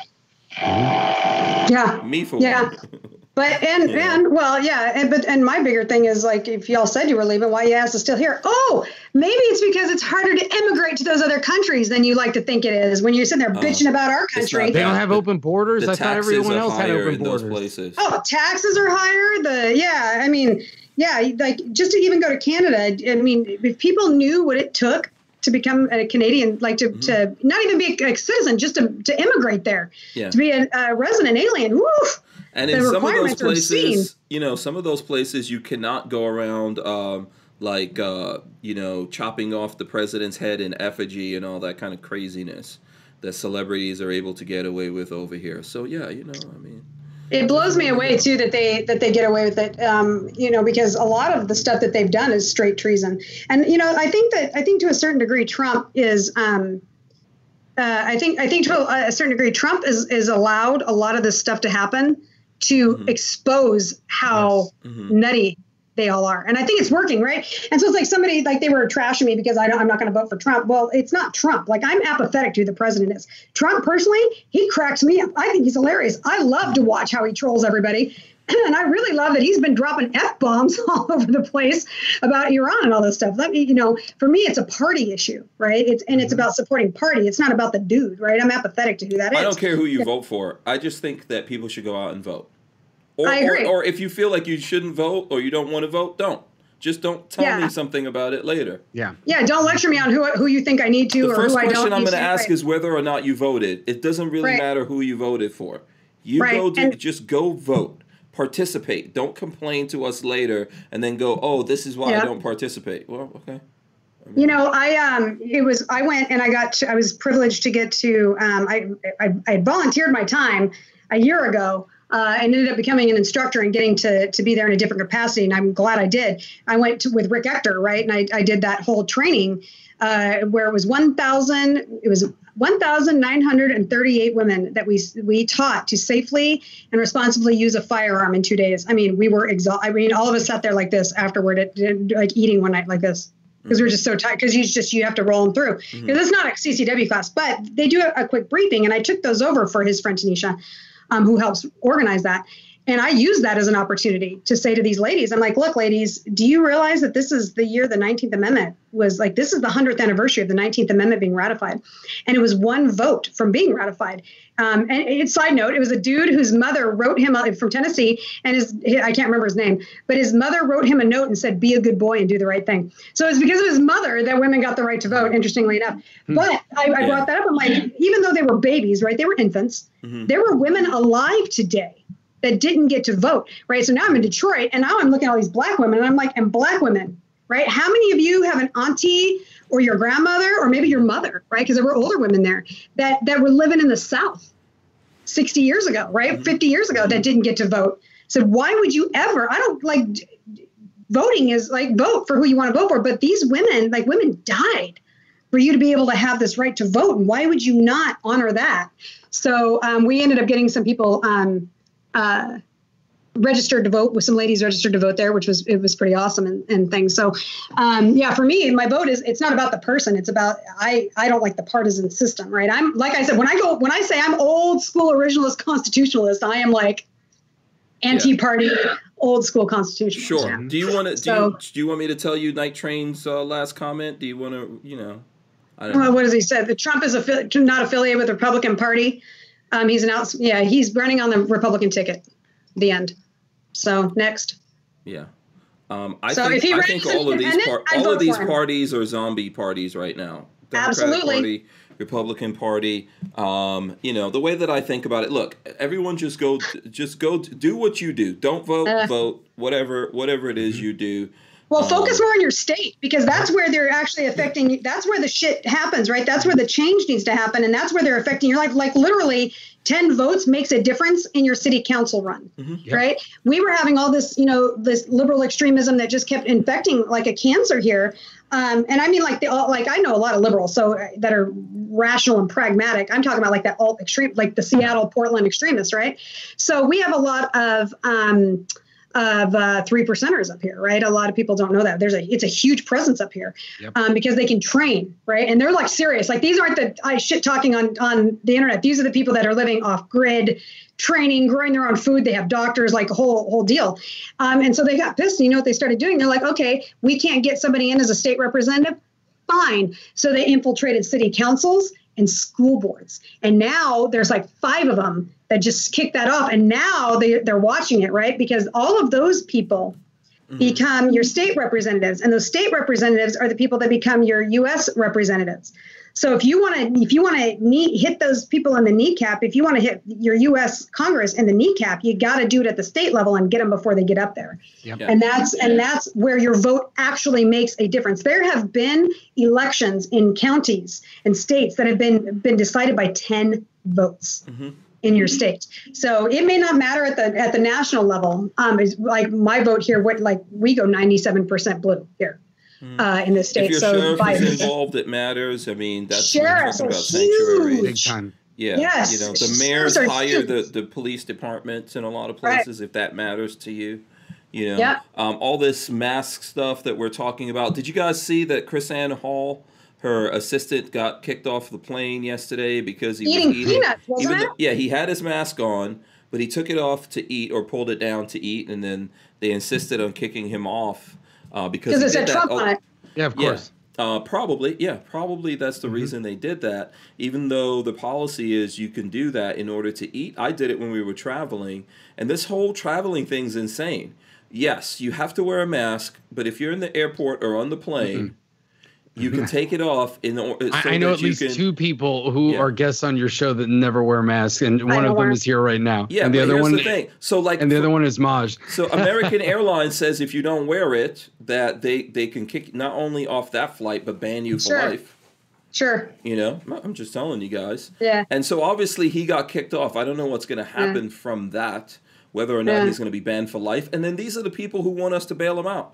Mm-hmm. Yeah. Me for Yeah. one. But and Yeah. and well, yeah, and but and my bigger thing is like if y'all said you were leaving, why you ass is still here? Oh, maybe it's because it's harder to immigrate to those other countries than you like to think it is. When you're sitting there Oh, bitching about our country, not they don't have open borders the i thought everyone else had open in those borders places. oh, taxes are higher. The yeah, I mean, yeah, like just to even go to Canada. I mean, if people knew what it took to become a Canadian, like to, to not even be a, citizen, just to, to immigrate there, Mm-hmm. Yeah. to be a, a resident alien. Woo! And the in some of those requirements are obscene. places, you know, some of those places you cannot go around um, like uh, you know chopping off the president's head in effigy and all that kind of craziness that celebrities are able to get away with over here. So yeah, you know, I mean, It blows me away too that they that they get away with it. Um, you know, because a lot of the stuff that they've done is straight treason. And you know, I think that I think to a certain degree, Trump is. Um, uh, I think I think to a, a certain degree, Trump is is allowed a lot of this stuff to happen to Mhm. expose how mhm. nutty they all are. And I think it's working, right? And so it's like somebody like they were trashing me because I don't, I'm not going to vote for Trump. Well, it's not Trump. Like I'm apathetic to who the president is. Trump personally, he cracks me up. I think he's hilarious. I love to watch how he trolls everybody. And I really love that he's been dropping f bombs all over the place about Iran and all this stuff. Let me, you know, for me, it's a party issue, right? It's and it's mm-hmm. about supporting party. It's not about the dude, right? I'm apathetic to who that is. I don't care who you vote for. I just think that people should go out and vote. Or, I agree. Or, or if you feel like you shouldn't vote or you don't want to vote, don't. Just don't tell Yeah. me something about it later. Yeah. Yeah, don't lecture me on who who you think I need to The or first who I don't. question I'm going to ask right. is whether or not you voted. It doesn't really Right. matter who you voted for. You Right, go to, and- just go vote. Participate. Don't complain to us later and then go, "Oh, this is why I don't participate." Well, okay. You know, I um, it was I went and I got to, I was privileged to get to um, I, I I volunteered my time a year ago. Uh, and ended up becoming an instructor and getting to, to be there in a different capacity. And I'm glad I did. I went to, with Rick Ector, right? And I, I did that whole training uh, where it was 1,000, it was 1,938 women that we we taught to safely and responsibly use a firearm in two days. I mean, we were exhausted. I mean, all of us sat there like this afterward, at, like eating one night like this because we're just so tired. Because you just you have to roll them through. Because it's not a CCW class, but they do a, a quick briefing, and I took those over for his friend Tanisha, um, who helps organize that. And I use that as an opportunity to say to these ladies, I'm like, look, ladies, do you realize that this is the year the 19th Amendment was like, this is the 100th anniversary of the 19th Amendment being ratified. And it was one vote from being ratified. Um, and it's side note, it was a dude whose mother wrote him uh, from Tennessee, and his, I can't remember his name, but his mother wrote him a note and said, be a good boy and do the right thing. So it's because of his mother that women got the right to vote, interestingly enough. But I, I brought that up. I'm like, even though they were babies, right? They were infants. There were women alive today that didn't get to vote, right? So now I'm in Detroit and now I'm looking at all these black women and I'm like, and black women, right? How many of you have an auntie or your grandmother or maybe your mother, right? Because there were older women there that, that were living in the South 60 years ago, right? 50 years ago that didn't get to vote. So why would you ever? I don't like voting is like vote for who you want to vote for, but these women, like women died for you to be able to have this right to vote. And why would you not honor that? So um, we ended up getting some people um, uh, registered to vote with some ladies registered to vote there, which was it was pretty awesome and, and things. So um, yeah, for me, my vote is it's not about the person. It's about I I don't like the partisan system, right? I'm like I said when I go when I say I'm old school originalist constitutionalist, I am like anti-party old school constitutionalist. Sure. yeah. Do you want to? Do, So- you, do you want me to tell you Night Train's uh, last comment? Do you want to? You know, I don't Well, know. what does he say? The Trump is affi- not affiliated with the Republican Party. Um, he's announced, yeah, he's running on the Republican ticket. The end. So next. Yeah. Um, I So think if he I runs think all of these par- all of these parties are zombie parties right now. Democratic Absolutely. Party, Republican Party. Um, you know the way that I think about it. Look, everyone just go, just go, do what you do. Don't vote, Uh. vote, whatever, whatever it is you do. Well, Um, focus more on your state because that's where they're actually affecting. That's where the shit happens, right? That's where the change needs to happen. And that's where they're affecting your life. Like literally 10 votes makes a difference in your city council run, Mm-hmm. right? We were having all this, you know, this liberal extremism that just kept infecting like a cancer here. Um, and I mean, like the all, like I know a lot of liberals, so uh, that are rational and pragmatic. I'm talking about like that alt extreme, like the Seattle, Portland extremists, right? So we have a lot of um, of uh, three percenters up here, right? A lot of people don't know that. There's a it's a huge presence up here Yep. um, because they can train, right? And they're like serious. Like these aren't the I shit talking on on the internet. These are the people that are living off grid, training, growing their own food. They have doctors, like a whole whole deal. Um, and so they got pissed. And you know what they started doing? They're like, okay, we can't get somebody in as a state representative. Fine. So they infiltrated city councils and school boards. And now there's like five of them that just kicked that off. And now they, they're watching it, right? Because all of those people mm-hmm. become your state representatives. And those state representatives are the people that become your US representatives. So if you want to, if you want to hit those people in the kneecap, if you want to hit your U.S. Congress in the kneecap, you got to do it at the state level and get them before they get up there. Yep. Yeah. And that's and that's where your vote actually makes a difference. There have been elections in counties and states that have been been decided by 10 votes mm-hmm. In your state. So it may not matter at the at the national level. Um, is like my vote here. What like we go 97% blue here uh, in the state, If state. your So sheriff by is involved, it matters. I mean, that's Sheriffs we're talking are about sanctuary. huge. Big time. Yeah, Yes, you know, the sheriffs mayors are hire huge. the, the police departments in a lot of Right. places if that matters to you. You know, Yeah. um, all this mask stuff that we're talking about. Did you guys see that KrisAnne Hall, her assistant, got kicked off the plane yesterday because he Eating was eating peanuts, wasn't even it? though- yeah, he had his mask on, but he took it off to eat or pulled it down to eat, and then they insisted on kicking him off uh, because Because he it said that. Trump Oh, on it. Yeah, of yeah, course. uh, probably. Yeah, probably that's the reason they did that. Even though the policy is you can do that in order to eat. I did it when we were traveling, and this whole traveling thing's insane. Yes, you have to wear a mask, but if you're in the airport or on the plane, you can take it off in the. So I, I know at least can, two people who Yeah. are guests on your show that never wear masks, and one of them is here right now. Yeah, and the but other here's one, the thing. So like, and the for- other one is Maj. So American Airlines says if you don't wear it, that they they can kick not only off that flight but ban you for life. Sure. You know, I'm just telling you guys. Yeah. And so obviously he got kicked off. I don't know what's going to happen from that, whether or not Yeah. he's going to be banned for life. And then these are the people who want us to bail him out.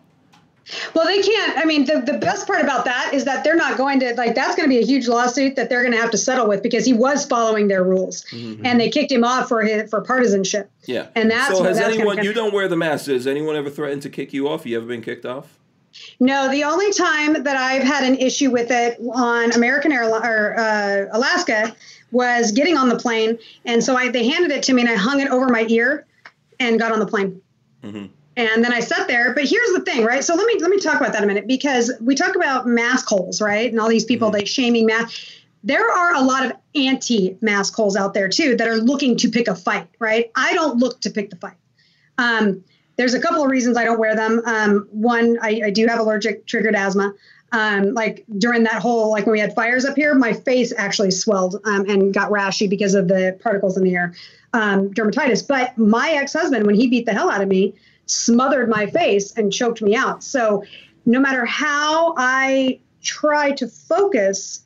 Well, they can't. I mean, the, the best part about that is that they're not going to, like, that's going to be a huge lawsuit that they're going to have to settle with because he was following their rules and they kicked him off for his, for partisanship. Yeah. And that's so has that's gonna anyone? You don't wear the mask. Has anyone ever threatened to kick you off? You ever been kicked off? No, the only time that I've had an issue with it on American Airlines or uh, Alaska was getting on the plane, and so I they handed it to me and I hung it over my ear and got on the plane. Mhm. And then I sat there. But here's the thing, right? So let me let me talk about that a minute because we talk about mask holes, right? And all these people Mm-hmm. they shaming mask. There are a lot of anti-mask holes out there too that are looking to pick a fight, right? I don't look to pick the fight. Um, there's a couple of reasons I don't wear them. Um, one, I, I do have allergic triggered asthma. Um, like during that whole, like when we had fires up here, my face actually swelled um, and got rashy because of the particles in the air, um, dermatitis. But my ex-husband, when he beat the hell out of me, smothered my face and choked me out. So no matter how I try to focus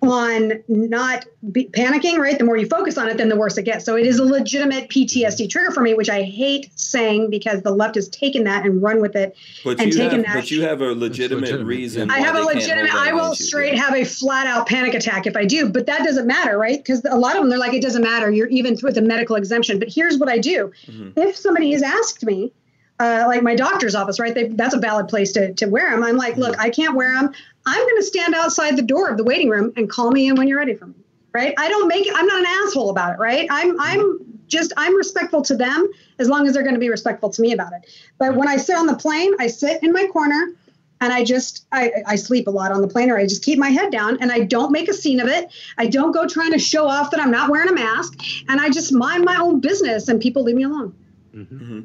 on not be panicking, right? The more you focus on it, then the worse it gets. So it is a legitimate PTSD trigger for me, which I hate saying because the left has taken that and run with it. But And you have, that- but you have a legitimate, legitimate, reason. yeah. I have a they can't legitimate, I will against you. straight have a flat out panic attack if I do, but that doesn't matter, right? Because a lot of them, they're like, it doesn't matter. You're even with a medical exemption. But here's what I do Mhm. if somebody has asked me, uh, like my doctor's office, right? They, that's a valid place to, to wear them. I'm like, look, I can't wear them. I'm going to stand outside the door of the waiting room and call me in when you're ready for me, right? I don't make, I'm not an asshole about it, right? I'm, I'm just, I'm respectful to them as long as they're going to be respectful to me about it. But when I sit on the plane, I sit in my corner and I just I, I sleep a lot on the plane or I just keep my head down and I don't make a scene of it. I don't go trying to show off that I'm not wearing a mask and I just mind my own business and people leave me alone.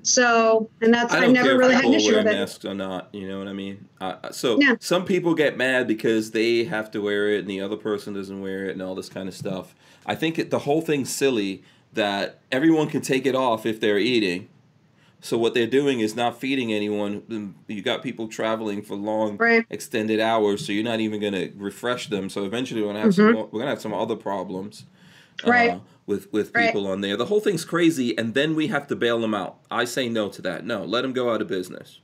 So and that's I I've never really had an people issue wear with it. masks or not. You know what I mean? Uh, so Yeah. some people get mad because they have to wear it and the other person doesn't wear it and all this kind of stuff. I think it, the whole thing's silly that everyone can take it off if they're eating. So what they're doing is not feeding anyone. You got people traveling for long, Right. extended hours, so you're not even going to refresh them. So eventually, we're going to have some. More, we're going to have some other problems, Mm-hmm. Right. Uh, with with Right. people on there. The whole thing's crazy, and then we have to bail them out. I say no to that. No, let them go out of business.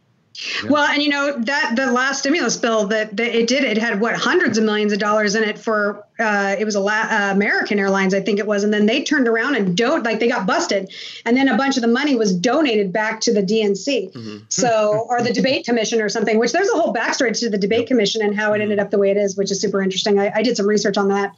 Well, and you know that the last stimulus bill that, that it did, it had what hundreds of millions of dollars in it for uh, it was a la- uh, American Airlines, I think it was, and then they turned around and don't like they got busted, and then a bunch of the money was donated back to the DNC, so or the debate commission or something. Which there's a whole backstory to the debate commission and how it ended up the way it is, which is super interesting. I, I did some research on that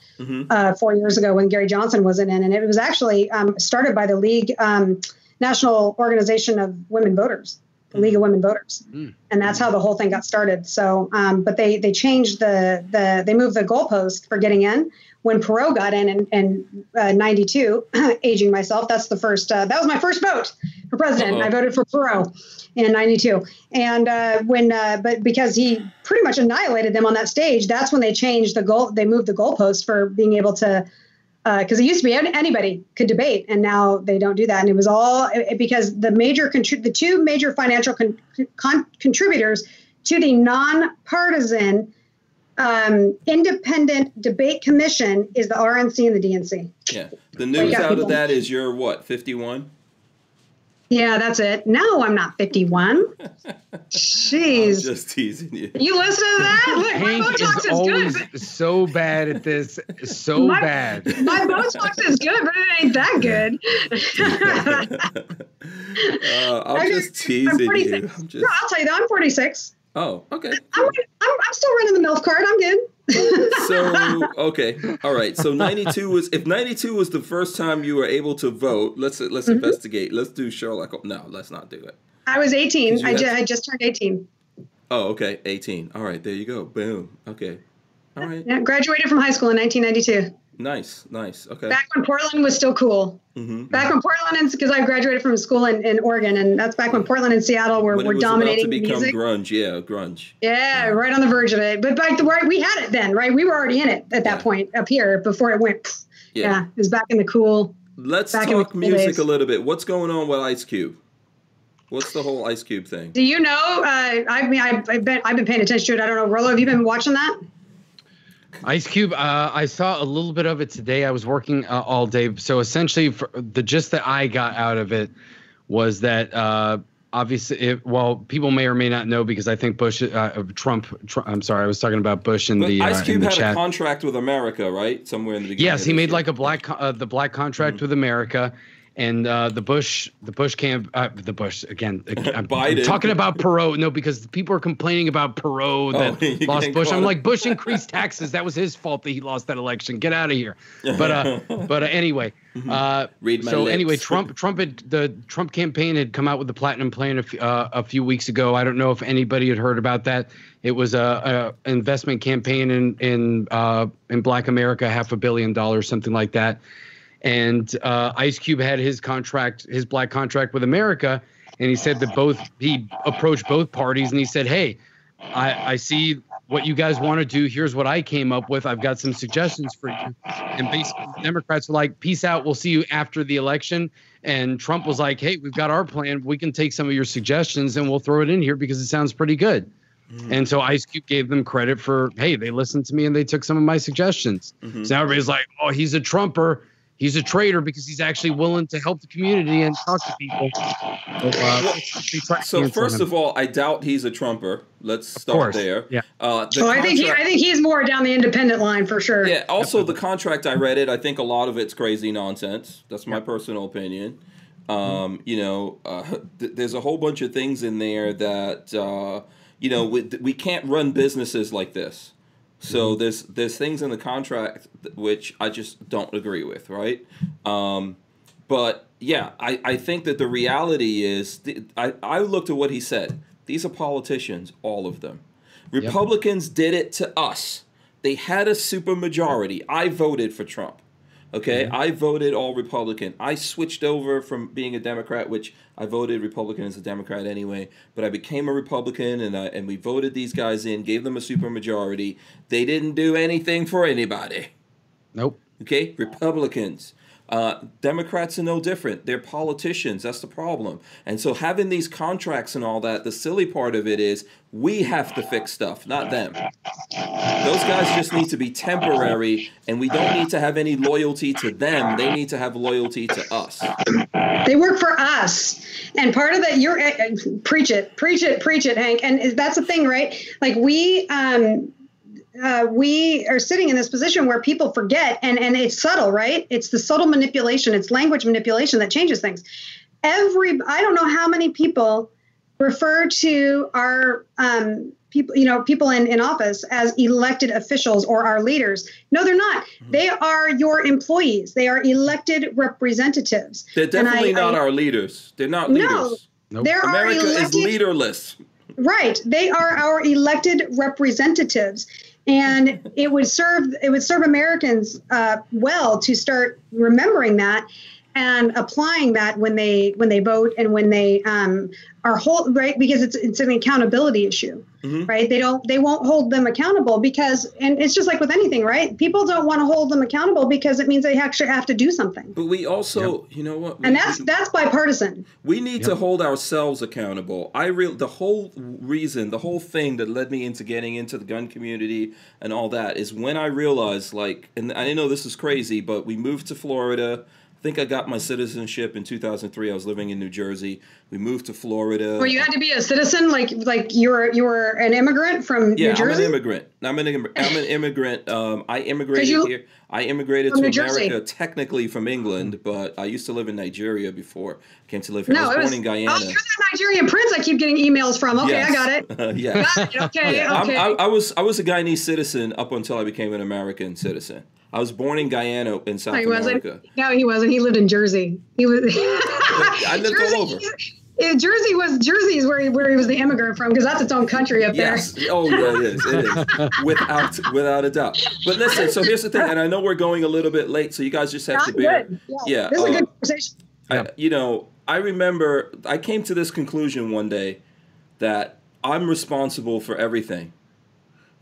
uh, four years ago when Gary Johnson wasn't in, and it was actually um, started by the League um, National Organization of Women Voters, the League of Women Voters, and that's how the whole thing got started. So, um, but they they changed the the they moved the goalpost for getting in when Perot got in in, in uh, '92. aging myself, that's the first. Uh, that was my first vote for president. Uh-oh. I voted for Perot in '92, and uh, when uh, but because he pretty much annihilated them on that stage, that's when they changed the goal. They moved the goalpost for being able to because it used to be anybody could debate, and now they don't do that. And it was all it- because the major contri- the two major financial con- con- contributors to the nonpartisan um, independent debate commission is the RNC and the DNC. Yeah. The news out people- of that is you're what, 51? Yeah, that's it. No, I'm not 51. Jeez. Just teasing you. You listen to that? Look, my Hank Botox is is, always good. so bad at this, so My- bad. My Botox is good, but it ain't that good. Uh, I'm I just just- I'm teasing you. I'm No. I'll tell you that I'm 46. Oh, okay. I'm, I'm, I'm still running the MILF card. I'm good. So okay, all right. So '92 was if '92 was the first time you were able to vote. Let's let's Mm-hmm. investigate. Let's do Sherlock. No, let's not do it. I was 18. you I, ju- I just turned 18. Oh, okay, 18. All right, there you go. Boom. Okay. All right. Yeah, graduated from high school in 1992. Nice, nice. Okay. Back when Portland was still cool. hmm Back when Portland, because I graduated from school in, in Oregon, and that's back when Portland and Seattle were, were was about to become music. grunge, yeah, grunge. Yeah, right on the verge of it. But back to where we had it then, right? We were already in it at that Yeah. point up here before it went. pfft. Yeah. Yeah, it was back in the cool. Let's the talk music days. a little bit. What's going on with Ice Cube? What's the whole Ice Cube thing? Do you know? Uh, I mean, I've, I've been I've been paying attention to it. I don't know, Rollo. Have you been watching that? Ice Cube, uh, I saw a little bit of it today. I was working uh, all day. So essentially, for the gist that I got out of it was that uh, obviously, it, well, people may or may not know because I think Bush, uh, Trump, Trump, I'm sorry, I was talking about Bush in But the, uh, Ice Cube had chat. a contract with America, right? Somewhere in the beginning. Yes, he made year. like a black uh, the black contract Mm-hmm. with America, and uh, the Bush the Bush camp uh, the Bush again. I'm Biden. talking about Perot. No, because people are complaining about Perot that Oh, lost Bush. I'm like Bush increased taxes. That was his fault that he lost that election. Get out of here. But uh, but uh, anyway. Uh, Read my so anyway. Trump Trump had the Trump campaign had come out with the platinum plan a, f- uh, a few weeks ago. I don't know if anybody had heard about that. It was a, a investment campaign in in uh, in Black America, half a billion dollars, something like that. And uh, Ice Cube had his contract, his black contract with America, and he said that both he approached both parties and he said, "Hey, I, I see what you guys want to do. Here's what I came up with. I've got some suggestions for you. And basically, Democrats were like, peace out. We'll see you after the election. And Trump was like, hey, we've got our plan. We can take some of your suggestions and we'll throw it in here because it sounds pretty good. And so Ice Cube gave them credit for, hey, they listened to me and they took some of my suggestions. Mhm. So now everybody's like, oh, he's a Trumper. He's a traitor because he's actually willing to help the community and talk to people. So, uh, they So first him. of all, I doubt he's a Trumper. Let's start course, there. yeah. Uh, the Oh, I think he, I think he's more down the independent line for sure. Yeah. Also, the contract I read it. I think a lot of it's crazy nonsense. That's my personal opinion. Um, you know, uh, th- there's a whole bunch of things in there that uh, you know we, we can't run businesses like this. So there's there's things in the contract which I just don't agree with, right? Um, but yeah, I, I think that the reality is th- I, I looked at what he said. These are politicians, all of them. Republicans did it to us. They had a supermajority. I voted for Trump. Okay, mm-hmm. I voted all Republican. I switched over from being a Democrat, which I voted Republican as a Democrat anyway. But I became a Republican, and I, and we voted these guys in, gave them a supermajority. They didn't do anything for anybody. Nope. Okay, Republicans. Uh, Democrats are no different. They're politicians. That's the problem. And so having these contracts and all that, the silly part of it is we have to fix stuff, not them. Those guys just need to be temporary, and we don't need to have any loyalty to them. They need to have loyalty to us. They work for us. And part of that, you're uh, uh, preach it, preach it, preach it, Hank. And that's the thing, right? Like we, um, uh, we are sitting in this position where people forget, and and it's subtle, right? It's the subtle manipulation, it's language manipulation that changes things. Every, I don't know how many people refer to our um, people, you know, people in, in office as elected officials or our leaders. No, they're not. They are your employees. They are elected representatives. They're And I- definitely not I- our leaders. They're not No. leaders. Nope. There are America is leaderless. right? They are our elected representatives, and it would serve it would serve Americans uh, well to start remembering that and applying that when they when they vote and when they um, are hold right because it's it's an accountability issue Mhm. right? They don't they won't hold them accountable because and it's just like with anything right? People don't want to hold them accountable because it means they actually have to do something. But we also, you know what? and that's we- that's bipartisan. We need to hold ourselves accountable. I real the whole reason, the whole thing that led me into getting into the gun community and all that is when I realized like and I didn't know this was crazy, but we moved to Florida think I got my citizenship in 2003. I was living in New Jersey. We moved to Florida. Well, you had to be a citizen, like like you were you were an immigrant from yeah, New Jersey. I'm an immigrant. I'm an, im- an immigrant. Um, I immigrated you- here. I immigrated to New Jersey. America technically from England, but I used to live in Nigeria before. I came to live here. I no, was it born was. in Oh, Guyana. you're the Nigerian prince. I keep getting emails from. Okay, I got it. it. yeah. Got it. Okay, Yeah, okay. I, I was I was a Guyanese citizen up until I became an American citizen. I was born in Guyana in South No, he wasn't. America. No, he wasn't. He lived in Jersey. He was. I lived all Jersey, over. yeah, Jersey was Jersey is where he where he was the immigrant from because that's its own country up Yes. there. Oh, yeah, it is. It is. without without a doubt. But listen. So here's the thing, and I know we're going a little bit late, so you guys just have to I'm bear. good. Yeah, Yeah, this is a uh, good conversation. I, you know, I remember I came to this conclusion one day that I'm responsible for everything.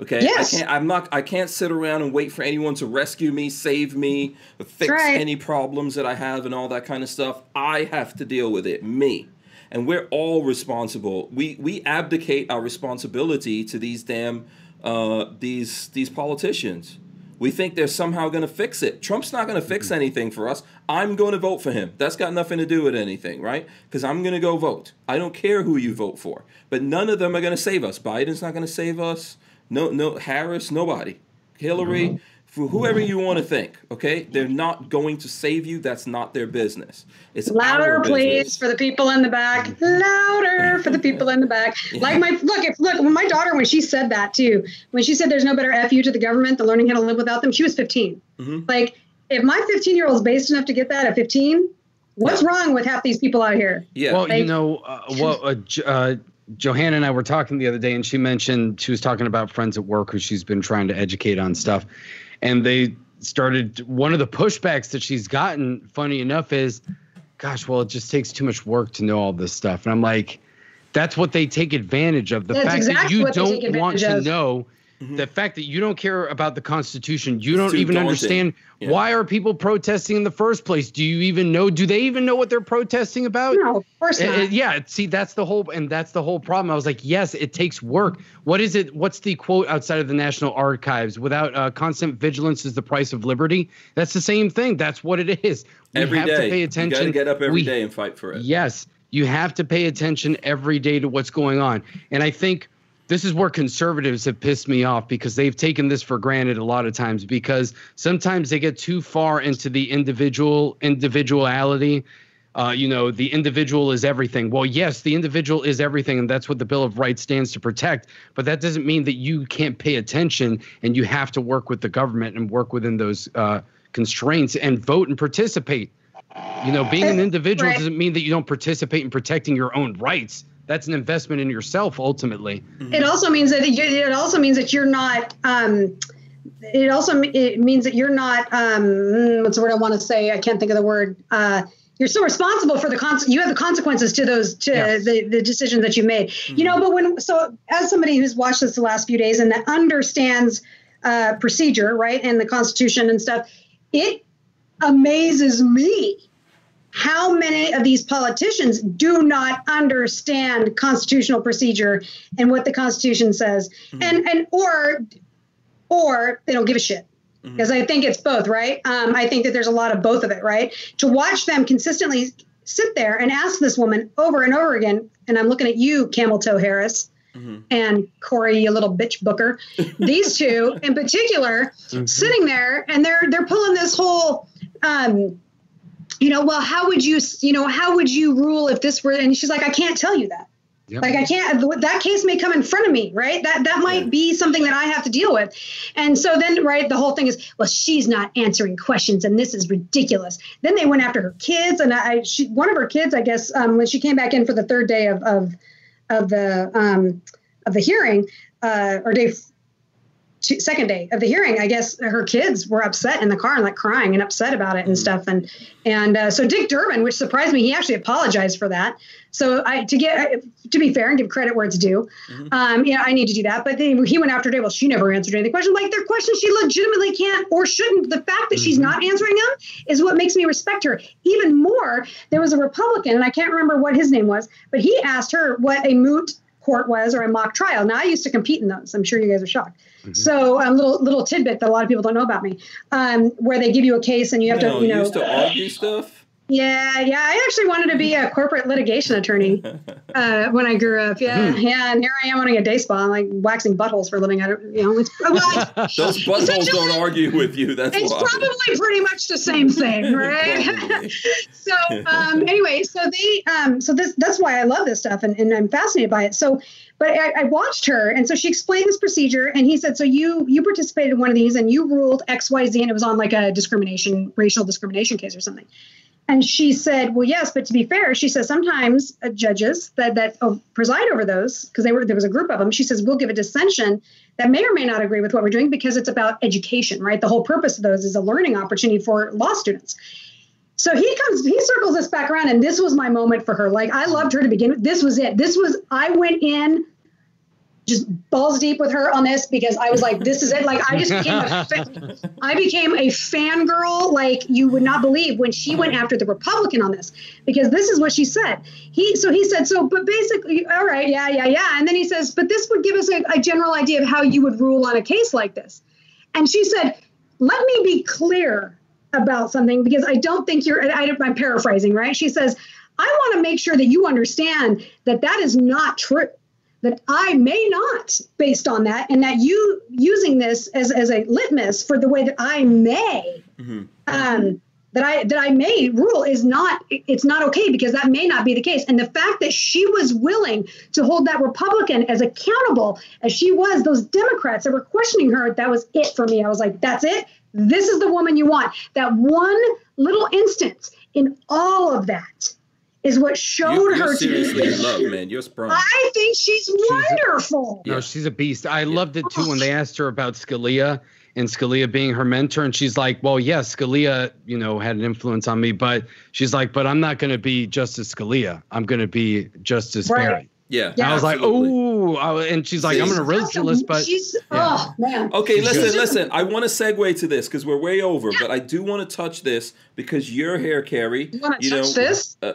Okay, Yes. I can't. I'm not. I can't sit around and wait for anyone to rescue me, save me, fix right. any problems that I have, and all that kind of stuff. I have to deal with it, me, and we're all responsible. We we abdicate our responsibility to these damn uh, these these politicians. We think they're somehow going to fix it. Trump's not going to fix anything for us. I'm going to vote for him. That's got nothing to do with anything, right? Because I'm going to go vote. I don't care who you vote for. But none of them are going to save us. Biden's not going to save us. No, no, Harris, nobody. Hillary, for whoever you want to think, okay? They're not going to save you. That's not their business. It's Louder, our please, for the people in the back. Louder for the people in the back. Like my look, if look, my daughter, when she said that too, when she said there's no better fu to the government than learning how to live without them, she was 15. Mm-hmm. Like, if my 15 year old's based enough to get that at 15, what's Yeah. wrong with half these people out here? Yeah. Well, you know, uh, well, uh, uh, Johanna and I were talking the other day, and she mentioned she was talking about friends at work who she's been trying to educate on stuff, and they started one of the pushbacks that she's gotten. Funny enough, is, gosh, well, it just takes too much work to know all this stuff, and I'm like, that's what they take advantage of. The That's fact exactly that you what they take don't want to of. Know. The fact that you don't care about the Constitution, you don't even daunting. understand Yeah. why are people protesting in the first place. Do you even know? Do they even know what they're protesting about? No, of course Uh, not. uh, yeah, see, that's the whole, and that's the whole problem. I was like, yes, it takes work. What is it? What's the quote outside of the National Archives? Without uh, constant vigilance is the price of liberty. That's the same thing. That's what it is. We Every have day. to pay You attention. got to get up every day We- and fight for it. Yes, you have to pay attention every day to what's going on. And I think this is where conservatives have pissed me off because they've taken this for granted a lot of times because sometimes they get too far into the individual individuality. Uh, you know, the individual is everything. Well, yes, the individual is everything, and that's what the Bill of Rights stands to protect. But that doesn't mean that you can't pay attention and you have to work with the government and work within those uh, constraints and vote and participate. You know, being an individual doesn't mean that you don't participate in protecting your own rights. That's an investment in yourself, ultimately. It also means that you, it also means that you're not. Um, it also it means that you're not. Um, mm, what's the word I want to say? I can't think of the word. Uh, you're still responsible for the cons- you have the consequences to those to Yes. the, the decisions that you made. You know, but when so as somebody who's watched this the last few days and that understands uh, procedure, right, and the Constitution and stuff, it amazes me how many of these politicians do not understand constitutional procedure and what the constitution says? And and or or they don't give a shit. Because i think it's both right? Um, i think that there's a lot of both of it right? To watch them consistently sit there and ask this woman over and over again and i'm looking at you camel toe harris and Cory, you little bitch booker. These two in particular, sitting there and they're they're pulling this whole um, you know, well, how would you, you know, how would you rule if this were? And she's like, I can't tell you that. Yep. Like I can't. That case may come in front of me, right? That that might be something that I have to deal with. And so then, right, the whole thing is, well, she's not answering questions, and this is ridiculous. Then they went after her kids, and I, she, one of her kids, I guess, um, when she came back in for the third day of of of the um, of the hearing, uh, or day second day of the hearing, I guess her kids were upset in the car and like crying and upset about it and stuff. And and uh, so Dick Durbin, which surprised me, he actually apologized for that. So I to get to be fair and give credit where it's due, um, yeah, I need to do that. But then he went after Dave. Well, she never answered any of the questions. Like they're questions she legitimately can't or shouldn't. The fact that she's not answering them is what makes me respect her even more. There was a Republican, and I can't remember what his name was, but he asked her what a moot court was or a mock trial. Now I used to compete in those. I'm sure you guys are shocked. So, um, little little tidbit that a lot of people don't know about me, um, where they give you a case and you have to, you know, used to argue stuff. yeah, yeah. I actually wanted to be a corporate litigation attorney uh, when I grew up. Yeah, yeah. And here I am owning a day spa, I'm like waxing buttholes for a living. I don't, you know, it's, well, Those buttholes don't argue with you. That's it's why. probably pretty much the same thing, right? So um, anyway, so they, um, so this that's why I love this stuff and, and I'm fascinated by it. So, but I, I watched her, and so she explained this procedure, and he said, so you you participated in one of these, and you ruled X Y Z, and it was on like a discrimination, racial discrimination case or something. And she said, "Well, yes, but to be fair, she says sometimes uh, judges that that oh, preside over those because they were there was a group of them. She says we'll give a dissension that may or may not agree with what we're doing because it's about education, right? The whole purpose of those is a learning opportunity for law students. So he comes, he circles this back around, and this was my moment for her. Like I loved her to begin with. This was it. This was I went in just balls deep with her on this because I was like, this is it. Like I just became a fan, I became a fangirl like you would not believe when she went after the Republican on this because this is what she said. He so he said so, but basically, all right, yeah, yeah, yeah. And then he says, but this would give us a, a general idea of how you would rule on a case like this. And she said, let me be clear about something because I don't think you're. I, I'm paraphrasing, right? She says, I want to make sure that you understand that that is not true that I may not, based on that, and that you using this as, as a litmus for the way that I may, um, that I that I may rule is not it's not okay because that may not be the case. And the fact that she was willing to hold that Republican as accountable as she was, those Democrats that were questioning her, that was it for me. I was like, that's it. This is the woman you want. That one little instance in all of that is what showed You, her you're to seriously be. love, man. You're sprung. I think she's wonderful. No, she's a beast. I loved it too when they asked her about Scalia and Scalia being her mentor, and she's like, "Well, yes, Scalia, you know, had an influence on me, but she's like, but I'm not going to be Justice Scalia. I'm going to be Justice Right. Barry." Yeah. Yeah. I was like, "Oh," and she's like, See? "I'm going to roast you, list, but she's yeah. oh man. Okay, She's listen, good. listen. I want to segue to this because we're way over, but I do want to touch this because your hair, Kerry. You want to know, this? Uh,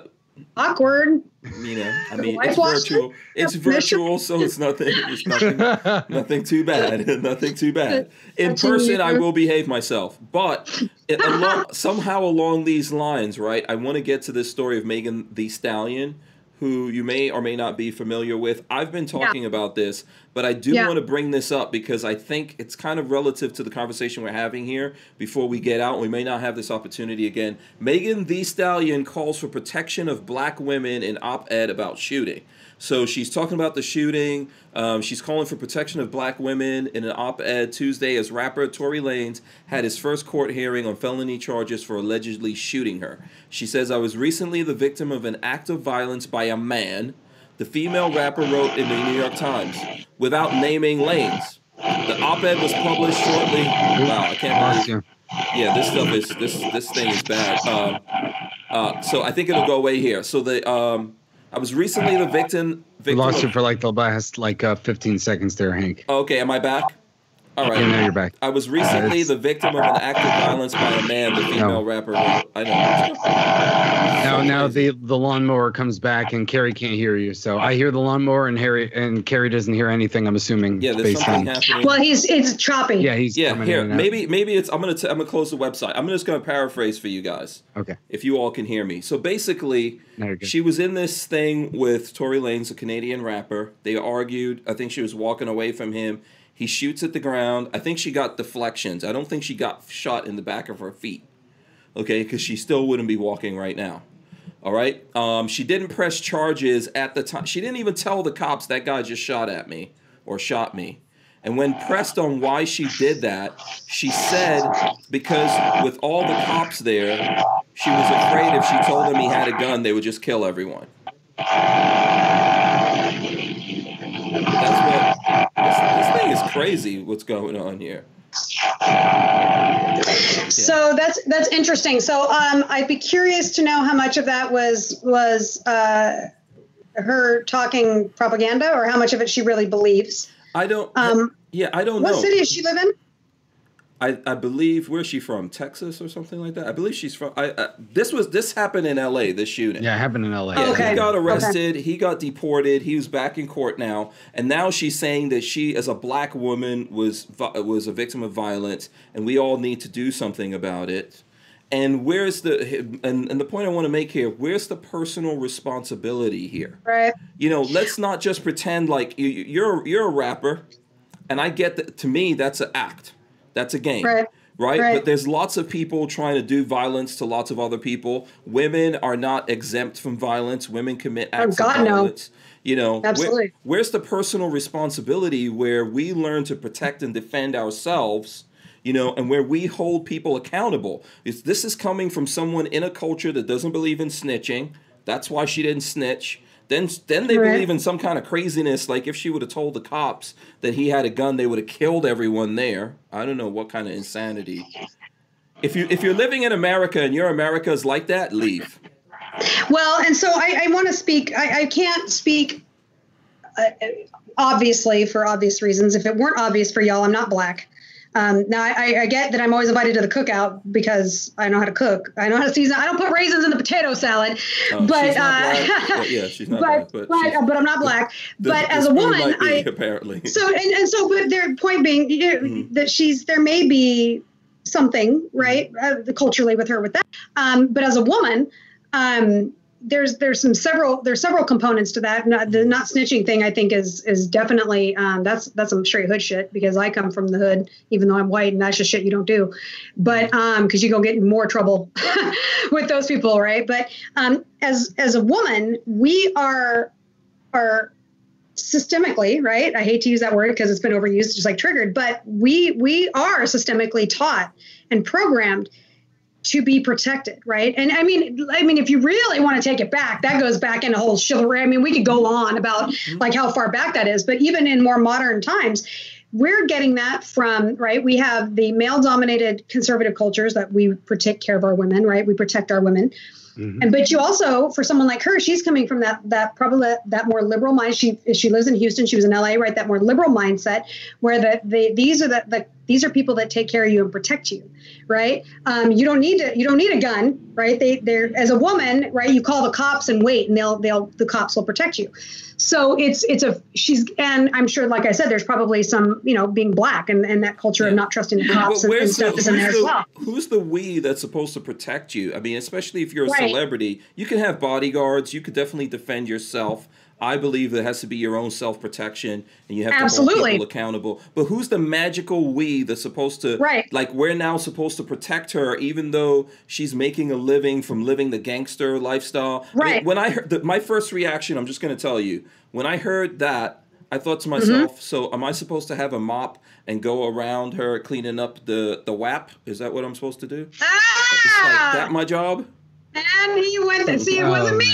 Awkward. you know, I mean, it's wash virtual. It's virtual, so it's nothing. It's nothing. nothing too bad. nothing too bad. In Touching person, I will behave myself. But it, along, somehow along these lines, right? I want to get to this story of Megan Thee Stallion, who you may or may not be familiar with. I've been talking about this, but I do Yeah. want to bring this up because I think it's kind of relative to the conversation we're having here. Before we get out, we may not have this opportunity again. Megan Thee Stallion calls for protection of black women in op-ed about shooting. So she's talking about the shooting. Um, she's calling for protection of black women in an op ed Tuesday as rapper Tory Lanez had his first court hearing on felony charges for allegedly shooting her. She says, I was recently the victim of an act of violence by a man, the female rapper wrote in the New York Times, without naming Lanez. The op ed was published shortly. Wow, I can't believe yeah, this stuff is this this thing is bad. Um, uh, so I think it'll go away here. So the um, I was recently the victim. We lost you for like the last like uh, 15 seconds there, Hank. Okay, am I back? All right. Yeah, now you're back. I was recently it's- the victim of an act of violence by a man, the female No. rapper. I know. Now, now the the lawnmower comes back and Kerry can't hear you. So I hear the lawnmower and Harry and Kerry doesn't hear anything. I'm assuming. Yeah, there's based something on. happening. Well, he's it's choppy. Yeah, he's yeah, coming here in and out. maybe maybe it's I'm gonna t- I'm gonna close the website. I'm just gonna paraphrase for you guys. Okay. if you all can hear me. So basically, No, you're good. she was in this thing with Tory Lanez, a Canadian rapper. They argued. I think she was walking away from him. He shoots at the ground. I think she got deflections. I don't think she got shot in the back of her feet. Okay, because she still wouldn't be walking right now. All right. Um, she didn't press charges at the time. She didn't even tell the cops that guy just shot at me or shot me. And when pressed on why she did that, she said because with all the cops there, she was afraid if she told them he had a gun, they would just kill everyone. That's what is crazy. What's going on here? So that's that's interesting. So um, I'd be curious to know how much of that was was uh, her talking propaganda, or how much of it she really believes. I don't. Um, yeah, I don't know. What know. city does she live in? I, I believe where's she from? Texas or something like that. I believe she's from. I, I this was this happened in L.A. This shooting. Yeah, it happened in L.A. Yeah, Okay. he got Okay. arrested. He got deported. He was back in court now, and now she's saying that she, as a black woman, was was a victim of violence, and we all need to do something about it. And where's the and, and the point I want to make here? Where's the personal responsibility here? Right. You know, let's not just pretend like you, you're you're a rapper, and I get that. To me, that's an act. That's a game. Right. Right? Right. But there's lots of people trying to do violence to lots of other people. Women are not exempt from violence. Women commit oh, acts Oh, God, of no. violence. You know, where- Absolutely. where's the personal responsibility where we learn to protect and defend ourselves? You know, and where we hold people accountable. It's, this is coming from someone in a culture that doesn't believe in snitching. That's why she didn't snitch. Then, then they Right. believe in some kind of craziness. Like if she would have told the cops that he had a gun, they would have killed everyone there. I don't know what kind of insanity. If you if you're living in America and your America is like that, leave. Well, and so I, I want to speak. I, I can't speak, uh, obviously, for obvious reasons. If it weren't obvious for y'all, I'm not black. Um, now I, I get that I'm always invited to the cookout because I know how to cook. I know how to season. I don't put raisins in the potato salad, Oh, but uh, black. Well, yeah, she's not but black, but but, but I'm not black. The- but the as a woman, be, I apparently. so and, and so but their point being you know, Mm-hmm. that she's there may be something right uh, culturally with her with that um, but as a woman um, there's there's some several there's several components to that. Not, the not snitching thing i think is is definitely um, that's that's some straight hood shit because i come from the hood even though i'm white and that's just shit you don't do. But um because you go get in more trouble with those people right? But um as as a woman we are are systemically right? I hate to use that word because it's been overused just like triggered but we we are systemically taught and programmed to be protected right and i mean i mean if you really want to take it back that goes back in a whole chivalry i mean we could go on about mm-hmm. like how far back that is but even in more modern times we're getting that from right we have the male dominated conservative cultures that we take care of our women right we protect our women mm-hmm. and but you also, for someone like her, she's coming from that that probably that, that more liberal mind. She she lives in Houston. She was in LA, right? That more liberal mindset, where the, the these are the, the these are people that take care of you and protect you, right? Um, you don't need to you don't need a gun, right? They they're as a woman, right? You call the cops and wait, and they'll they'll the cops will protect you. So it's it's a she's and I'm sure, like I said, there's probably some you know being black and, and that culture of not trusting the cops and, and where's the, stuff is in there who's, as the, well. who's the we that's supposed to protect you? I mean, especially if you're a Right. celebrity, you can have bodyguards. You could definitely defend yourself. I believe there has to be your own self protection, and you have to hold people accountable. But who's the magical we that's supposed to? Right. Like we're now supposed to protect her, even though she's making a living from living the gangster lifestyle. I mean, Right. when I heard the, my first reaction, I'm just going to tell you. When I heard that, I thought to Mm-hmm. myself, so am I supposed to have a mop and go around her cleaning up the the WAP? Is that what I'm supposed to do? It's like Ah! that my job? And he went. See, it wasn't Oh, me.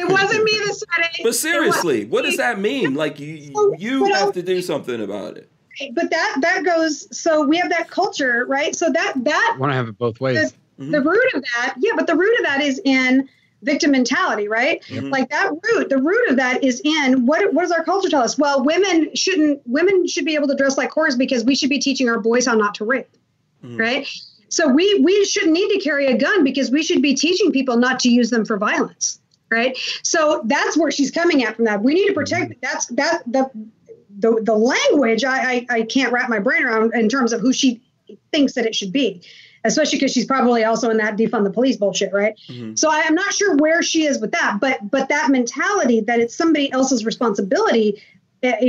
It wasn't me that said it. But seriously, It what does that mean? Like you you have to do something about it. But that that goes. So we have that culture, right? So that that want to have it both ways. Mm-hmm. the root of that, yeah. But the root of that is in victim mentality, right? Mm-hmm. Like that root. The root of that is in what what does our culture tell us? Well, women shouldn't. Women should be able to dress like whores because we should be teaching our boys how not to rape, Mm-hmm. right? So we we shouldn't need to carry a gun because we should be teaching people not to use them for violence, right? So that's where she's coming at from that. We need to protect. Mm-hmm. That's that the the the language. I I, I can't wrap my brain around in terms of who she thinks that it should be, especially because she's probably also in that defund the police bullshit, right? Mm-hmm. So I am not sure where she is with that, but but that mentality that it's somebody else's responsibility.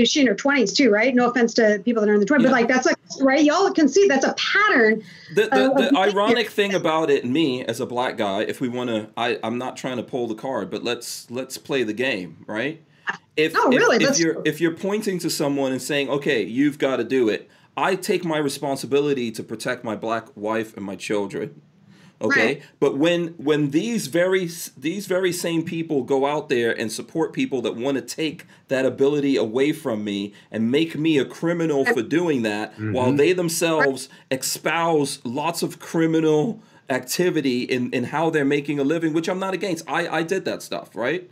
She in her twenties too, right? No offense to people that are in the twenties, Yeah. but like that's like right. Y'all can see that's a pattern. The, the, Uh, the uh, ironic thing about it, me as a black guy, if we want to, I I'm not trying to pull the card, but let's let's play the game, right? If Oh, really? if Let's- you're if you're pointing to someone and saying, okay, you've got to do it, I take my responsibility to protect my black wife and my children. Okay, Right. but when when these very these very same people go out there and support people that want to take that ability away from me and make me a criminal for doing that, mm-hmm. while they themselves espouse lots of criminal activity in in how they're making a living, which I'm not against. I I did that stuff, right?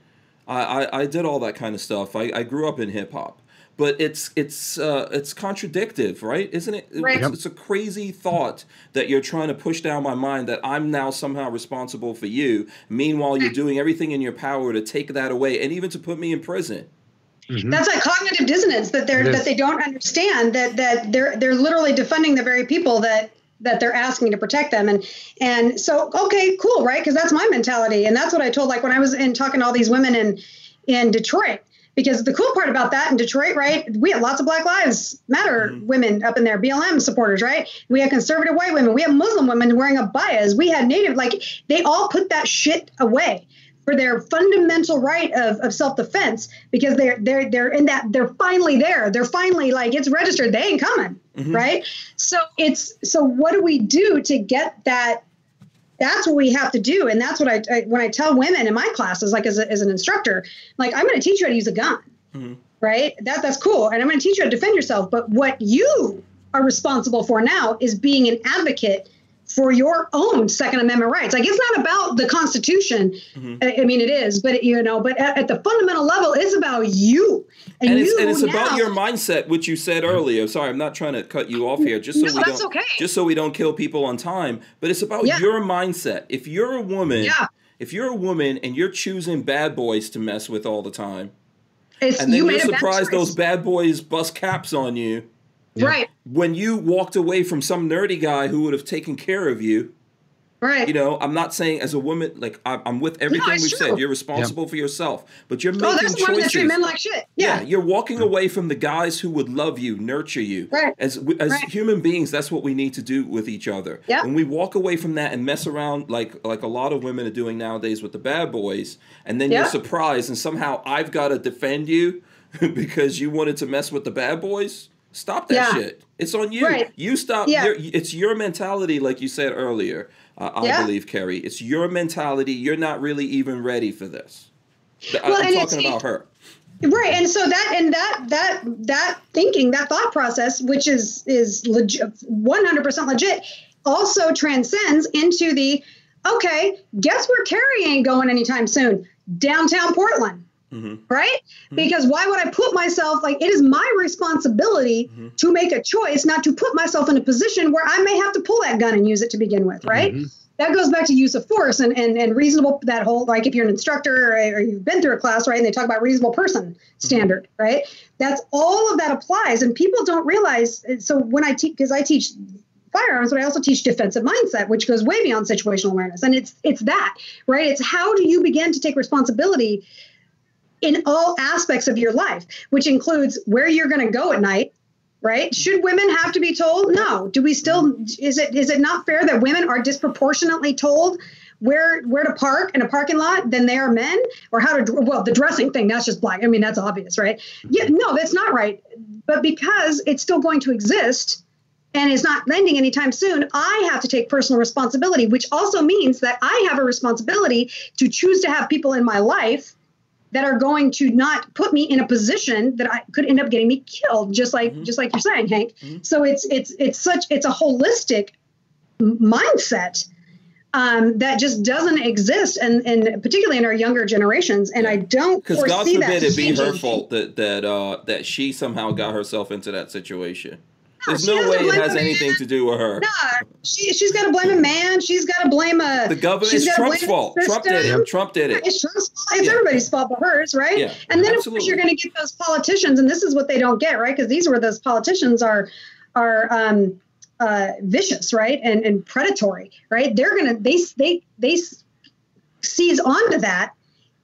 I I, I did all that kind of stuff. I, I grew up in hip hop. But it's it's uh, it's contradictive, right? Isn't it? Right. It's, it's a crazy thought that you're trying to push down my mind that I'm now somehow responsible for you. Meanwhile, you're doing everything in your power to take that away and even to put me in prison. That's that cognitive dissonance that they're that they don't understand that that they're they're literally defending the very people that that they're asking to protect them and and so okay cool right because that's my mentality and that's what I told like when I was in talking to all these women in in Detroit because the cool part about that in Detroit right we had lots of Black Lives Matter mm-hmm. women up in there BLM supporters right? We had conservative white women we had Muslim women wearing abayas we had Native like they all put that shit away for their fundamental right of, of self-defense because they're they're they're in that they're finally there they're finally like it's registered they ain't coming mm-hmm. right? So it's so what do we do to get that that's what we have to do. And that's what I, I when i tell women in my classes like as, a, as an instructor like i'm going to teach you how to use a gun. Mm-hmm. Right? That that's cool. And i'm going to teach you how to defend yourself. But what you are responsible for now is being an advocate for your own second amendment rights like it's not about the constitution mm-hmm. I, I mean it is but you know but at, at the fundamental level it's about you and, and you it's, and it's about your mindset, which you said earlier. Sorry, I'm not trying to cut you off here, just so No, we don't, okay. just so we don't kill people on time. But it's about Yeah. your mindset. If you're a woman, Yeah. if you're a woman and you're choosing bad boys to mess with all the time, it's, and then you you are made a bad surprised those bad boys bust caps on you right when you walked away from some nerdy guy who would have taken care of you. right You know, I'm not saying as a woman, like I'm, I'm with everything it's we've true. said. You're responsible for yourself, but you're oh, making oh that's the women that treat choices. men like shit Yeah, yeah, you're walking away from the guys who would love you, nurture you. Right. As as Right. human beings, that's what we need to do with each other. Yeah. When we walk away from that and mess around like like a lot of women are doing nowadays with the bad boys, and then Yeah. you're surprised and somehow I've got to defend you because you wanted to mess with the bad boys. Stop that Yeah. shit. It's on you. Right. You stop. Yeah. It's your mentality, like you said earlier. Uh, I Yeah. believe, Kerry. It's your mentality. You're not really even ready for this. Well, I'm talking about her. right and so that and that that that thinking that thought process which is is legit 100% legit also transcends into the okay guess where kerry ain't going anytime soon downtown portland Mm-hmm. right? Mm-hmm. Because why would i put myself like it is my responsibility mm-hmm. to make a choice not to put myself in a position where i may have to pull that gun and use it to begin with right? That goes back to use of force and, and, and reasonable that whole like if you're an instructor or, or you've been through a class right and they talk about reasonable person standard right? That's all of that applies and people don't realize eh, so when i teach because i teach firearms but i also teach defensive mindset which goes way beyond situational awareness. And it's it's that right? It's how do you begin to take responsibility in all aspects of your life which includes where you're going to go at night right? Should women have to be told? No. Do we still is it is it not fair that women are disproportionately told where where to park in a parking lot than they are men? Or how to well the dressing thing that's just black. I mean that's obvious right? Yeah no that's not right. But because it's still going to exist and is not ending anytime soon i have to take personal responsibility which also means that i have a responsibility to choose to have people in my life that are going to not put me in a position that I could end up getting me killed, just like just like you're saying, Hank. So it's it's it's such it's a holistic mindset um, that just doesn't exist, and and particularly in our younger generations. And I don't Because God foresee that forbid it be her fault that that uh, that she somehow got herself into that situation. There's no way it has anything to do with her. Nah, she she's got to blame a man. She's got to blame a The government is Trump's fault. Trump did it. Trump did it. It's Trump's fault. It's Yeah. everybody's fault but hers, right? Yeah, and then of course you're going to get those politicians, and this is what they don't get, right? Because these were those politicians are are um, uh, vicious, right, and and predatory, right? They're gonna they they they seize onto that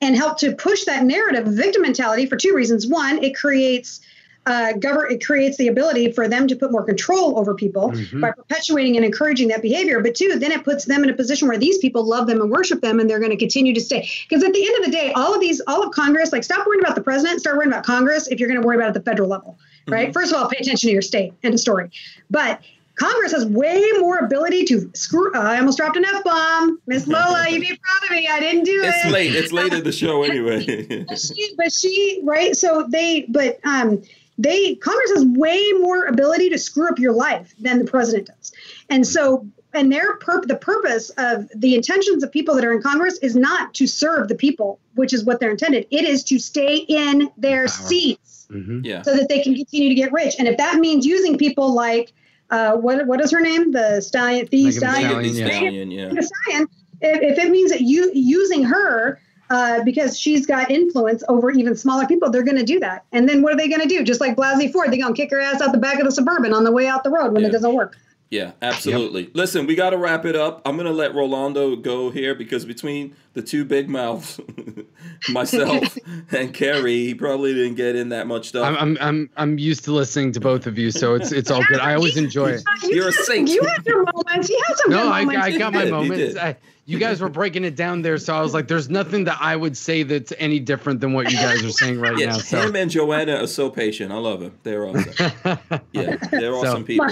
and help to push that narrative of victim mentality for two reasons. One, it creates uh, govern it creates the ability for them to put more control over people Mhm. by perpetuating and encouraging that behavior. But two, then it puts them in a position where these people love them and worship them, and they're going to continue to stay. Because at the end of the day, all of these, all of Congress, like stop worrying about the president, start worrying about Congress if you're going to worry about it at the federal level, right? First of all, pay attention to your state. End of story. But Congress has way more ability to screw. Uh, I almost dropped an f bomb, Miss Lola. You'd be proud of me. I didn't do it It's late. It's late in the show anyway. but she, but she, right? So they, but um, they Congress has way more ability to screw up your life than the president does, and so and their pur- the purpose of the intentions of people that are in Congress is not to serve the people, which is what they're intended. It is to stay in their Power. seats Mhm. Yeah. so that they can continue to get rich. And if that means using people like uh, what what is her name, the stallion, the stallion, Stallion, yeah. Stallion, yeah. the stallion, if, if it means that you using her. Uh, because she's got influence over even smaller people, they're going to do that. And then what are they going to do? Just like Blasey Ford, they're going to kick her ass out the back of the suburban on the way out the road when Yeah. it doesn't work. Yeah, absolutely. Listen, we got to wrap it up. I'm going to let Rolando go here because between the two big mouths, myself and Kerry, he probably didn't get in that much stuff. I'm, I'm I'm I'm used to listening to both of you, so it's it's all good. I always enjoy it. You You're a saint. You had your moments. You had some moments. No, good I, moments. I got my did, you moments. did. I, you guys were breaking it down there, so I was like, "There's nothing that I would say that's any different than what you guys are saying right now." So him and Joanna are so patient. I love them. They're awesome. Yeah, they're awesome people.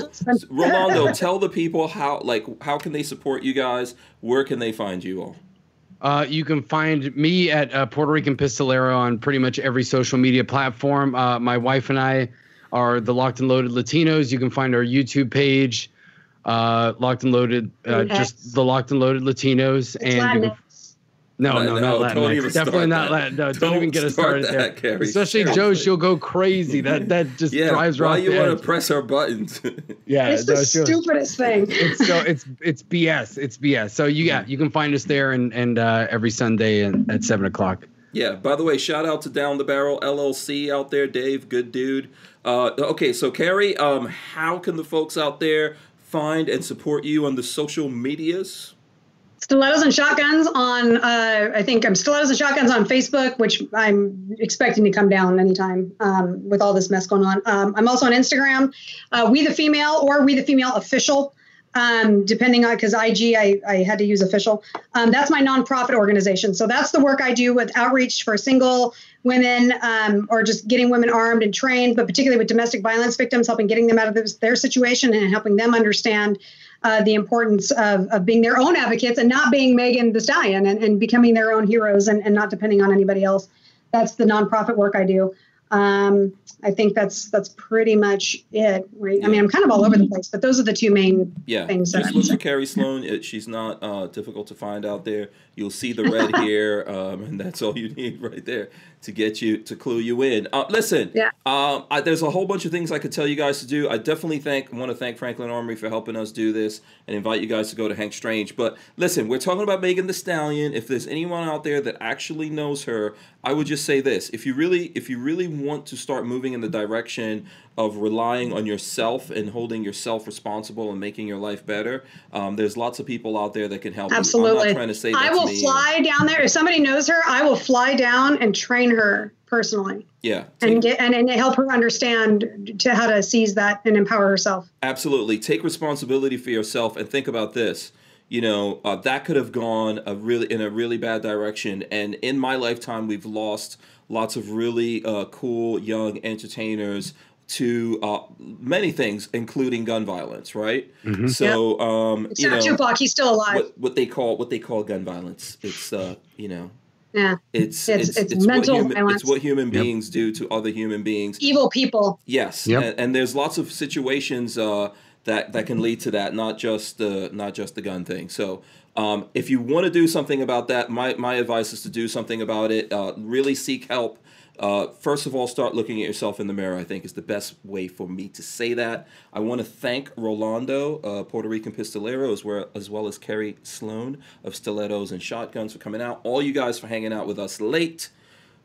Rolando, tell the people how like how can they support you guys? Where can they find you all? Uh, you can find me at uh, Puerto Rican Pistolero on pretty much every social media platform. Uh, my wife and I are the Locked and Loaded Latinos. You can find our YouTube page, uh, Locked and Loaded, uh, And just the Locked and Loaded Latinos. It's and you can, Latinx. no, No, no, no, not don't Latinx. even Definitely start not that. Latin. No, don't, Don't even get us start started that, there. Kerry. Especially Joe, she'll go crazy. That that just Yeah, drives her why you want to press our buttons? Yeah, It's the no, she'll- stupidest thing. it's so it's it's BS. It's BS. So you yeah, you can find us there and and uh, every Sunday and at seven o'clock. Yeah. By the way, shout out to Down the Barrel LLC out there, Dave. Good dude. Uh, okay, so Kerry, um, how can the folks out there find and support you on the social medias? Stilettos and shotguns on, uh, I think I'm stilettos and shotguns on Facebook, which I'm expecting to come down anytime um, with all this mess going on. Um, I'm also on Instagram, uh, We the Female or We the Female Official, um, depending on because IG I, I had to use official. Um, that's my nonprofit organization. So that's the work I do with outreach for single women um, or just getting women armed and trained, but particularly with domestic violence victims, helping getting them out of this, their situation and helping them understand uh, the importance of, of being their own advocates and not being Megan Thee Stallion and, and becoming their own heroes and, and not depending on anybody else. That's the nonprofit work I do. Um, I think that's that's pretty much it. Right? I mean, I'm kind of all over the place, but those are the two main Yeah, things that just look for Kerry Slone. It, she's not uh, difficult to find out there. You'll see the red here, um, and that's all you need right there to get you to clue you in. Uh, listen, Yeah. um, I, there's a whole bunch of things I could tell you guys to do. I definitely thank want to thank Franklin Armory for helping us do this and invite you guys to go to Hank Strange. But listen, we're talking about Megan Thee Stallion. If there's anyone out there that actually knows her, I would just say this: if you really, if you really want to start moving in the direction of relying on yourself and holding yourself responsible and making your life better, um, there's lots of people out there that can help. Absolutely. not trying to say I will fly down there. If somebody knows her, I will fly down and train her personally Yeah. and get and, and help her understand to how to seize that and empower herself. Absolutely. Take responsibility for yourself and think about this. You know, uh, that could have gone a really in a really bad direction. And in my lifetime, we've lost lots of really uh, cool young entertainers to uh, many things, including gun violence. Right. So, um, It's you not know, Tupac; he's still alive. what what they call what they call gun violence. It's uh, you know, yeah, it's It's- it's it's it's, mental what human, violence. it's what human beings do to other human beings. evil people. Yes, Yep. and, and there's lots of situations uh, that that can lead to that, not just the not just the gun thing. So, um, if you want to do something about that, my my advice is to do something about it. Uh, really seek help. Uh, first of all, start looking at yourself in the mirror. I think is the best way for me to say that. I want to thank Rolando, uh, Puerto Rican Pistolero, as well as well as Kerry Slone of Stilettos and Shotguns for coming out. All you guys for hanging out with us late.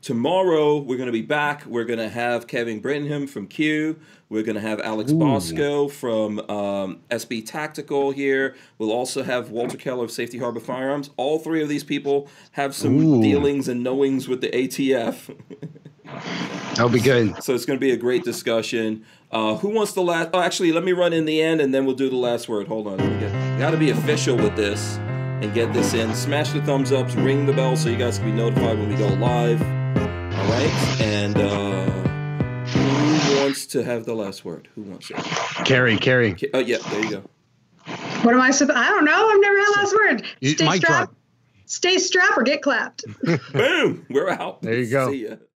Tomorrow we're going to be back. We're going to have Kevin Brittenham from Q. We're going to have Alex Bosco from um, SB Tactical here. We'll also have Walter Keller of Safety Harbor Firearms. All three of these people have some Ooh. dealings and knowings with the ATF. That'll be good. so it's going to be a great discussion. Uh, who wants the last? Oh, actually, let me run in the end and then we'll do the last word. Hold on. Got to be official with this and get this in. Smash the thumbs ups, ring the bell so you guys can be notified when we go live. All right. And uh, who wants to have the last word? Who wants it? Kerry, Kerry. Okay, Oh, yeah. There you go. What am I supposed? I don't know. I've never had last word. You- Stay strapped. drop. Stay strapped or get clapped. Boom. We're out. There you go. See ya.